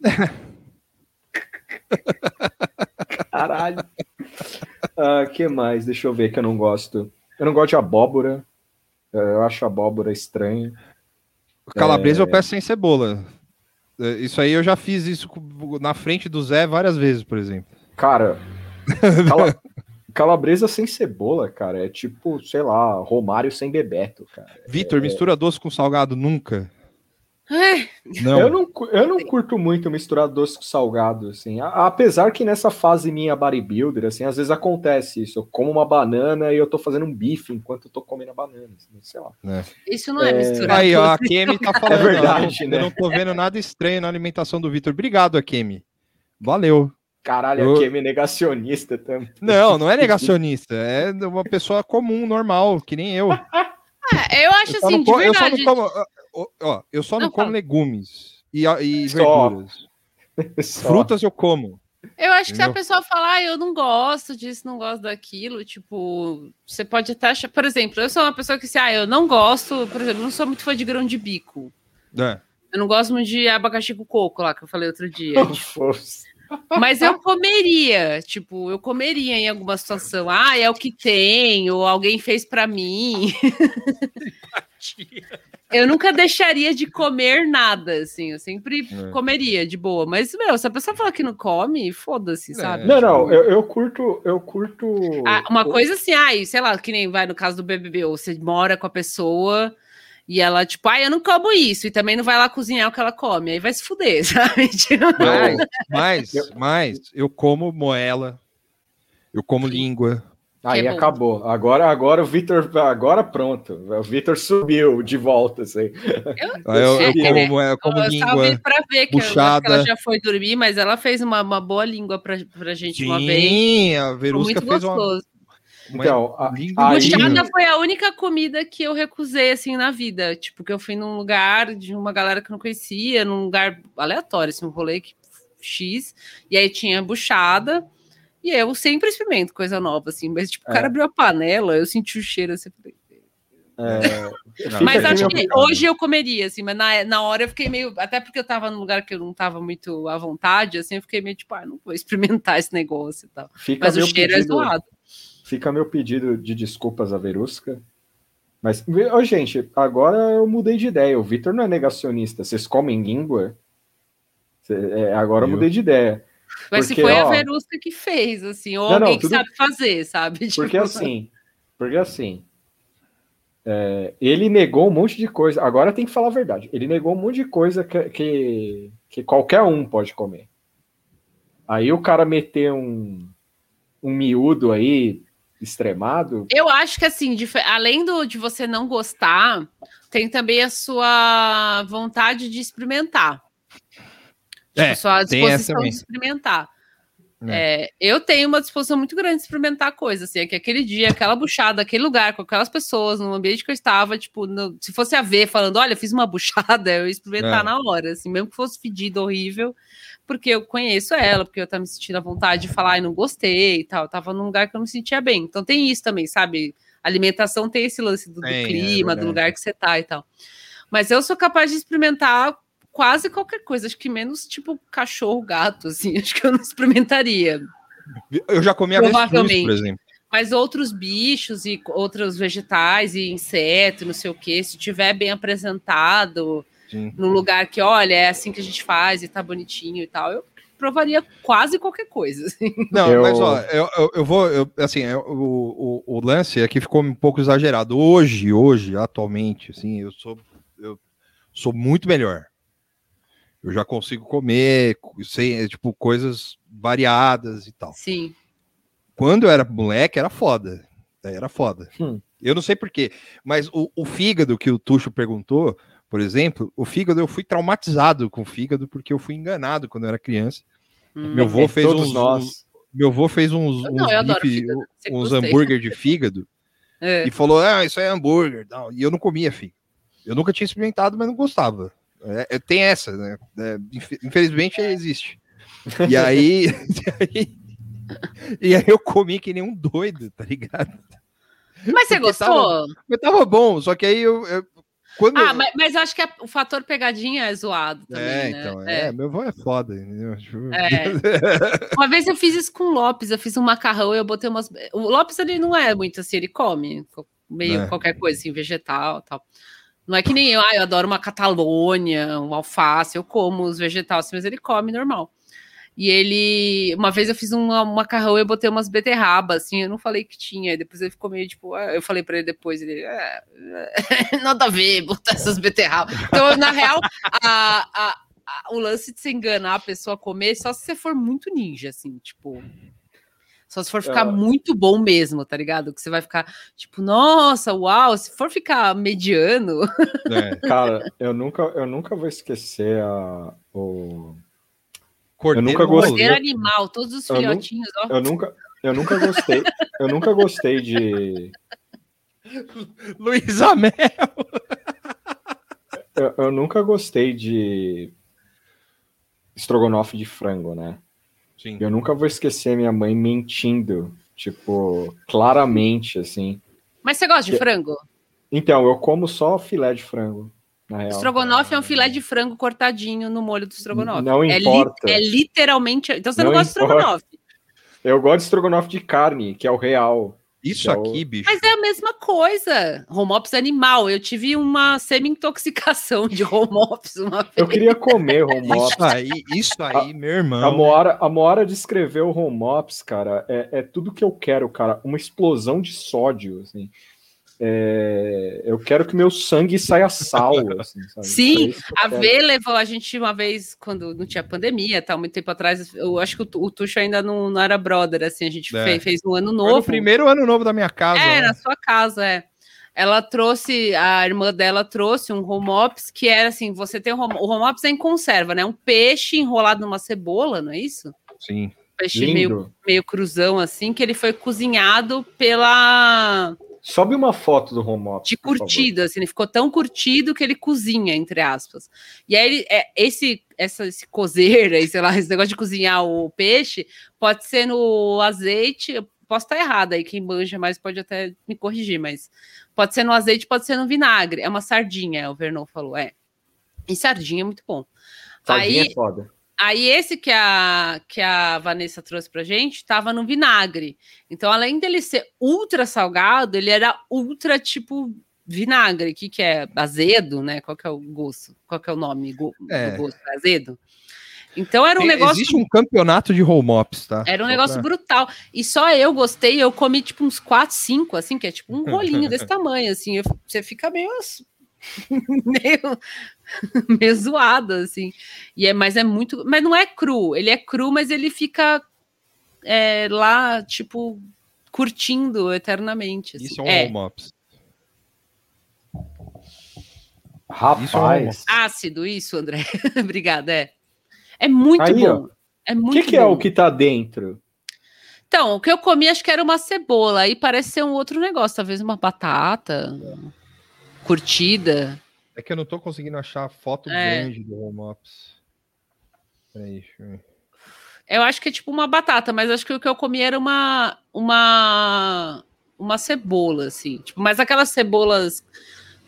Caralho. Ah, que mais? Deixa eu ver que eu não gosto. Eu não gosto de abóbora. É, Eu acho abóbora estranha. Calabresa É. eu peço sem cebola. É, Isso aí eu já fiz isso na frente do Zé várias vezes, por exemplo. Cara, cala- calabresa sem cebola, cara, é tipo, sei lá, Romário sem Bebeto, cara. Vitor, mistura doce com salgado nunca. Não. Eu não, eu não curto muito misturar doce com salgado, assim. A- Apesar que nessa fase minha bodybuilder, assim, às vezes acontece isso. Eu como uma banana e eu tô fazendo um bife enquanto eu tô comendo a banana, assim, sei lá. isso não é, É. misturar. Aí, ó, a. Kemi tá falando. ó, verdade, eu, né? eu não tô vendo nada estranho na alimentação do Vitor. Obrigado, Akemi. Valeu. Caralho, Eu- aqui é negacionista também. Não, não é negacionista. É uma pessoa comum, normal, que nem eu. É, eu acho Eu só assim, não de co- eu só não verdade. como, ó, ó, eu só não, Não, como fala. legumes e, e Só. verduras. Só. Frutas eu como. Eu acho que se a pessoa falar, ah, eu não gosto disso, não gosto daquilo, tipo, você pode até achar, por exemplo, eu sou uma pessoa que se, ah, eu não gosto, por exemplo, eu não sou muito fã de grão de bico. É. Eu não gosto muito de abacaxi com coco lá, que eu falei outro dia. Foda-se. Mas eu comeria, tipo, eu comeria em alguma situação. Ah, é o que tem, ou alguém fez pra mim. eu nunca deixaria de comer nada, assim. Eu sempre É. comeria de boa. Mas, meu, se a pessoa falar que não come, foda-se, É. sabe? Não, não, eu, eu curto, eu curto. Ah, uma coisa assim, ai, sei lá, que nem vai no caso do BBB, ou você mora com a pessoa e ela, tipo, ai, eu não como isso, e também não vai lá cozinhar o que ela come, aí vai se fuder, sabe? Tipo, Mas, mas, mas eu como moela, eu como língua. Aí é acabou. Agora, agora o Vitor, agora pronto. O Vitor subiu de volta, assim. eu, Eu, eu como, moela, como eu língua. pra ver que, eu, acho que ela já foi dormir, mas ela fez uma, uma boa língua pra, pra gente uma vez. Sim, a Foi Verusca muito fez gostoso. uma Então, a- língua aí- Buchada foi a única comida que eu recusei, assim, na vida. Tipo, que eu fui num lugar de uma galera que eu não conhecia, num lugar aleatório, assim, um rolê que, X, e aí tinha buchada, e eu sempre experimento coisa nova, assim, mas, tipo, o É. cara abriu a panela, eu senti o cheiro, assim, falei, é, Mas acho que hoje eu comeria, assim, mas na, na hora eu fiquei meio. Até porque eu tava num lugar que eu não tava muito à vontade, assim, eu fiquei meio tipo, ah, não vou experimentar esse negócio e tal. fica Mas o meu cheiro é pedido- zoado. Fica meu pedido de desculpas à Verusca. Mas, ô, gente, agora eu mudei de ideia. O Vitor não é negacionista. Vocês comem língua? Cê- é, agora eu Eu? mudei de ideia. Mas se Porque, foi a ó, Verusca que fez, assim, ou Não, não, alguém que tudo- sabe fazer, sabe? Porque Tipo, assim, porque assim, é, ele negou um monte de coisa. Agora tem que falar a verdade. Ele negou um monte de coisa que, que, que qualquer um pode comer. Aí o cara meter um, um miúdo aí, extremado. Eu acho que assim, dif- além do, de você não gostar, tem também a sua vontade de experimentar. Tipo, É, só a tem essa disposição de experimentar. É, eu tenho uma disposição muito grande de experimentar coisas, assim, é que aquele dia, aquela buchada, aquele lugar, com aquelas pessoas, no ambiente que eu estava, tipo, no- se fosse a ver falando, olha, fiz uma buchada, eu ia experimentar É. na hora, assim, mesmo que fosse fedido, horrível, porque eu conheço ela, porque eu tava me sentindo à vontade de falar e não gostei e tal, eu tava num lugar que eu não me sentia bem. Então tem isso também, sabe? Alimentação tem esse lance do, do é clima, do verdade. lugar que você tá e tal. Mas eu sou capaz de experimentar quase qualquer coisa, acho que menos tipo cachorro, gato, assim, acho que eu não experimentaria. Eu já comi avestruz, por exemplo. Mas outros bichos e outros vegetais e insetos, não sei o que, se tiver bem apresentado Sim. no lugar que, olha, é assim que a gente faz e tá bonitinho e tal, eu provaria quase qualquer coisa. assim. Não, Eu- mas ó, eu, eu, eu vou, eu- assim, eu- o, o, o lance aqui ficou um pouco exagerado. Hoje, hoje, atualmente, assim, eu sou, eu sou muito melhor. Eu já consigo comer, sem, tipo, coisas variadas e tal. Sim. Quando eu era moleque, era foda. Era foda. Hum. Eu não sei porquê, mas o, o fígado que o Tuxo perguntou, por exemplo, o fígado, eu fui traumatizado com o fígado porque eu fui enganado quando eu era criança. Hum. Meu avô fez Todos uns, nós. meu avô fez uns, uns, eu bife- uns hambúrguer de fígado É. e falou: Ah, isso é hambúrguer. Não. E eu não comia fígado. Eu nunca tinha experimentado, mas não gostava. É, é, tem essa, né? É, infe- infelizmente existe. E aí, e aí. E aí eu comi que nem um doido, tá ligado? Mas você Porque gostou? Mas tava bom, só que aí eu. eu- quando Ah, mas, mas acho que a- o fator pegadinha é zoado também, é, né? então, É. é. meu avô é foda? Tipo, É. Uma vez eu fiz isso com o Lopes, eu fiz um macarrão e eu botei umas. O Lopes ele não é muito assim, ele come co- meio É. qualquer coisa, assim, vegetal e tal. Não é que nem eu, ah, eu adoro uma catalônia, um alface, eu como os vegetais, assim, mas ele come normal. E ele, uma vez eu fiz um macarrão e botei umas beterrabas, assim, eu não falei que tinha, depois ele ficou meio tipo, ah, eu falei pra ele depois, ele, "É, é, nada a ver, botar essas beterrabas. Então, na real, a- a- a- o lance de se enganar a pessoa a comer, só se você for muito ninja, assim, tipo. Só se for ficar Ah. muito bom mesmo, tá ligado? Que você vai ficar, tipo, nossa, uau, se for ficar mediano. é. Cara, eu nunca, eu nunca vou esquecer a, o. Cordeiro nunca no gostei. rolê. Ser animal, todos os Eu filhotinhos, ó. Eu nunca, eu nunca gostei. Eu nunca gostei de. Luísa Mel. Eu, eu nunca gostei de estrogonofe de frango, né? Sim. Eu nunca vou esquecer minha mãe mentindo, tipo, claramente, assim. Mas você gosta de frango? Então, eu como só filé de frango, na real. Estrogonofe é um filé de frango cortadinho no molho do estrogonofe. Não É li- importa. É, literalmente. Então você não, Não gosta de importa. estrogonofe. Eu gosto de estrogonofe de carne, que é o real. Isso é o- aqui, bicho. Mas é a mesma coisa. Home office animal. Eu tive uma semi-intoxicação de home office uma vez. Eu queria comer home office. Isso aí, isso aí, meu irmão. A Moara, a Moara descreveu o home office, cara, é, é tudo que eu quero, cara. Uma explosão de sódio, assim. É, eu quero que meu sangue saia sal, assim, sabe? Sim, É A quero. V levou a gente uma vez, quando não tinha pandemia, tal, muito tempo atrás. Eu acho que o, o Tuxo ainda não, não era brother, assim. A gente É. fez, fez um ano Foi novo. no primeiro ano novo da minha casa. É, né? na sua casa, é. Ela trouxe, a irmã dela trouxe um home ops que era assim: você tem o home, o home ops é em conserva, né? Um peixe enrolado numa cebola, não é isso? Sim. Peixe meio, meio cruzão, assim, que ele foi cozinhado pela. Sobe uma foto do home office. de curtido, assim, ele ficou tão curtido que ele cozinha, entre aspas. E aí, ele, é, esse, essa, esse cozer, aí, sei lá, esse negócio de cozinhar o peixe, pode ser no azeite, posso estar errada aí, quem manja mais pode até me corrigir, mas pode ser no azeite, pode ser no vinagre. É uma sardinha, o Vernon falou, é. E sardinha é muito bom. Sardinha Aí- é foda. Aí esse que a, que a Vanessa trouxe pra gente estava no vinagre. Então, além dele ser ultra salgado, ele era ultra tipo vinagre. O que, que é? Azedo, né? Qual que é o gosto? Qual que é o nome go- É. do gosto? Azedo? Então era um negócio. Existe um campeonato de home ops, tá? Era um negócio pra- brutal. E só eu gostei, eu comi tipo uns 4, 5, assim, que é tipo um rolinho desse tamanho, assim. eu- você fica meio. meio. meio zoado, assim. E é, mas é muito. Mas não é cru. Ele é cru, mas ele fica é, lá, tipo, curtindo eternamente. assim. Isso é um é. Isso é um Rapaz, ácido, isso, André. Obrigada, é. É muito Aí, ó. bom. É O muito que, que é bom. o que tá dentro? Então, o que eu comi acho que era uma cebola. Aí parece ser um outro negócio, talvez uma batata curtida. É que eu não tô conseguindo achar a foto É. grande do home ops. Peraí, deixa eu ver. Eu acho que é tipo uma batata, mas acho que o que eu comi era uma uma uma cebola, assim. Tipo, mas aquelas cebolas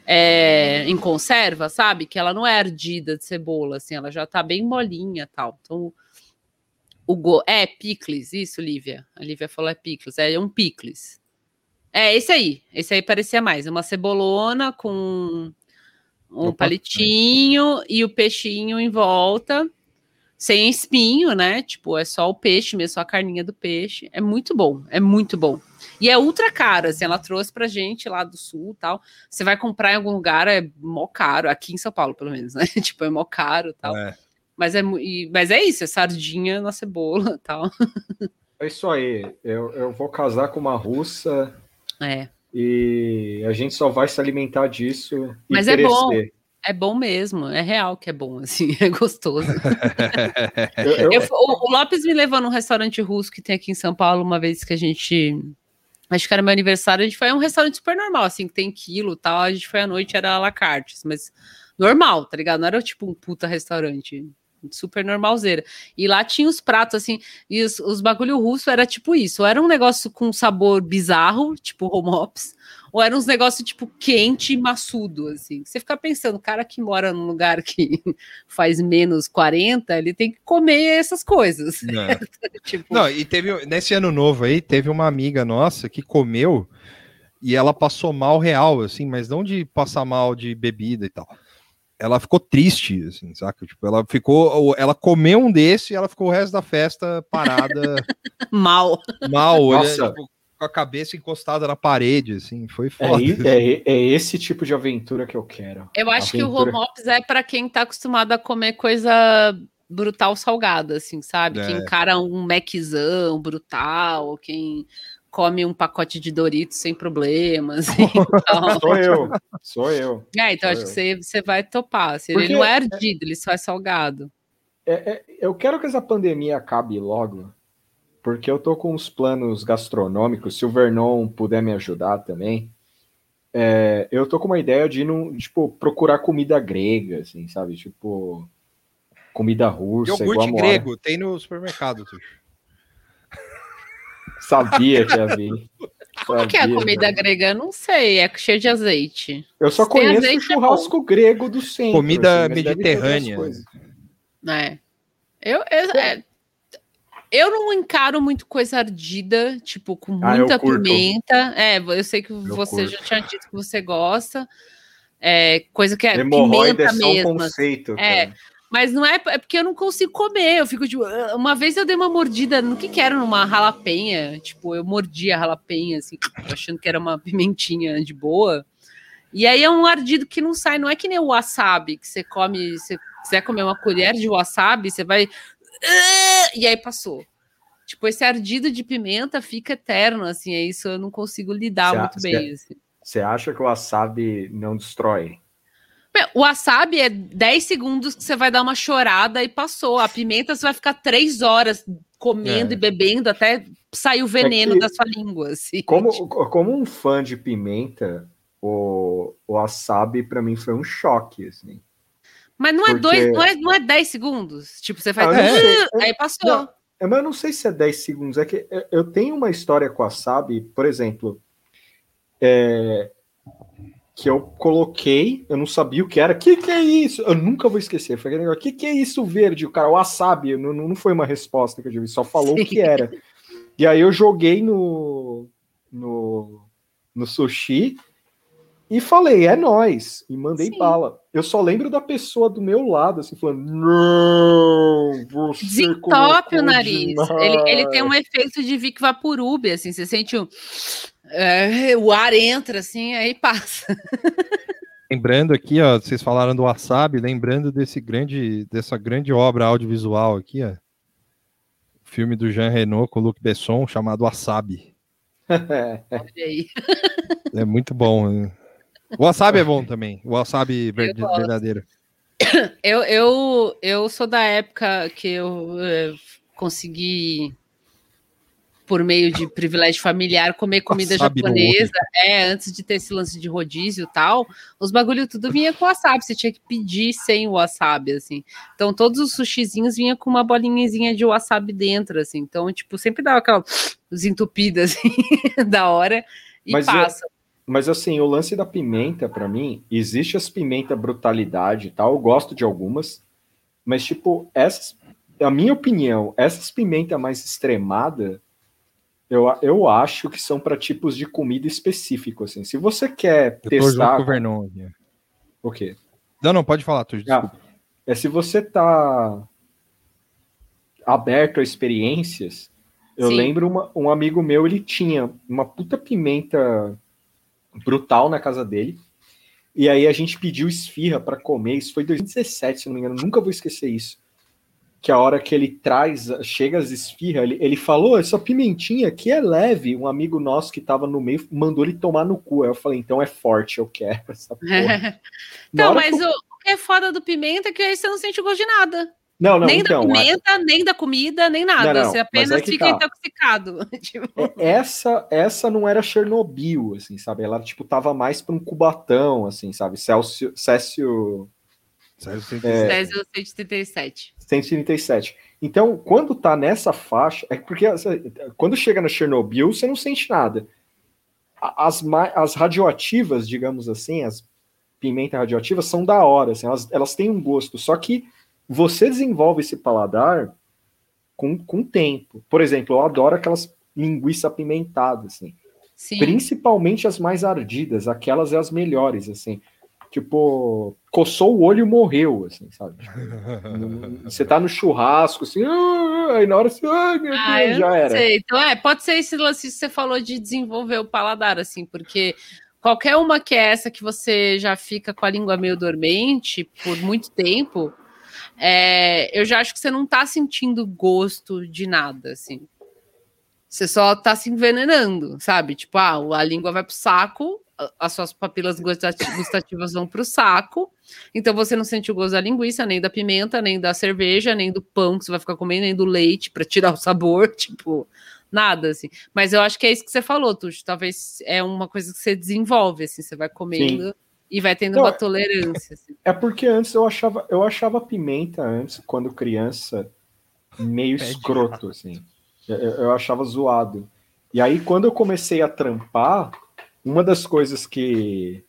é, em conserva, sabe? Que ela não é ardida de cebola, assim, ela já tá bem molinha tal. Então, o go... É, picles, isso, Lívia. A Lívia falou é picles, é um picles. É, esse aí. Esse aí parecia mais. Uma cebolona com um Opa. palitinho e o peixinho em volta, sem espinho, né? Tipo, é só o peixe mesmo, só a carninha do peixe. É muito bom, é muito bom. E é ultra caro, assim, ela trouxe pra gente lá do sul tal. Você vai comprar em algum lugar, é mó caro, aqui em São Paulo, pelo menos, né? tipo, é mó caro tal. É. Mas, é, e- mas é isso, é sardinha na cebola tal. É isso aí. Eu, eu vou casar com uma russa É. e a gente só vai se alimentar disso e Mas é bom. É bom mesmo, é real que é bom, assim, é gostoso. Eu- eu- Eu- o, o Lopes me levou num restaurante russo que tem aqui em São Paulo uma vez que a gente. Acho que era meu aniversário, a gente foi a um restaurante super normal, assim, que tem quilo e tal. A gente foi à noite, era à la carte, mas normal, tá ligado? Não era tipo um puta restaurante. Super normalzeira. E lá tinha os pratos, assim, e os, os bagulho russo era tipo isso. Ou era um negócio com sabor bizarro, tipo home ops, ou era uns negócios, tipo, quente e maçudo, assim. Você fica pensando, o cara que mora num lugar que faz menos 40, ele tem que comer essas coisas. Não. tipo, Não, e teve nesse ano novo aí, teve uma amiga nossa que comeu e ela passou mal real, assim, mas não de passar mal de bebida e tal. Ela ficou triste, assim, saca? Tipo, ela ficou, ela comeu um desse e ela ficou o resto da festa parada, mal. mal, Nossa. tipo, com a cabeça encostada na parede, assim, foi É, foda. i- é, é esse tipo de aventura que eu quero. Eu acho que o Aventura. home ops é para quem tá acostumado a comer coisa brutal salgada, assim, sabe? É. Quem encara um Maczão brutal, quem come um pacote de Doritos sem problemas. Então, Sou eu, sou eu. é, então Sou acho que você, você vai topar. Assim, ele não é ardido, ele só é salgado. É, é, eu quero que essa pandemia acabe logo, porque eu tô com uns planos gastronômicos. Se o Vernon puder me ajudar também, é, eu tô com uma ideia de ir num, tipo, procurar comida grega, assim, sabe? Tipo, comida russa, igual a Iogurte grego, tem no supermercado, Tuxo. Sabia que ia vir. Como que é a Sabia, comida velho. grega? Eu não sei, é cheio de azeite. Eu só Se conheço o azeite, é churrasco grego do centro. Comida outras mediterrânea. É. Eu, eu, é, eu não encaro muito coisa ardida, tipo, com Ah, eu muita curto. pimenta. É, eu sei que você curto. já tinha dito que você gosta. É, coisa que é Hemorroida é pimenta só um mesmo. assim. conceito. É. Mas não é, é porque eu não consigo comer. Eu fico tipo. "Ah", Uma vez eu dei uma mordida no que que era? Numa ralapenha. Tipo, eu mordi a ralapenha, assim, achando que era uma pimentinha de boa. E aí é um ardido que não sai. Não é que nem o wasabi, que você come. Se você quiser comer uma colher de wasabi, você vai. "Ah", E aí passou. Tipo, esse ardido de pimenta fica eterno, assim. É isso eu não consigo lidar Cê- muito bem. Assim. Você acha que o wasabi não destrói? O wasabi é 10 segundos que você vai dar uma chorada e passou. A pimenta você vai ficar 3 horas comendo É. e bebendo até sair o veneno que- da sua língua. Assim. Como, como um fã de pimenta, o, o wasabi pra mim foi um choque, assim. Mas não é, porque- dois, não, é, não é 10 segundos. Tipo, você faz. Ah. "Ah", aí passou. Não, é, mas eu não sei se é 10 segundos. É que eu- tenho uma história com wasabi, por exemplo, é, que eu coloquei, eu não sabia o que era. O que, que é isso? Eu nunca vou esquecer. Foi aquele negócio, o que, que é isso verde? O cara, wasabi, não, não foi uma resposta que eu tive, só falou Sim. o que era. E aí eu joguei no, no, no sushi e falei, é nós. E mandei Sim. bala. Eu só lembro da pessoa do meu lado, assim, falando, não, você Desentope o nariz. demais." Ele, ele tem um efeito de Vic Vaporub, assim. Você sente o. é, o ar entra, assim, aí passa. Lembrando aqui, ó, vocês falaram do wasabi, lembrando desse grande, dessa grande obra audiovisual aqui, ó. Filme do Jean Reno com o Luc Besson, chamado Wasabi. Olha aí. É muito bom. né? O wasabi é bom também. O wasabi ver- gosto. verdadeiro. Eu, eu, eu sou da época que eu é, consegui, por meio de privilégio familiar, comer comida Wasabi japonesa. É, antes de ter esse lance de rodízio e tal, os bagulho tudo vinha com wasabi. Você tinha que pedir sem o wasabi, assim. Então, todos os sushizinhos vinha com uma bolinhazinha de wasabi dentro, assim. Então, tipo, sempre dava aquela desentupida, assim, da hora. E Mas eu- passa. Mas assim, o lance da pimenta, pra mim, existe as pimenta brutalidade e tal, eu gosto de algumas, mas tipo, essas, a minha opinião, essas pimenta mais extremada, eu, eu acho que são para tipos de comida específico, assim. Se você quer Eu tô junto testar com o o quê? Não, não, pode falar, Tuxo, Ah, é se você tá aberto a experiências. Eu Sim. lembro uma- um amigo meu, ele tinha uma puta pimenta brutal na casa dele. E aí a gente pediu esfirra para comer. Isso foi em 2017, se não me engano. Nunca vou esquecer isso. Que a hora que ele traz, chega as esfirras, ele, ele falou: essa pimentinha aqui é leve. Um amigo nosso que tava no meio mandou ele tomar no cu. Aí eu falei: então é forte, eu quero essa porra. Hora mas que o que é foda do pimenta é que aí você não sente gosto de nada. Não, não, nem então. da a- pimenta, nem da comida, nem nada. Não, não, você mas apenas que fica tá. intoxicado. Tipo, É, Essa, essa não era Chernobyl, assim, sabe? Ela, tipo, tava mais pra um cubatão, assim, sabe? Celsius, Cécio Sério, você- É. Césio 137. 137. Então, quando tá nessa faixa, é porque assim, quando chega na Chernobyl, você não sente nada. A- As, as radioativas, digamos assim, as pimenta radioativas são da hora, assim, elas, elas têm um gosto, só que você desenvolve esse paladar com, com o tempo. Por exemplo, eu adoro aquelas linguiça apimentadas, assim. Sim. Principalmente as mais ardidas, aquelas é as melhores, assim. Tipo, coçou o olho e morreu, assim, sabe? Você tá no churrasco, assim, "Ah", aí na hora você, ai meu Ah, Deus, eu já não era. sei. Então, é, pode ser esse lance que você falou de desenvolver o paladar, assim, porque qualquer uma que é essa que você já fica com a língua meio dormente por muito tempo, é, eu já acho que você não tá sentindo gosto de nada, assim. Você só tá se envenenando, sabe? Tipo, ah, a língua vai pro saco, as suas papilas gustati- gustativas vão pro saco, então você não sente o gosto da linguiça, nem da pimenta, nem da cerveja, nem do pão que você vai ficar comendo, nem do leite para tirar o sabor, tipo, nada assim. Mas eu acho que é isso que você falou, Tuxo. Talvez é uma coisa que você desenvolve, assim, você vai comendo e vai tendo Não, uma é- tolerância. assim. É porque antes eu achava, eu achava pimenta antes, quando criança, meio escroto, assim. Eu, eu achava zoado. E aí, quando eu comecei a trampar, uma das coisas que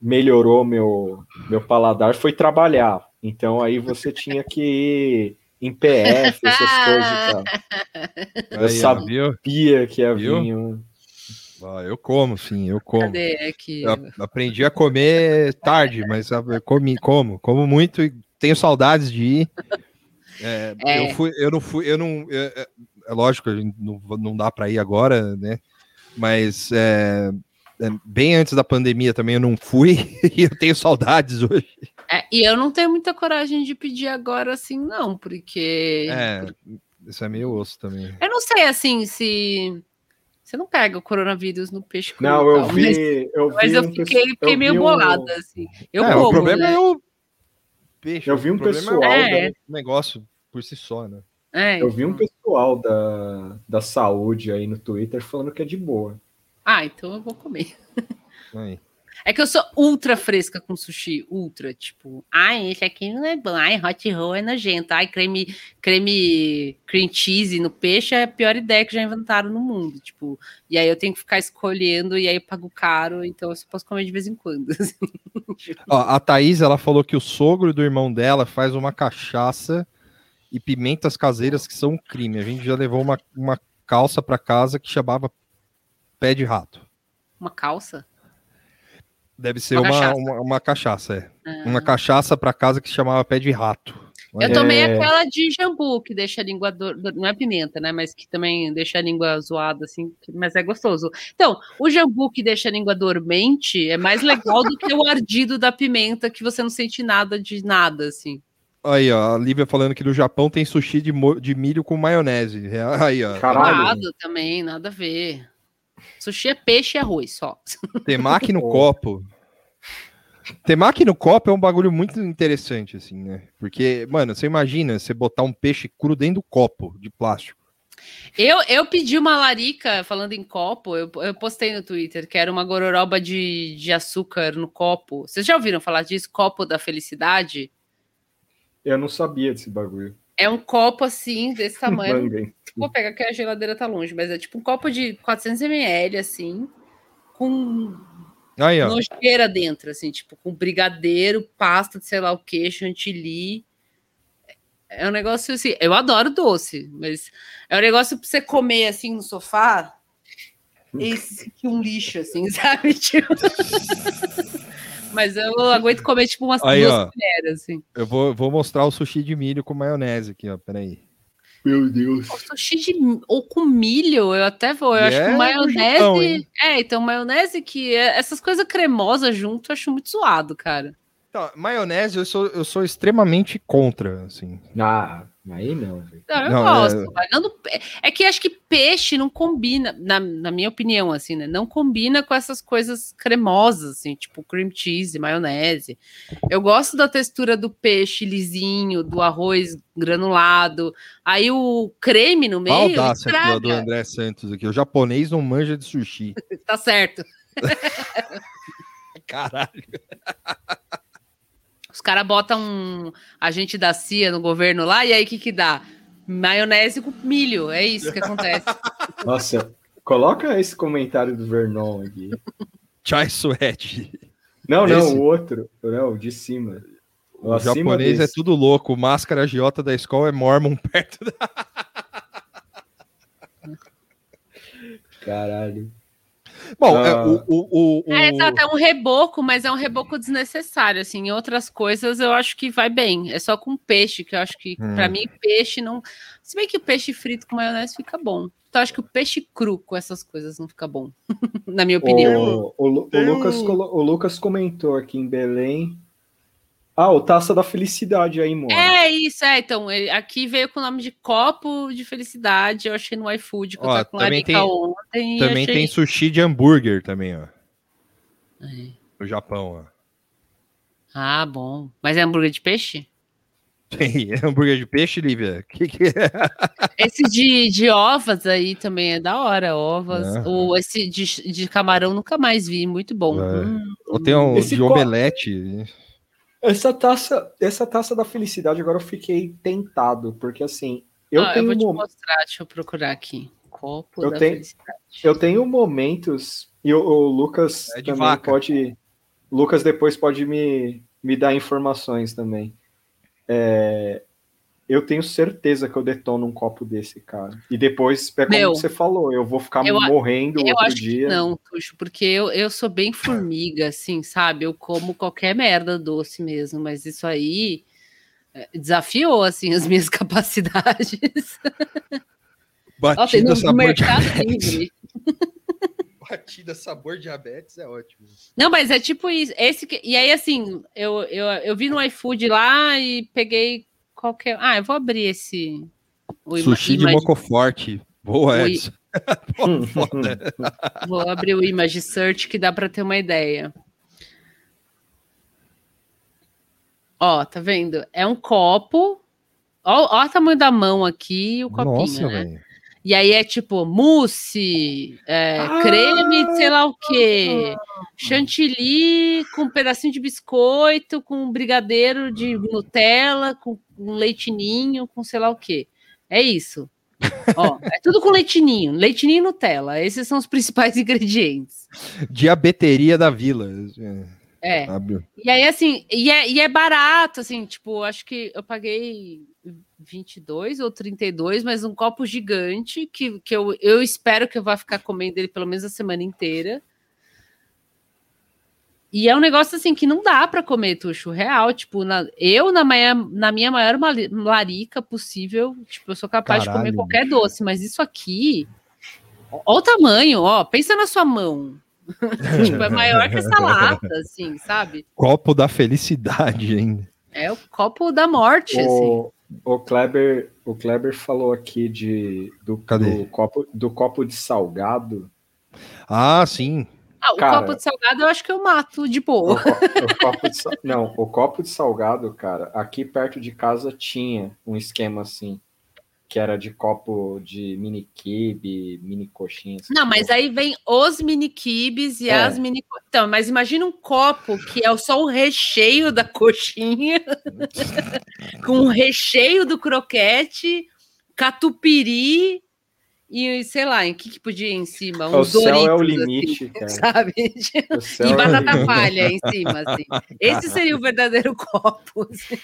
melhorou meu, meu paladar foi trabalhar. Então aí você tinha que ir em PF, essas coisas e tal. Aí, sabia. viu? Pia que ia Viu? vir. Ah, eu como, sim, eu como. Cadê? Eu a- aprendi a comer tarde, mas eu comi, como, como muito e tenho saudades de ir. É, É. Eu fui, eu não fui, eu não. É, é- é lógico, não, não dá para ir agora, né? Mas é, é, bem antes da pandemia também eu não fui e eu tenho saudades hoje. É, e eu não tenho muita coragem de pedir agora assim, não, porque É, isso é meio osso também. eu não sei assim se você não pega o coronavírus no peixe cru Não, eu tal, mas, vi. Eu mas vi eu um fiquei, pesso- fiquei eu meio vi um- bolada assim. Eu é, como, o problema né? é o peixe. Eu vi um problema pessoal É. é negócio por si só, né? É, Eu vi um então. pessoal da, da saúde aí no Twitter falando que é de boa. Ah, então eu vou comer. Aí. É que eu sou ultra fresca com sushi, ultra, tipo, ai, esse aqui não é bom, ai, hot roll é nojento, ai, creme, creme cream cheese no peixe é a pior ideia que já inventaram no mundo, tipo, e aí eu tenho que ficar escolhendo, e aí eu pago caro, então eu só posso comer de vez em quando, assim. Ó, a Thaís, ela falou que o sogro do irmão dela faz uma cachaça e pimentas caseiras que são um crime. A gente já levou uma, uma calça para casa que chamava pé de rato. Uma calça? Deve ser Uma uma, cachaça. uma, uma cachaça, é. Ah. Uma cachaça para casa que se chamava pé de rato. Eu tomei É. aquela de jambu, que deixa a língua. do- não é pimenta, né? Mas que também deixa a língua zoada, assim. Mas é gostoso. Então, o jambu que deixa a língua dormente é mais legal do que o ardido da pimenta, que você não sente nada de nada, assim. Aí, ó, a Lívia falando que no Japão tem sushi de, mo- de milho com maionese. É, Aí, ó. Caralho. Nada também, nada a ver. Sushi é peixe e arroz só. Temaki no copo. Temaki no copo é um bagulho muito interessante, assim, né? Porque, mano, você imagina você botar um peixe cru dentro do copo de plástico. Eu, eu pedi uma larica, falando em copo, eu, eu postei no Twitter, que era uma gororoba de, de açúcar no copo. Vocês já ouviram falar disso? Copo da felicidade? Eu não sabia desse bagulho. É um copo assim, desse tamanho. Vou pegar que a geladeira tá longe, mas é tipo um copo de 400 ml, assim, com Aí, ó. nojeira dentro, assim, tipo, com brigadeiro, pasta de sei lá o que, chantilly. É um negócio assim, eu adoro doce, mas é um negócio pra você comer assim no sofá. Esse que um lixo, assim, sabe? Tipo... mas eu aguento comer tipo umas Aí, duas ó. colheres, assim. Eu vou, vou mostrar o sushi de milho com maionese aqui, ó. Peraí. Meu Deus. O sushi de, ou com milho, eu até vou. Eu E acho é que maionese. nojentão, hein? é, então maionese que. é- essas coisas cremosas junto, eu acho muito zoado, cara. Então, maionese eu sou, eu sou extremamente contra, assim. Ah, aí não. Não, eu Não, gosto. mas não- é que acho que peixe não combina, na, na minha opinião, assim, né? Não combina com essas coisas cremosas, assim, tipo cream cheese, maionese. Eu gosto da textura do peixe lisinho, do arroz granulado. Aí o creme no meio. Audácia aqui, do. André Santos aqui. O japonês não manja de sushi. Tá certo. Caralho. Os caras botam um agente da CIA no governo lá, e aí o que que dá? Maionese com milho, é isso que acontece. Nossa, coloca esse comentário do Vernon aqui. Chai Suede. Não, não, Esse? o outro. Não, o de cima. O acima japonês é desse. tudo louco. O máscara agiota da escola é Mormon perto da. Caralho. Bom, Ah. é, o. o, o, o- É, exato, é um reboco, mas é um reboco desnecessário, assim. Em outras coisas eu acho que vai bem. É só com peixe, que eu acho que, Hum. pra mim, peixe não. Se bem que o peixe frito com maionese fica bom. Então, eu acho que o peixe cru com essas coisas não fica bom, na minha opinião. O, o, o Lucas, o Lucas comentou aqui em Belém. Ah, o Taça da Felicidade aí, mano. É isso, é. Então, ele- aqui veio com o nome de copo de felicidade. Eu achei no iFood que eu Ó, tava com também tem- ontem. Também achei... tem sushi de hambúrguer também, ó. É. No Japão, ó. Ah, bom. Mas é hambúrguer de peixe? Tem hambúrguer de peixe, Lívia? Que que é? Esse de, de ovas aí também é da hora, ovas. Aham. Ou esse de, de camarão nunca mais vi, muito bom. É. Hum, Ou tem um Esse de co- omelete. Essa taça, essa taça da felicidade agora eu fiquei tentado, porque assim, eu ah, eu tenho vou te mo- mostrar, deixa eu procurar aqui. Copo Eu da tenho- felicidade. eu tenho momentos e o, o Lucas É de também vaca. pode Lucas depois pode me, me dar informações também. É, eu tenho certeza que eu detono um copo desse, cara. E depois, é como Meu, você falou, eu vou ficar eu morrendo Eu outro acho dia. que não, Tuxo, porque eu, eu sou bem formiga, assim, sabe? Eu como qualquer merda doce mesmo, mas isso aí é, desafiou, assim, as minhas capacidades. Ó, Batida no sabor Mercado diabetes. Livre. Batida sabor diabetes é ótimo. Não, mas é tipo isso. Esse que, e aí, assim, eu, eu, eu vi no iFood lá e peguei qualquer. Ah, eu vou abrir esse. o ima- Sushi de image- mocoforte. Boa, i- Edson. Vou abrir o Image Search que dá para ter uma ideia. Ó, tá vendo? É um copo. Ó, ó o tamanho da mão aqui e o copinho, Nossa, né? velho. E aí é tipo mousse, é, Ah! creme, sei lá o quê, chantilly com um pedacinho de biscoito, com um brigadeiro de Nutella, com um leitinho, com sei lá o quê. É isso. Ó, é tudo com leitinho, leitinho e Nutella. Esses são os principais ingredientes. Diabeteria da vila. É. Sabe? E aí, assim, e é, e é barato, assim, tipo, acho que eu paguei 22 ou 32, mas um copo gigante que, que eu, eu espero que eu vá ficar comendo ele pelo menos a semana inteira. E é um negócio assim que não dá para comer, tuxo, real. Tipo, na- eu, na minha, na minha maior larica possível, tipo, eu sou capaz de Caralho, comer qualquer doce, mas isso aqui, ó, ó o tamanho, ó, pensa na sua mão. tipo, é maior que essa lata, assim, sabe? Copo da felicidade ainda. É o copo da morte, assim. O, o, Kleber, o Kleber falou aqui de, do, do copo, do copo de salgado. Ah, sim. Ah, o Cara. copo de salgado eu acho que eu mato de O, boa. co- o copo de Não, o copo de salgado, cara, aqui perto de casa tinha um esquema assim, que era de copo de mini kibe, mini coxinha. Não, mas aí vem os mini quibes e É. as mini. Então, mas imagina um copo que é só o recheio da coxinha, com o recheio do croquete, catupiry e sei lá, em que, que podia ir em cima? O Uns céu é o Doritos, limite, assim, cara. sabe? O E é o batata limite. palha em cima, assim. Esse seria o verdadeiro copo. assim.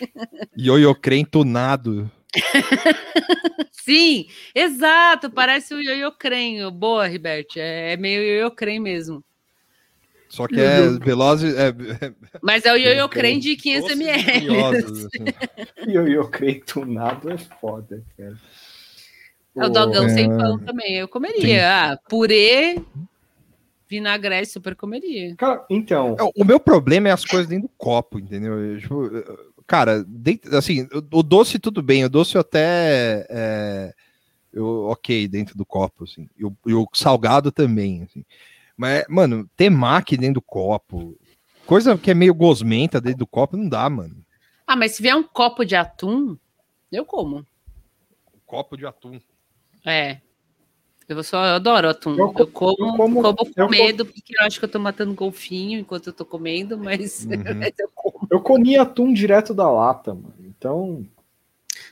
Ioiô crem tunado. Sim, exato. Parece o ioiô creme. Boa, Riberte. É, é meio ioiô creme mesmo. Só que é velozes. É, Mas é o ioiô Creme. creme de 500 doces e ml. assim. Eu creio tunado é foda, cara. É o dogão sem É. pão também. Eu comeria. Ah, purê, vinagrete, super comeria. Cara, então, É, O meu problema é as coisas dentro do copo, entendeu? Eu, tipo, cara, dentro- assim, o, o doce tudo bem, o doce eu até é, eu, ok dentro do copo, assim, e o, e o salgado também, assim. Mas, mano, temaki dentro do copo, coisa que é meio gosmenta dentro do copo, não dá, mano. Ah, mas se vier um copo de atum, eu como. Copo de atum. É. Eu só eu adoro atum. Eu Eu, co- como, eu como- como com medo, porque eu acho que eu tô matando golfinho enquanto eu tô comendo, mas, Uhum. mas eu como. eu comi atum direto da lata, mano. Então,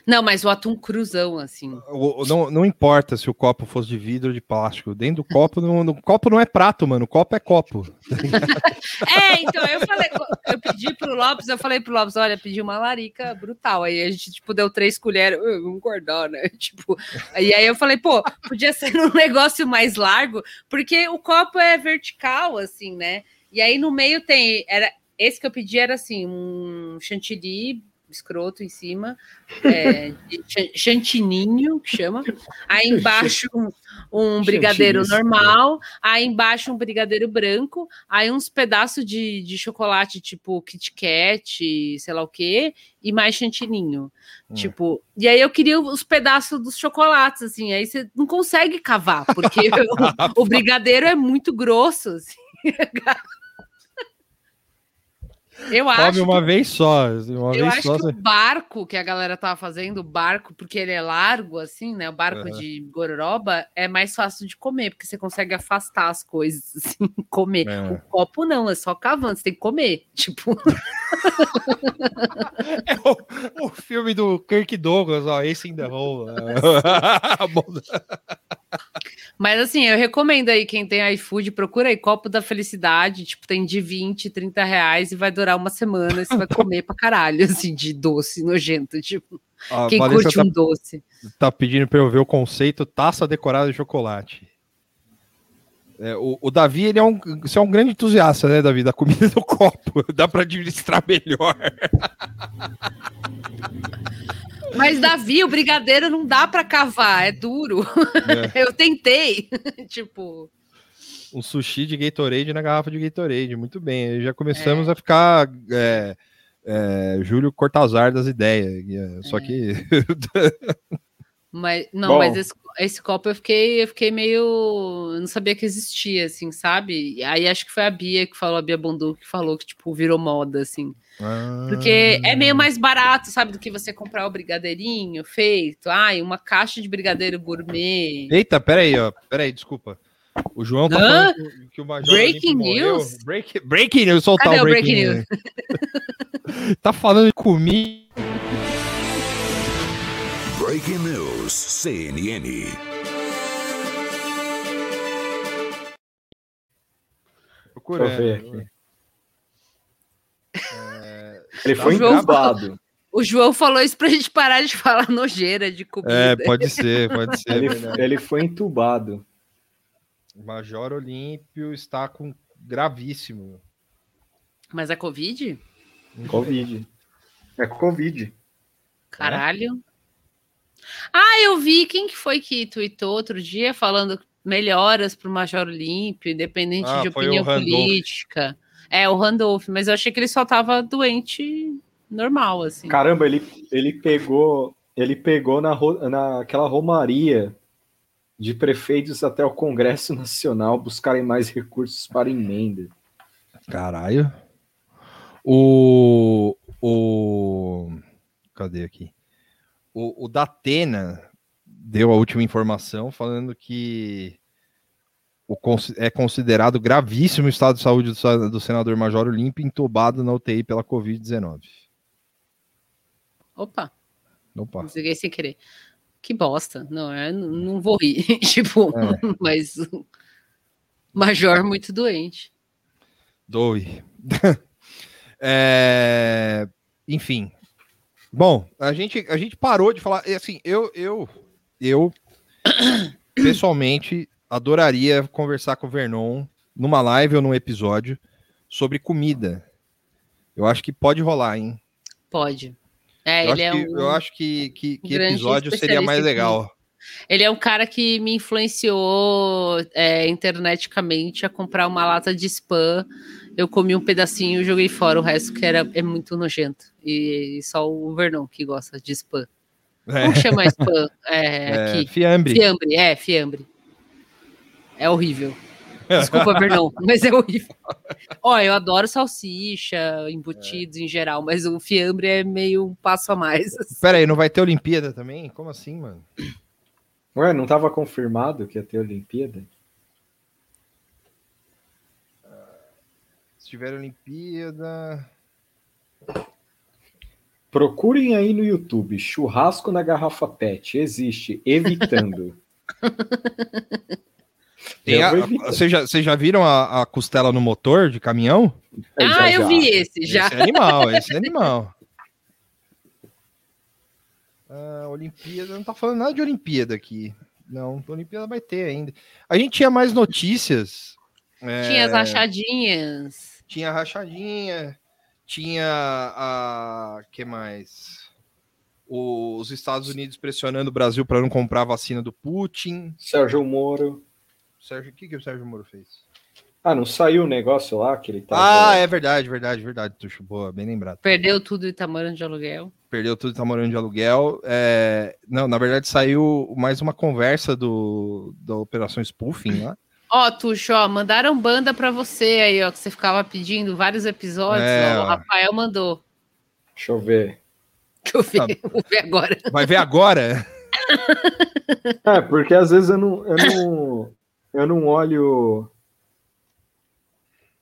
Não, mas o atum cruzão, assim. O- não, não importa se o copo fosse de vidro ou de plástico, dentro do copo, não, no, copo não é prato, mano, o copo é copo. É, então eu falei, eu pedi pro Lopes, eu falei pro Lopes, olha, pedi uma larica brutal. Aí a gente, tipo, deu três colheres, "Uh, vamos guardar, né? Tipo, e aí eu falei, pô, podia ser um negócio mais largo, porque o copo é vertical, assim, né? E aí no meio tem, era, esse que eu pedi era assim, um chantilly escroto em cima, é, chantininho, que chama. Aí embaixo um, um brigadeiro normal, aí embaixo um brigadeiro branco, aí uns pedaços de, de chocolate, tipo Kit Kat, sei lá o quê, e mais chantininho. Hum. Tipo, e aí eu queria os pedaços dos chocolates, assim, aí você não consegue cavar, porque o, o brigadeiro é muito grosso, assim. Eu Come acho uma que vez só, uma eu vez acho só. que o barco que a galera tava fazendo, o barco, porque ele é largo, assim, né? O barco de gororoba é mais fácil de comer, porque você consegue afastar as coisas, assim, comer. É. O copo não, é só cavando, você tem que comer. Tipo, É o, o filme do Kirk Douglas, ó, Ace in the Hole. Mas assim, eu recomendo aí quem tem iFood, procura aí copo da felicidade, tipo, tem de 20, 30 reais e vai durar uma semana e você vai comer pra caralho, assim, de doce nojento. Tipo, A quem Vanessa curte tá, um doce. tá pedindo pra eu ver o conceito taça decorada de chocolate. É, o, o Davi, ele é um, você é um grande entusiasta, né, Davi, da comida do copo. Dá pra administrar melhor. Mas, Davi, o brigadeiro não dá pra cavar, é duro. Eu tentei. tipo, Um sushi de Gatorade na garrafa de Gatorade. Muito bem. Já É. começamos a ficar é, é, Júlio Cortazar das ideias. é, Só que. Mas não, Bom. mas esse, esse copo eu fiquei, eu fiquei meio. Eu não sabia que existia, assim, sabe? Aí acho que foi a Bia que falou, a Bia Bondu, que falou que, tipo, virou moda, assim. Porque é Ah. meio mais barato, sabe, do que você comprar o brigadeirinho feito. Ai, uma caixa de brigadeiro gourmet. Eita, peraí, ó. Peraí, desculpa. O João tá Hã? falando que- o Major Breaking news? Break, breaking news, soltar Cadê o breaking, breaking news. tá falando de comida. Breaking News CNN. Procura. Deixa eu ver aqui. É, ele foi O João entubado. O João falou isso pra gente parar de falar nojeira de comida. É, pode ser, pode ser. Ele, ele foi entubado. Major Olímpio está com gravíssimo. Mas é Covid? Covid. É Covid. Caralho. Ah, eu vi. Quem que foi que tweetou outro dia falando melhoras para o Major Olímpio, independente Ah, de opinião política? É, o Randolph, mas eu achei que ele só tava doente normal, assim. Caramba, ele, ele pegou. Ele pegou na, naquela romaria de prefeitos até o Congresso Nacional buscarem mais recursos para emenda. Caralho. O. O. Cadê aqui? O, o Datena deu a última informação falando que o, é considerado gravíssimo o estado de saúde do, do senador Major Olímpio entubado na UTI pela Covid-19. Opa. Opa. Desliguei sem querer. Que bosta. Não, eu não vou rir. tipo, é. mas Major muito doente. Doe. é... Enfim. Bom, a gente, a gente parou de falar. Assim, eu, eu, eu pessoalmente adoraria conversar com o Vernon numa live ou num episódio sobre comida. Eu acho que pode rolar, hein? Pode. É, eu, acho é que, um, eu acho que, que, que episódio seria mais legal. Ele é um cara que me influenciou é, interneticamente a comprar uma lata de spam. Eu comi um pedacinho e joguei fora o resto, que era, é muito nojento. E, e só o Vernon que gosta de spam. É. Como chama spam é, é, aqui? Fiambre. Fiambre, é, fiambre. É horrível. Desculpa, Vernon, mas é horrível. Ó, eu adoro salsicha, embutidos é. em geral, mas o fiambre é meio um passo a mais. Assim. Pera aí, não vai ter Olimpíada também? Como assim, mano? Ué, não estava confirmado que ia ter Olimpíada? Tiver Olimpíada. Procurem aí no YouTube, churrasco na garrafa PET. Existe, evitando. Vocês Vocês já, já viram a, a, costela no motor de caminhão? Ah, já, eu já. vi esse já. Esse é animal, esse é animal. Uh, Olimpíada, não tá falando nada de Olimpíada aqui. Não, Olimpíada vai ter ainda. A gente tinha mais notícias. Tinha é... as rachadinhas. Tinha rachadinha. Tinha a. que mais? Os Estados Unidos pressionando o Brasil para não comprar a vacina do Putin. Sérgio Moro. Sérgio, o que, que o Sérgio Moro fez? Ah, não saiu o negócio lá que ele tava... Ah, é verdade, verdade, verdade, Tuxo. Boa, bem lembrado. Perdeu tudo de tamanho de aluguel. Perdeu tudo de tamanho de aluguel. É... Não, na verdade saiu mais uma conversa do da Operação Spoofing lá. Ó, oh, Tuxo, ó, mandaram banda pra você aí, ó, que você ficava pedindo vários episódios. É, ó, o Rafael mandou. Deixa eu ver. Deixa eu ver, ah, vou ver agora. Vai ver agora? é, porque às vezes eu não, eu não, eu não olho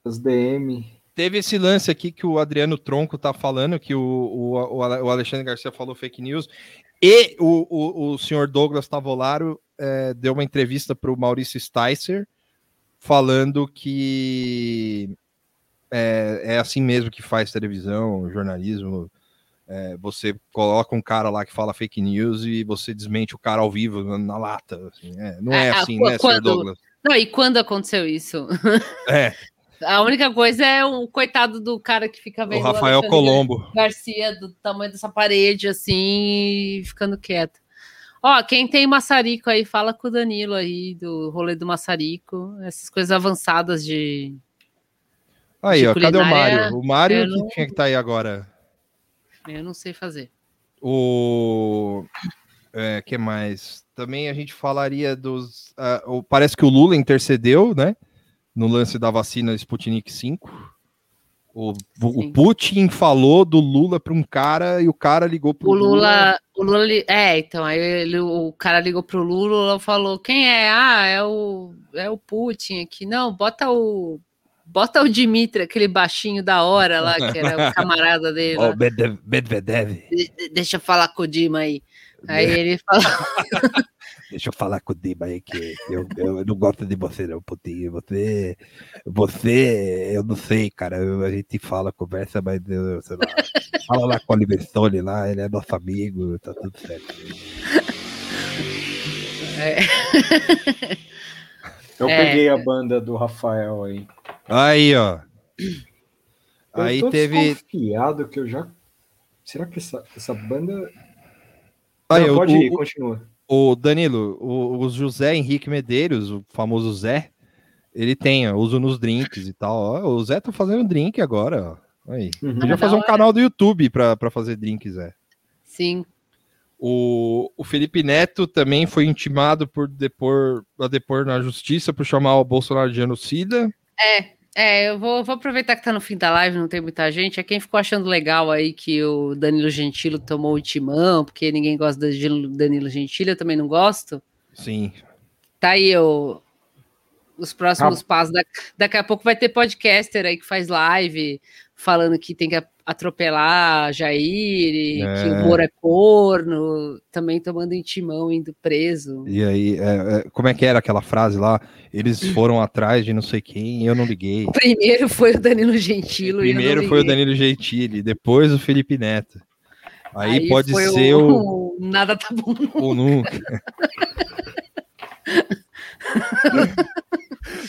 as DM. Teve esse lance aqui que o Adriano Tronco tá falando, que o, o, o Alexandre Garcia falou fake news, e o, o, o senhor Douglas Tavolaro é, deu uma entrevista para o Maurício Sticer, falando que é, é, assim mesmo que faz televisão, jornalismo. É, você coloca um cara lá que fala fake news e você desmente o cara ao vivo na, lata. Assim, é, não é, é assim, né, quando... senhor Douglas? Não, e quando aconteceu isso? É. A única coisa é o coitado do cara que fica vendo o Rafael o Colombo Garcia do tamanho dessa parede assim, ficando quieto. Ó, quem tem maçarico aí, fala com o Danilo aí do rolê do maçarico, essas coisas avançadas de Aí, de ó, cadê o Mário? O Mário que não... tinha que estar tá aí agora. Eu não sei fazer. O é, que mais? Também a gente falaria dos. Uh, parece que o Lula intercedeu, né? no lance da vacina Sputnik 5. O, o Putin falou do Lula para um cara e o cara ligou para o Lula. O Lula, é, então aí ele, o cara ligou para o Lula, o Lula falou: quem é? Ah, é o, é o Putin aqui. Não, bota o. Bota o Dimitri, aquele baixinho da hora lá, que era o camarada dele. Ó, oh, Medvedev. De, deixa eu falar com o Dima aí. Aí ele falou. Deixa eu falar com o Dima aí, que eu, eu não gosto de você, não, Putinho. Você, você, eu não sei, cara. a gente fala, conversa, mas eu, sei lá. Fala lá com o Oliver Stone lá, ele é nosso amigo, tá tudo certo. É. Eu é. peguei a banda do Rafael aí. Aí, ó. Eu aí teve. desconfiado que eu já. Será que essa, essa banda. Aí, Não, pode o, ir, continua. O Danilo, o, o, José Henrique Medeiros, o famoso Zé, ele tem, ó, uso nos drinks e tal. Ó, o Zé tá fazendo drink agora, ó. Aí. Uhum. Podia fazer um canal do YouTube pra, pra fazer drinks, Zé. Sim. O, o Felipe Neto também foi intimado por depor, a depor na justiça por chamar o Bolsonaro de genocida. É, é, eu vou, vou, aproveitar que tá no fim da live, não tem muita gente. É quem ficou achando legal aí que o Danilo Gentili tomou o timão, porque ninguém gosta do Danilo Gentili, eu também não gosto. Sim. Tá aí o, os próximos ah. passos. Da, daqui a pouco vai ter podcaster aí que faz live falando que tem que atropelar Jair, é. que o Moro é corno, também tomando intimão, indo preso. E aí, é, é, como é que era aquela frase lá? Eles foram atrás de não sei quem, eu não liguei. Primeiro foi o Danilo Gentili. Primeiro foi o Danilo Gentili, depois o Felipe Neto. Aí, aí pode ser o, o... Nada tá bom. Ou nunca.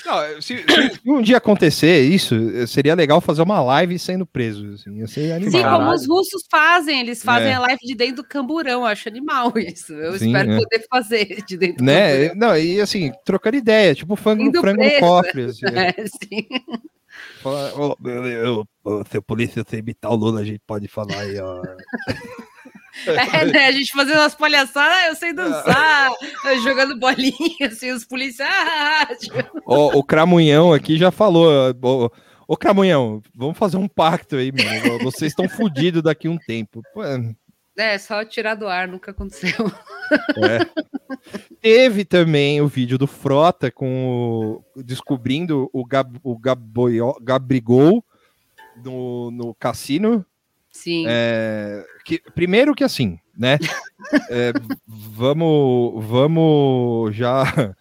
Não, se, se, um dia acontecer isso, seria legal fazer uma live sendo preso. Assim, Sim, como os russos fazem, eles fazem é. a live de dentro do camburão, eu acho animal isso. Eu Sim, espero é. poder fazer de dentro do né? camburão. Não, e assim, trocando ideia, tipo frango, frango no cofre. Assim, é, sim. Fala, oh, eu, eu, eu, se a polícia você imitar o Lula, a gente pode falar aí, ó. É, né? A gente fazendo umas palhaçadas, ah, eu sei dançar, jogando bolinha, assim, os policiais. Ah, tipo... o, o Cramunhão aqui já falou. Ô, ô Cramunhão, vamos fazer um pacto aí, mano. Vocês estão fodidos daqui um tempo. É, só tirar do ar, nunca aconteceu. É. Teve também o vídeo do Frota com o, descobrindo o, Gab, o Gaboio, Gabrigol no, no cassino Sim. É, que, primeiro que assim, né? é, vamos, vamos já,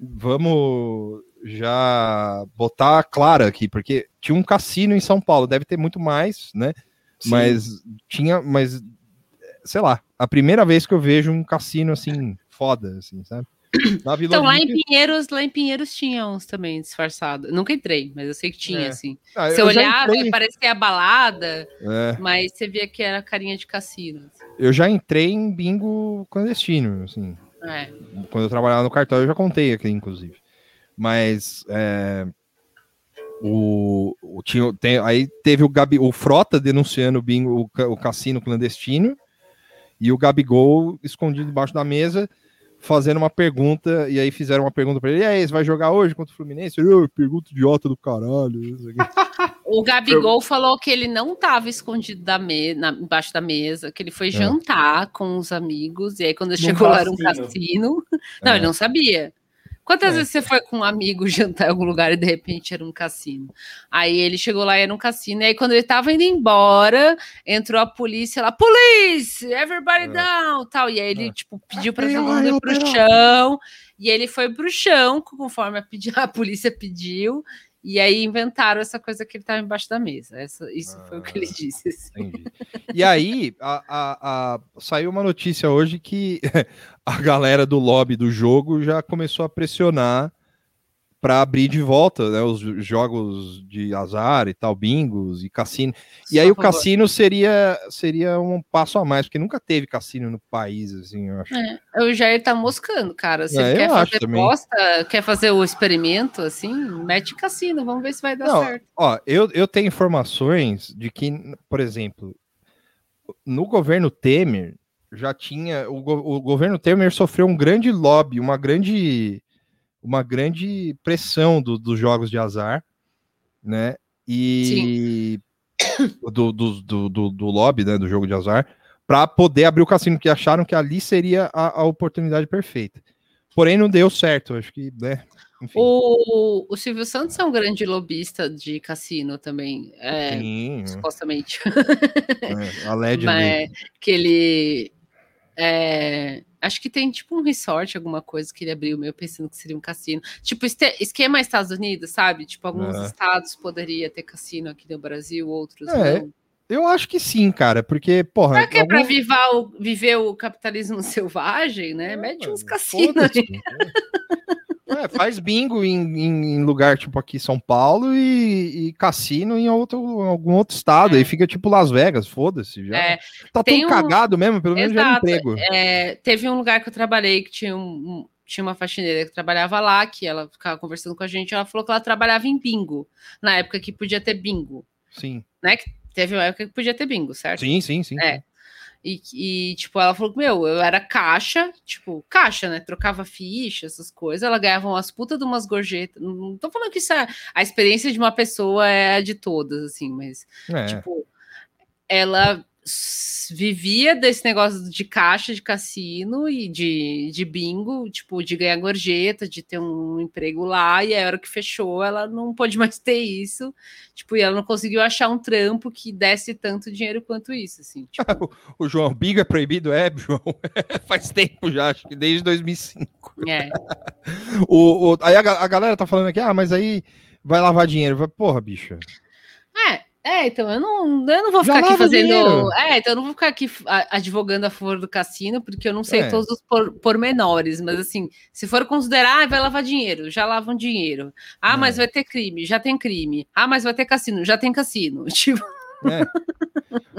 vamos já botar clara aqui, porque tinha um cassino em São Paulo, deve ter muito mais, né? Sim. Mas tinha, mas sei lá, a primeira vez que eu vejo um cassino assim foda, assim, sabe? então, lá em Pinheiros, lá em Pinheiros tinha uns também disfarçados. Nunca entrei, mas eu sei que tinha, é. assim. Ah, você olhava entrei... parecia a balada, é. mas você via que era carinha de cassino. Assim. Eu já entrei em bingo clandestino, assim. É. Quando eu trabalhava no cartório, eu já contei aqui, inclusive. Mas é, o, o tinha, tem, aí teve o, Gabi, o Frota denunciando o bingo, o, o cassino clandestino, e o Gabigol escondido debaixo da mesa fazendo uma pergunta, e aí fizeram uma pergunta para ele, e aí, você vai jogar hoje contra o Fluminense? Eu, pergunta idiota do caralho. o Gabigol falou que ele não estava escondido da me na, embaixo da mesa, que ele foi é. jantar com os amigos, e aí quando ele chegou lá era um cassino. Não, é. ele não sabia. Quantas é. vezes você foi com um amigo jantar em algum lugar e de repente era um cassino? Aí ele chegou lá e era um cassino. E aí, quando ele tava indo embora, entrou a polícia lá, police, everybody é. down, tal. E aí ele, é. tipo, pediu pra todo mundo ir pro chão. E ele foi pro chão, conforme a, a polícia pediu. E aí inventaram essa coisa que ele estava embaixo da mesa. Essa, isso ah, foi o que ele ah, disse. Assim. E aí a, a, a, saiu uma notícia hoje que a galera do lobby do jogo já começou a pressionar para abrir de volta né, os jogos de azar e tal, bingos e cassino. E Só aí o cassino seria seria um passo a mais, porque nunca teve cassino no país, assim, eu acho. É, o Jair tá moscando, cara. Se é, quer fazer bosta, quer fazer o experimento, assim, mete cassino, vamos ver se vai dar Não, certo. Ó, eu, eu tenho informações de que, por exemplo, no governo Temer já tinha. O, o governo Temer sofreu um grande lobby, uma grande uma grande pressão do, dos jogos de azar, né? E do, do, do, do, lobby, né? Do jogo de azar, para poder abrir o cassino, que acharam que ali seria a, a oportunidade perfeita. Porém, não deu certo, acho que, né? O, o Silvio Santos é um grande lobista de cassino também, é, Sim. supostamente. É, allegedly. que ele é, Acho que tem tipo um resort, alguma coisa que ele abriu, meio pensando que seria um cassino. Tipo, esquema Estados Unidos, sabe? Tipo, alguns é. estados poderia ter cassino aqui no Brasil, outros é, não. Eu acho que sim, cara, porque, porra. Será que é pra viver o, viver o capitalismo selvagem, né? É, Mete uns cassinos. É, faz bingo em, em, lugar tipo aqui São Paulo e, e cassino em, outro, algum outro estado. É. Aí fica tipo Las Vegas, foda-se. Já. É, tá tão um... cagado mesmo, pelo menos já é emprego. É, teve um lugar que eu trabalhei que tinha, um, tinha uma faxineira que trabalhava lá, que ela ficava conversando com a gente. Ela falou que ela trabalhava em bingo, na época que podia ter bingo. Sim. Né? Que teve uma época que podia ter bingo, certo? Sim, sim, sim. É. E, e, tipo, ela falou: Meu, eu era caixa, tipo, caixa, né? Trocava ficha, essas coisas. Ela ganhava umas putas de umas gorjetas. Não tô falando que isso é. A experiência de uma pessoa é a de todas, assim, mas, É. tipo, ela vivia desse negócio de caixa de cassino e de, de bingo, tipo, de ganhar gorjeta, de ter um emprego lá, e a hora que fechou, ela não pôde mais ter isso, tipo, e ela não conseguiu achar um trampo que desse tanto dinheiro quanto isso, assim, tipo, O João, bingo é proibido? É, João. Faz tempo já, acho que desde 2005. é. O, o- aí a, a galera tá falando aqui, ah, mas aí vai lavar dinheiro. Vai, Porra, bicho. É, é, então eu não, eu não vou Já ficar aqui fazendo. É, então eu não vou ficar aqui advogando a favor do cassino, porque eu não sei É. todos os por- pormenores, mas assim, se for considerar, ah, vai lavar dinheiro, já lavam dinheiro. Ah, mas É. vai ter crime, já tem crime. Ah, mas vai ter cassino, já tem cassino. Tipo, É.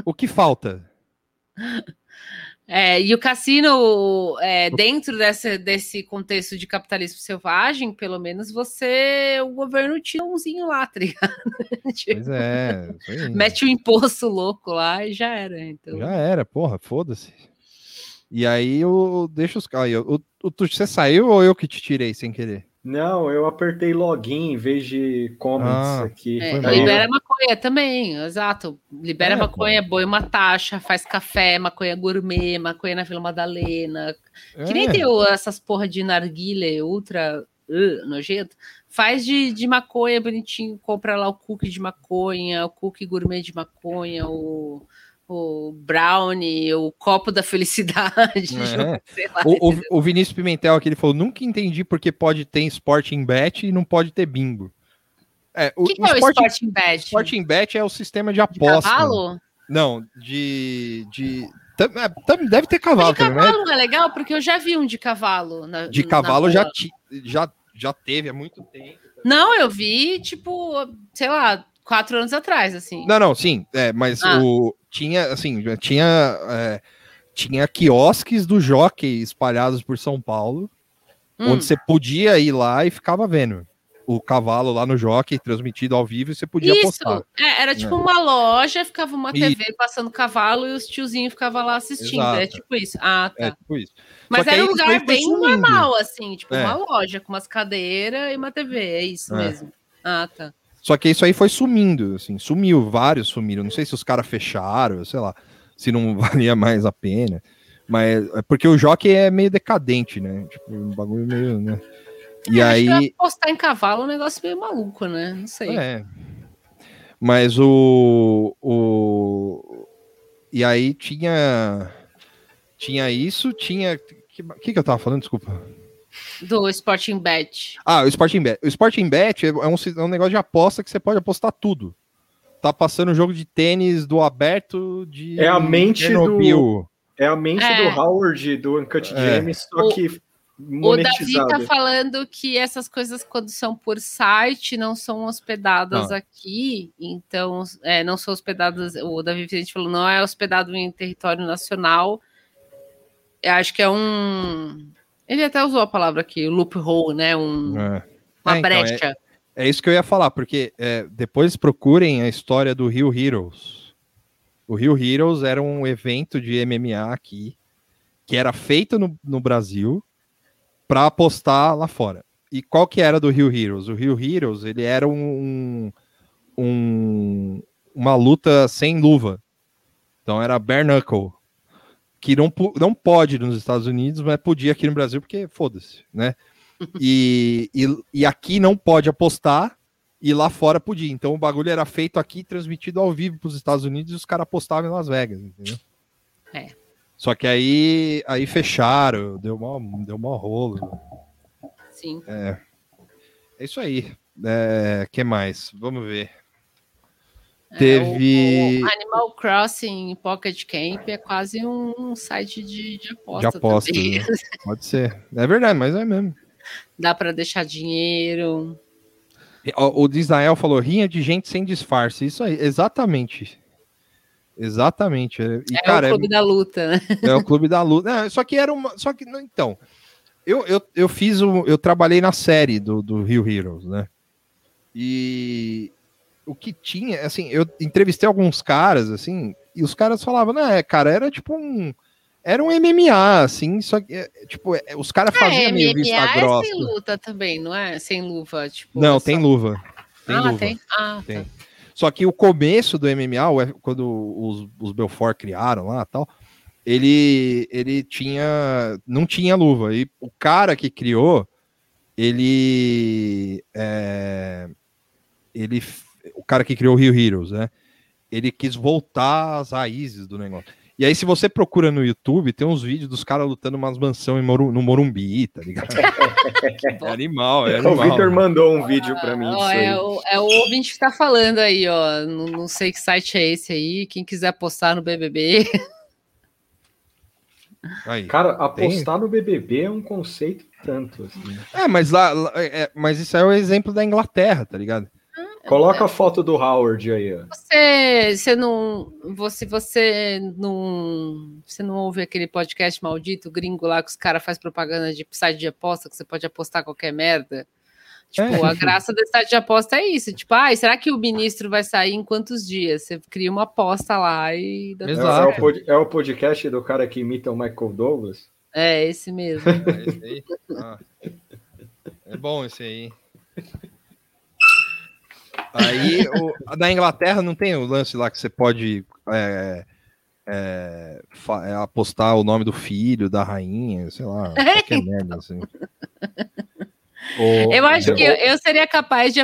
o que falta? é, e o cassino, é, dentro dessa, desse contexto de capitalismo selvagem, pelo menos você, o governo tira umzinho lá, tá ligado? Tipo, Pois é. aí. Mete o imposto louco lá e já era. Então. Já era, porra, foda-se. E aí eu deixo os caras. O, o, tu- você saiu ou eu que te tirei sem querer? Não, eu apertei login em vez de comments Ah, aqui. É, libera maconha também, exato. Libera É, maconha, põe uma taxa, faz café, maconha gourmet, maconha na Vila Madalena. Que nem É. tem essas porra de narguile ultra uh, nojento. Faz de, de maconha bonitinho, compra lá o cookie de maconha, o cookie gourmet de maconha, o, o brownie, o copo da felicidade. É. lá. O, o, o Vinícius Pimentel aqui ele falou: nunca entendi porque pode ter Sporting Bet e não pode ter bingo. É, o, que, que o é o Sporting, Bet? Sporting Bet é o sistema de De aposta. cavalo? Não, de. de é, deve ter cavalo de também, né? cavalo não é legal, porque eu já vi um de cavalo. na- De cavalo já, já, já teve há muito tempo. Não, eu vi, tipo, sei lá, quatro anos atrás, assim. Não, não, sim, é, mas Ah. o tinha assim, tinha é, tinha quiosques do jockey espalhados por São Paulo, Hum. onde você podia ir lá e ficava vendo o cavalo lá no jockey transmitido ao vivo e você podia Isso, apostar. é, era tipo É. uma loja, ficava uma Isso. TV passando cavalo e os tiozinhos ficavam lá assistindo. Exato. É tipo isso. Ah, tá. É tipo isso. Mas era um lugar bem sumindo. normal, assim, tipo É. uma loja com umas cadeiras e uma TV. É isso É. mesmo. Ah, tá. Só que isso aí foi sumindo, assim, sumiu, vários sumiram. Não sei se os caras fecharam, sei lá, se não valia mais a pena. Mas é porque o jockey é meio decadente, né? Tipo, um bagulho meio, né? E É, aí. apostar em cavalo é um negócio meio maluco, né? Não sei. É. Mas o, o. E aí tinha. Tinha isso, tinha. O que, que, que eu tava falando? Desculpa. Do Sporting Bet. Ah, o Sporting Bet. O Sporting Bet é um, é um negócio de aposta que você pode apostar tudo. Tá passando jogo de tênis do aberto de. É a mente Chernobyl. É a mente É. do Howard, do Uncut É. Gems, só O- que O Davi tá falando que essas coisas, quando são por site, não são hospedadas Não. aqui. Então, é, não são hospedadas. O Davi Vicente falou, não é hospedado em território nacional. Eu acho que é um. Ele até usou a palavra aqui, loophole, né? Um, É. uma É, então, brecha. É isso que eu ia falar, porque é, depois procurem a história do Rio Heroes. O Rio Heroes era um evento de MMA aqui, que era feito no, no Brasil para apostar lá fora. E qual que era do Rio Heroes? O Rio Heroes, ele era um, um- uma luta sem luva. Então era bare knuckle, que não, não pode nos Estados Unidos, mas podia aqui no Brasil, porque foda-se, né? E, e, e aqui não pode apostar, e lá fora podia. Então o bagulho era feito aqui, transmitido ao vivo para os Estados Unidos, e os caras apostavam em Las Vegas, entendeu? É. Só que aí, aí fecharam, deu mó, deu mó rolo. Sim. É, é isso aí. É, que mais? Vamos ver. Teve- É, o, o Animal Crossing Pocket Camp é quase um site de, de aposta. De aposta, né? Pode ser. É verdade, mas é mesmo. Dá para deixar dinheiro. O, o Israel falou rinha de gente sem disfarce. Isso aí, exatamente. Exatamente. E, É cara, o clube da luta, né? é, o clube da luta. Não, só que era uma. Só que, não, então. Eu, eu, eu fiz um. Eu trabalhei na série do, do Rio Heroes, né? E o que tinha, assim, eu entrevistei alguns caras, assim, E os caras falavam, né, cara, era tipo um. Era um MMA, assim, só que, é, tipo, é, os caras faziam é, meio MMA vista é grossa. sem luta também, não é? Sem luva, tipo. Não, é tem só- luva. Tem ah, luva. tem? Ah, Tem. tá. Só que o começo do MMA, quando os, os Belfort criaram lá e tal, ele, ele tinha. não tinha luva. E o cara que criou, ele. é, ele cara que criou o Rio Heroes, né? Ele quis voltar às raízes do negócio. E aí, se você procura no YouTube, tem uns vídeos dos caras lutando umas mansões em Moru- no Morumbi, tá ligado? é animal, é O animal. Victor mandou um vídeo pra mim. É, o, é o ouvinte que tá falando aí, ó. Não, não sei que site é esse aí. Quem quiser postar no BBB. Aí. Cara, apostar no BBB é um conceito tanto. Assim. É, mas lá, lá- é, mas isso é o exemplo da Inglaterra, tá ligado? Coloca a foto do Howard aí, ó. Você, você não. Você, você não. Você não ouve aquele podcast maldito gringo lá que os caras fazem propaganda de site de aposta, que você pode apostar qualquer merda? Tipo, É. a graça do site de aposta é isso. Tipo, ai, será que o ministro vai sair em quantos dias? Você cria uma aposta lá e dá É, tudo é Exato. o pod- é o podcast do cara que imita o Michael Douglas. É, esse mesmo. É esse aí? Ah. É bom esse aí. Aí, o- na Inglaterra não tem o lance lá que você pode é, é, fa- é, apostar o nome do filho, da rainha, sei lá, qualquer merda assim. O- Eu acho que eu, eu seria capaz de,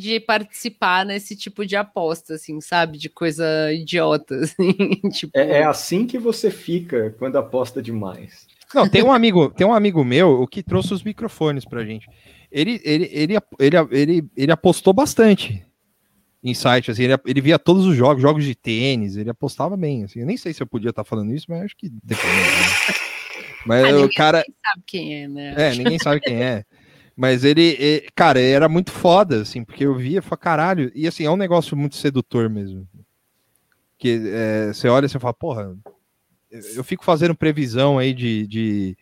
de participar nesse tipo de aposta, assim, sabe? De coisa idiota, assim. tipo, É, é assim que você fica quando aposta demais. Não, tem um amigo, tem um amigo meu o que trouxe os microfones pra gente. Ele, ele, ele, ele, ele, ele apostou bastante em site, assim, ele, ele via todos os jogos, jogos de tênis, ele apostava bem, assim. Eu nem sei se eu podia estar falando isso, mas acho que problema, né? Mas Ah, o ninguém cara, sabe quem é, né? é, ninguém sabe quem é. Mas ele, e- cara, era muito foda, assim, porque eu via falava, caralho, e assim, é um negócio muito sedutor mesmo. Que é, você olha e você fala, porra, eu- eu fico fazendo previsão aí de, de,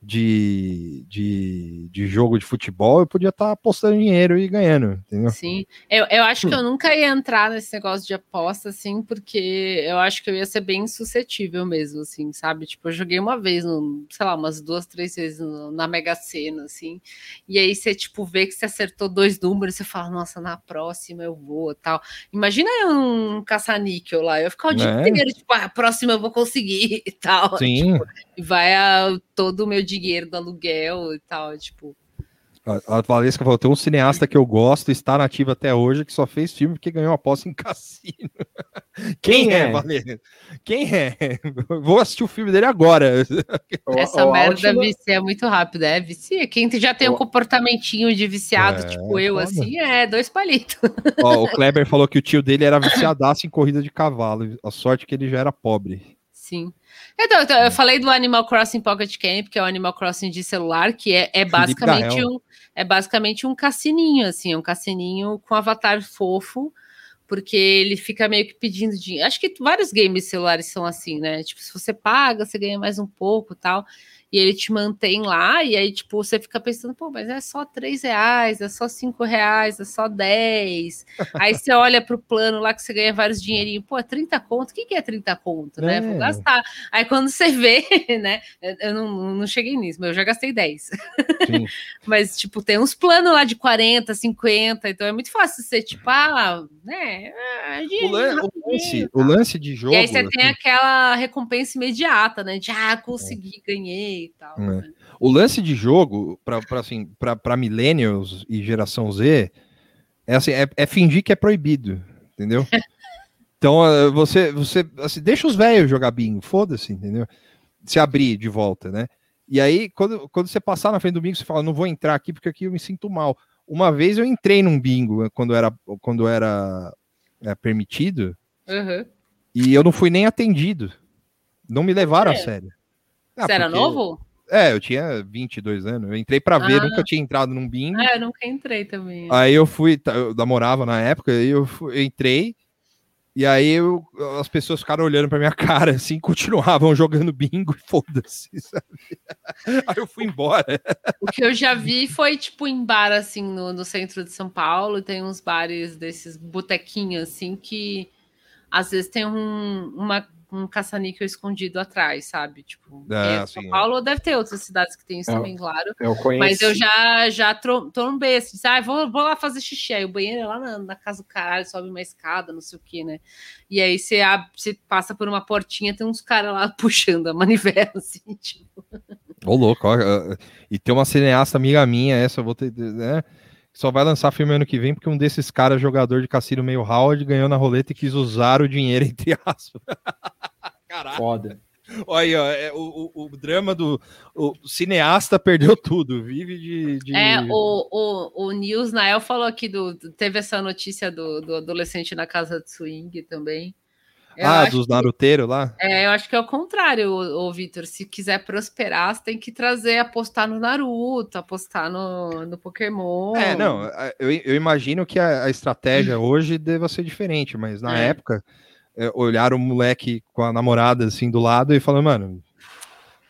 de, de, de jogo de futebol, eu podia estar apostando dinheiro e ganhando, entendeu? Sim, eu, eu acho que eu nunca ia entrar nesse negócio de aposta, assim, porque eu acho que eu ia ser bem suscetível mesmo, assim, sabe? Tipo, eu joguei uma vez, no, sei lá, umas duas, três vezes no- na Mega Sena, assim, e aí você, tipo, vê que você acertou dois números, você fala, nossa, na próxima eu vou, tal. Imagina eu um caça-níquel lá, eu ficar o dia É. inteiro, tipo, ah, a próxima eu vou conseguir e tal. Sim, E vai a- todo o meu dinheiro do aluguel e tal, tipo... a, a Valesca falou, tem um cineasta que eu gosto, está nativo até hoje, que só fez filme porque ganhou aposta em cassino. Quem, Quem é, é? Valesca? Quem é? Vou assistir o filme dele agora. Essa o merda Altman- vicia muito rápido, é? Vicia. Quem já tem um O- comportamentinho de viciado, É, tipo eu, foda. assim, é dois palitos. Ó, o Kleber falou que o tio dele era viciadaço em corrida de cavalo. A sorte que ele já era pobre. Sim. Então, então, eu falei do Animal Crossing Pocket Camp, que é o Animal Crossing de celular, que é, é basicamente um é basicamente um cassininho, assim, é um cassininho com avatar fofo, porque ele fica meio que pedindo dinheiro. Acho que vários games celulares são assim, né? Tipo, se você paga, você ganha mais um pouco tal. E ele te mantém lá, e aí, tipo, você fica pensando, pô, mas é só 3 reais, é só 5 reais, é só 10. aí você olha pro plano lá que você ganha vários dinheirinhos, pô, é 30 conto, o que, que é 30 conto, né? Vou É. gastar. Aí quando você vê, né? Eu não, não cheguei nisso, mas eu já gastei 10. Sim. Mas, tipo, tem uns planos lá de 40, 50, então é muito fácil você, tipo, ah, né? ah, O, dinheirinho, lan- o lance, o lance de jogo. e aí você tem assim, aquela recompensa imediata, né? De ah, consegui, ganhei e tal. É. né? o lance de jogo para assim, pra, pra millennials e geração Z é assim, é, é fingir que é proibido, entendeu? Então, eh, você, você assim, deixa os velhos jogar bingo, foda-se, entendeu? Se abrir de volta, né? E aí, quando, quando você passar na frente do bingo, você fala, não vou entrar aqui porque aqui eu me sinto mal. Uma vez eu entrei num bingo eh, quando era, quando era eh, permitido Uhum. e eu não fui nem atendido. Não me levaram a É. sério. Ah, Você era novo? É, eu tinha 22 anos. Eu entrei pra ver, Ah. nunca tinha entrado num bingo. Ah, eu nunca entrei também. Aí eu fui, tá, eu namorava na época, aí eu, fui- eu entrei, e aí eu- as pessoas ficaram olhando pra minha cara, assim, continuavam jogando bingo e foda-se, sabe? Aí eu fui embora. O que eu já vi foi, tipo, em bar, assim, no, no centro de São Paulo, tem uns bares desses botequinhos, assim, que às vezes tem um, uma, um caça-níquel escondido atrás, sabe? Tipo, É, é, sim, São é. Paulo deve ter outras cidades que tem isso É, também, claro. Eu conheci. Mas eu já, já tro- trombei assim, disse, ah, vou, vou lá fazer xixi. Aí o banheiro é lá na, na casa do caralho, sobe uma escada, não sei o que, né? E aí você, abre, você passa por uma portinha, tem uns caras lá puxando a manivela, assim, tipo. Ô, louco, ó, e tem uma cineasta amiga minha, essa eu vou ter, né? Só vai lançar filme ano que vem porque um desses caras, jogador de cassino meio Howard, ganhou na roleta e quis usar o dinheiro, entre aspas. Caralho. Foda. Olha aí, ó, é, o, o, o drama do o cineasta perdeu tudo, vive de. de- É, o, o, o Nils Nael falou aqui do. do- Teve essa notícia do, do adolescente na casa de swing também. Eu ah, dos que- naruteiros lá? É, eu acho que é o contrário, o, Vitor. Se quiser prosperar, você tem que trazer, apostar no Naruto, apostar no, no Pokémon. É, não, eu, eu imagino que a, a estratégia hoje deva ser diferente, mas na É. época, é, olharam o moleque com a namorada assim do lado e falaram, mano,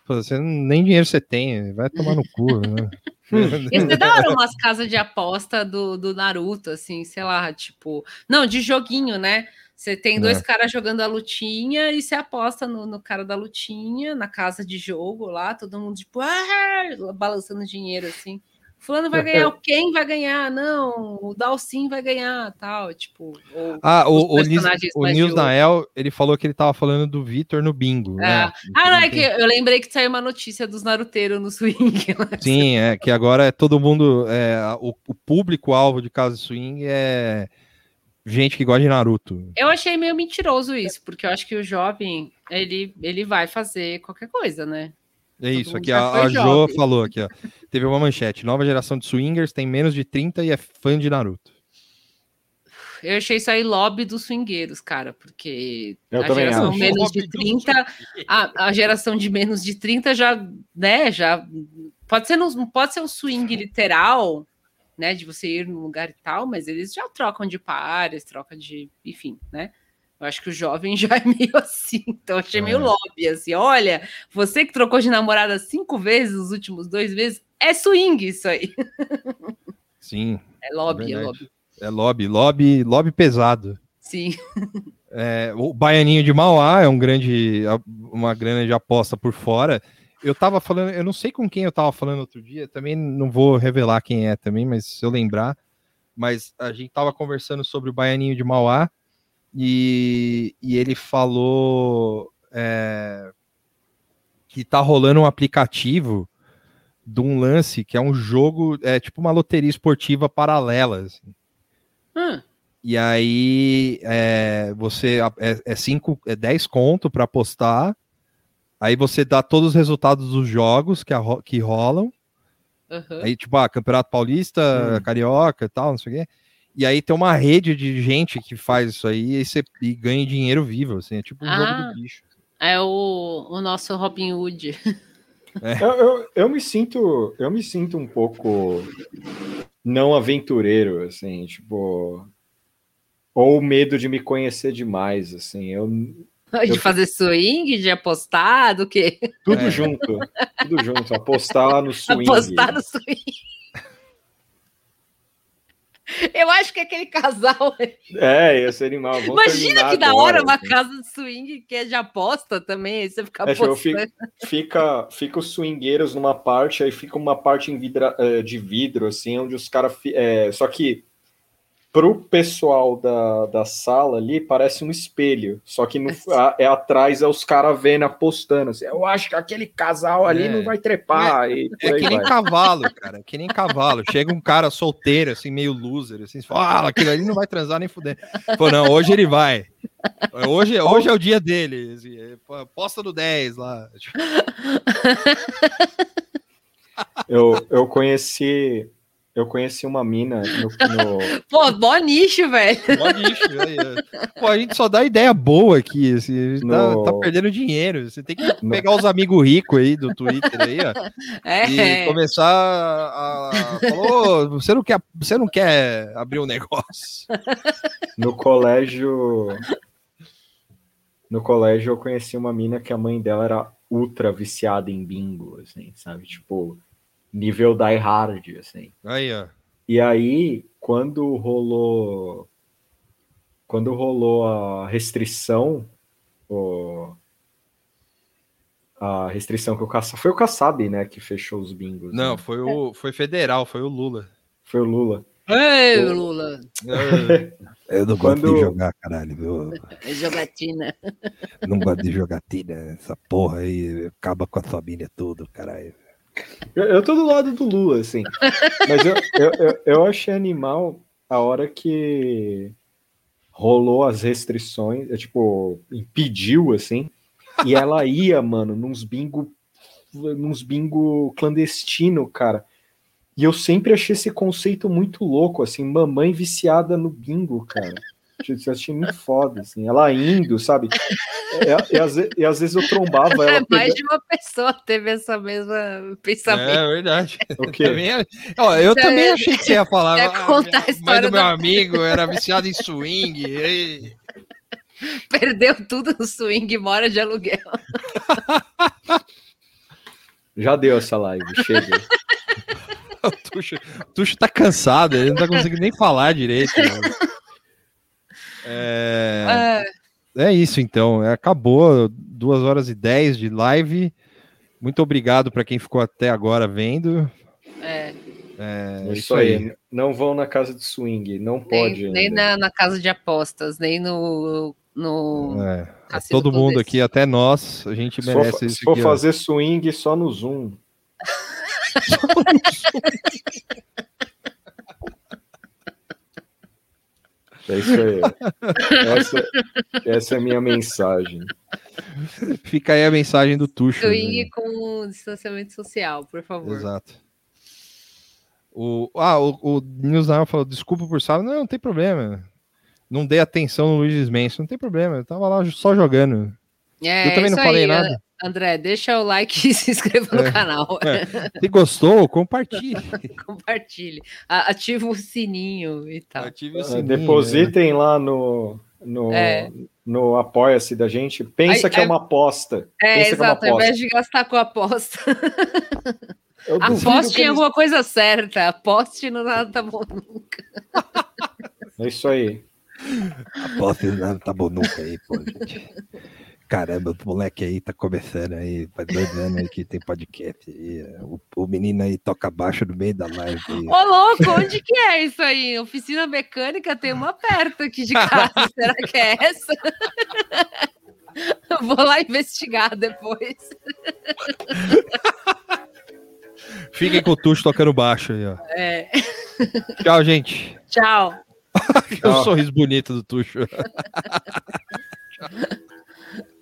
você nem dinheiro você tem, vai tomar no cu, né? Ia ser da hora umas casas de aposta do, do Naruto, assim, sei lá, tipo. Não, de joguinho, né? Você tem dois É. caras jogando a lutinha e você aposta no, no cara da lutinha, na casa de jogo lá, todo mundo, tipo, ah! balançando dinheiro assim. Fulano vai ganhar, quem vai ganhar? Não, o Dalcin vai ganhar, tal, tipo. Ah, o, o, Nis, o Nils Nael, ele falou que ele tava falando do Vitor no bingo, né? Ah, não, é que eu lembrei que saiu uma notícia dos naruteiros no swing. né? Sim, é que agora é todo mundo, é, o, o público-alvo de Casa Swing é gente que gosta de Naruto. Eu achei meio mentiroso isso, porque eu acho que o jovem, ele, ele vai fazer qualquer coisa, né? É isso, aqui a, a Jo falou aqui, ó. Teve uma manchete. Nova geração de swingers tem menos de 30 e é fã de Naruto. Eu achei isso aí lobby dos swingueiros, cara, porque Eu a geração acho. menos de dos 30, a, a geração de menos de 30 já, né, já pode ser não pode ser um swing literal, né, de você ir num lugar e tal, mas eles já trocam de pares, trocam de, enfim, né? Eu acho que o jovem já é meio assim, então achei meio É. lobby, assim, olha, você que trocou de namorada cinco vezes nos últimos dois meses, é swing isso aí. Sim, É lobby, é verdade. lobby. é lobby, lobby, lobby pesado. Sim. É, o Baianinho de Mauá é um grande, uma grande aposta por fora. Eu tava falando, eu não sei com quem eu tava falando outro dia, também não vou revelar quem é também, mas se eu lembrar, mas a gente tava conversando sobre o Baianinho de Mauá e, e ele falou é, que tá rolando um aplicativo de um lance que é um jogo, é tipo uma loteria esportiva paralela. assim. Hum. E aí é, você é, é cinco, é 10 conto para apostar. Aí você dá todos os resultados dos jogos que, arro- que rolam. Aham. Aí, tipo, ah, Campeonato Paulista, Hum. Carioca e tal, não sei o quê. E aí tem uma rede de gente que faz isso aí e, você, e ganha dinheiro vivo, assim, é tipo um Ah. jogo do bicho. É o, o nosso Robin Hood. Eu, eu, eu me sinto, eu me sinto um pouco não aventureiro, assim, tipo, ou medo de me conhecer demais, assim, eu De Eu- fazer swing, de apostar, do quê? tudo É. junto, tudo junto, apostar no swing. Apostar no swing. Eu acho que aquele casal. É, ia ser animal. vamos Imagina que da hora uma assim. casa de swing que é de aposta também. Aí você fica É, fico- fica, fica os swingueiros numa parte, aí fica uma parte em vidra- eh, de vidro, assim, onde os caras. é, só que pro pessoal da, da sala ali parece um espelho. Só que no, a- é atrás é os caras vendo apostando. Assim, eu acho que aquele casal ali É. não vai trepar. e por É que nem vai. cavalo, cara. Que nem cavalo. Chega um cara solteiro, assim, meio loser, assim, fala, ah, aquele ali não vai transar nem fuder. Pô, não, hoje ele vai. Hoje, hoje é o dia dele. Assim, é, aposta no 10 lá. Eu, eu conheci. Eu conheci uma mina no, no- Pô, bom nicho, velho. lixo, aí, ó. Pô, a gente só dá ideia boa aqui. Assim, a gente tá, No- tá perdendo dinheiro. Você tem que No- pegar os amigos ricos aí do Twitter aí, ó. E É. começar a. a falou, você não quer, você não quer abrir um negócio. No colégio. No colégio eu conheci uma mina que a mãe dela era ultra viciada em bingo, assim, sabe? Tipo, nível die hard, assim. Aí, ó. E aí, quando rolou. quando rolou a restrição, o, a restrição que o Kassab, foi o Kassab, né, que fechou os bingos. Não, né? foi o foi federal, foi o Lula. Foi o Lula. Ei, Lula! Eu não gosto de jogar, caralho. viu? É Jogatina. Não gosto de jogatina. Essa porra aí acaba com a família tudo, caralho. Eu, eu tô do lado do Lula, assim. Mas eu, eu, eu, eu achei animal a hora que rolou as restrições, é, tipo, impediu, assim, e ela ia, mano, nos bingo, nos bingo clandestino, cara. E eu sempre achei esse conceito muito louco, assim, mamãe viciada no bingo, cara. Eu achei muito foda, assim, ela indo, sabe? E, e às, e às vezes eu trombava ela. Mais de uma pessoa teve essa mesma pensamento. É verdade. O quê? Também, ó, eu Você- também achei que você ia falar. Quer "Ah, contar a história do meu da- amigo era viciado em swing. e- Perdeu tudo no swing e mora de aluguel. Já deu essa live, chega. O Tuxo, o Tuxo tá cansado, ele não tá conseguindo nem falar direito. mano. É, É, é isso então, é, acabou 2 horas e 10 de live. Muito obrigado para quem ficou até agora vendo. é. É, É isso aí. Não vão na casa de swing, não pode. Nem, nem ainda. na, na casa de apostas, nem no. no... É, Cassino todo mundo aqui, até nós, a gente Se for, merece se isso for aqui. ó. fazer swing, só no Zoom. É isso aí. Essa, essa é a minha mensagem. Fica aí a mensagem do Tuxo. Swing né? com distanciamento social, por favor. Exato. O, ah, o, o Nils Nava falou: desculpa por sábado. Não, não tem problema. Não dei atenção no Luiz Manson, não tem problema. Eu tava lá só jogando. É, Eu também não falei aí, nada. André, deixa o like e se inscreva no É. canal. Se gostou, compartilhe. Compartilhe. A- Ativa o sininho e tal. Ative o Ah, sininho, né? Depositem lá no, no, É. no Apoia-se da gente. Pensa Aí- que é uma aposta. É, Pensa é exato. Ao aposta. invés de gastar com aposta, Eu duvido aposte em eles- alguma coisa certa. Aposte no nada tá bom nunca. É isso aí. Aposta nada tá bom nunca aí, pô, gente. Caramba, o moleque aí tá começando aí, faz dois anos aí que tem podcast aí. O, o menino aí toca baixo no meio da live. aí. Ô, louco, onde que é isso aí? Oficina mecânica tem uma perto aqui de casa. Será que é essa? Eu Vou lá investigar depois. Fiquem com o Tuxo tocando baixo aí, ó. É. Tchau, gente. Tchau. O Tchau. sorriso bonito do Tuxo.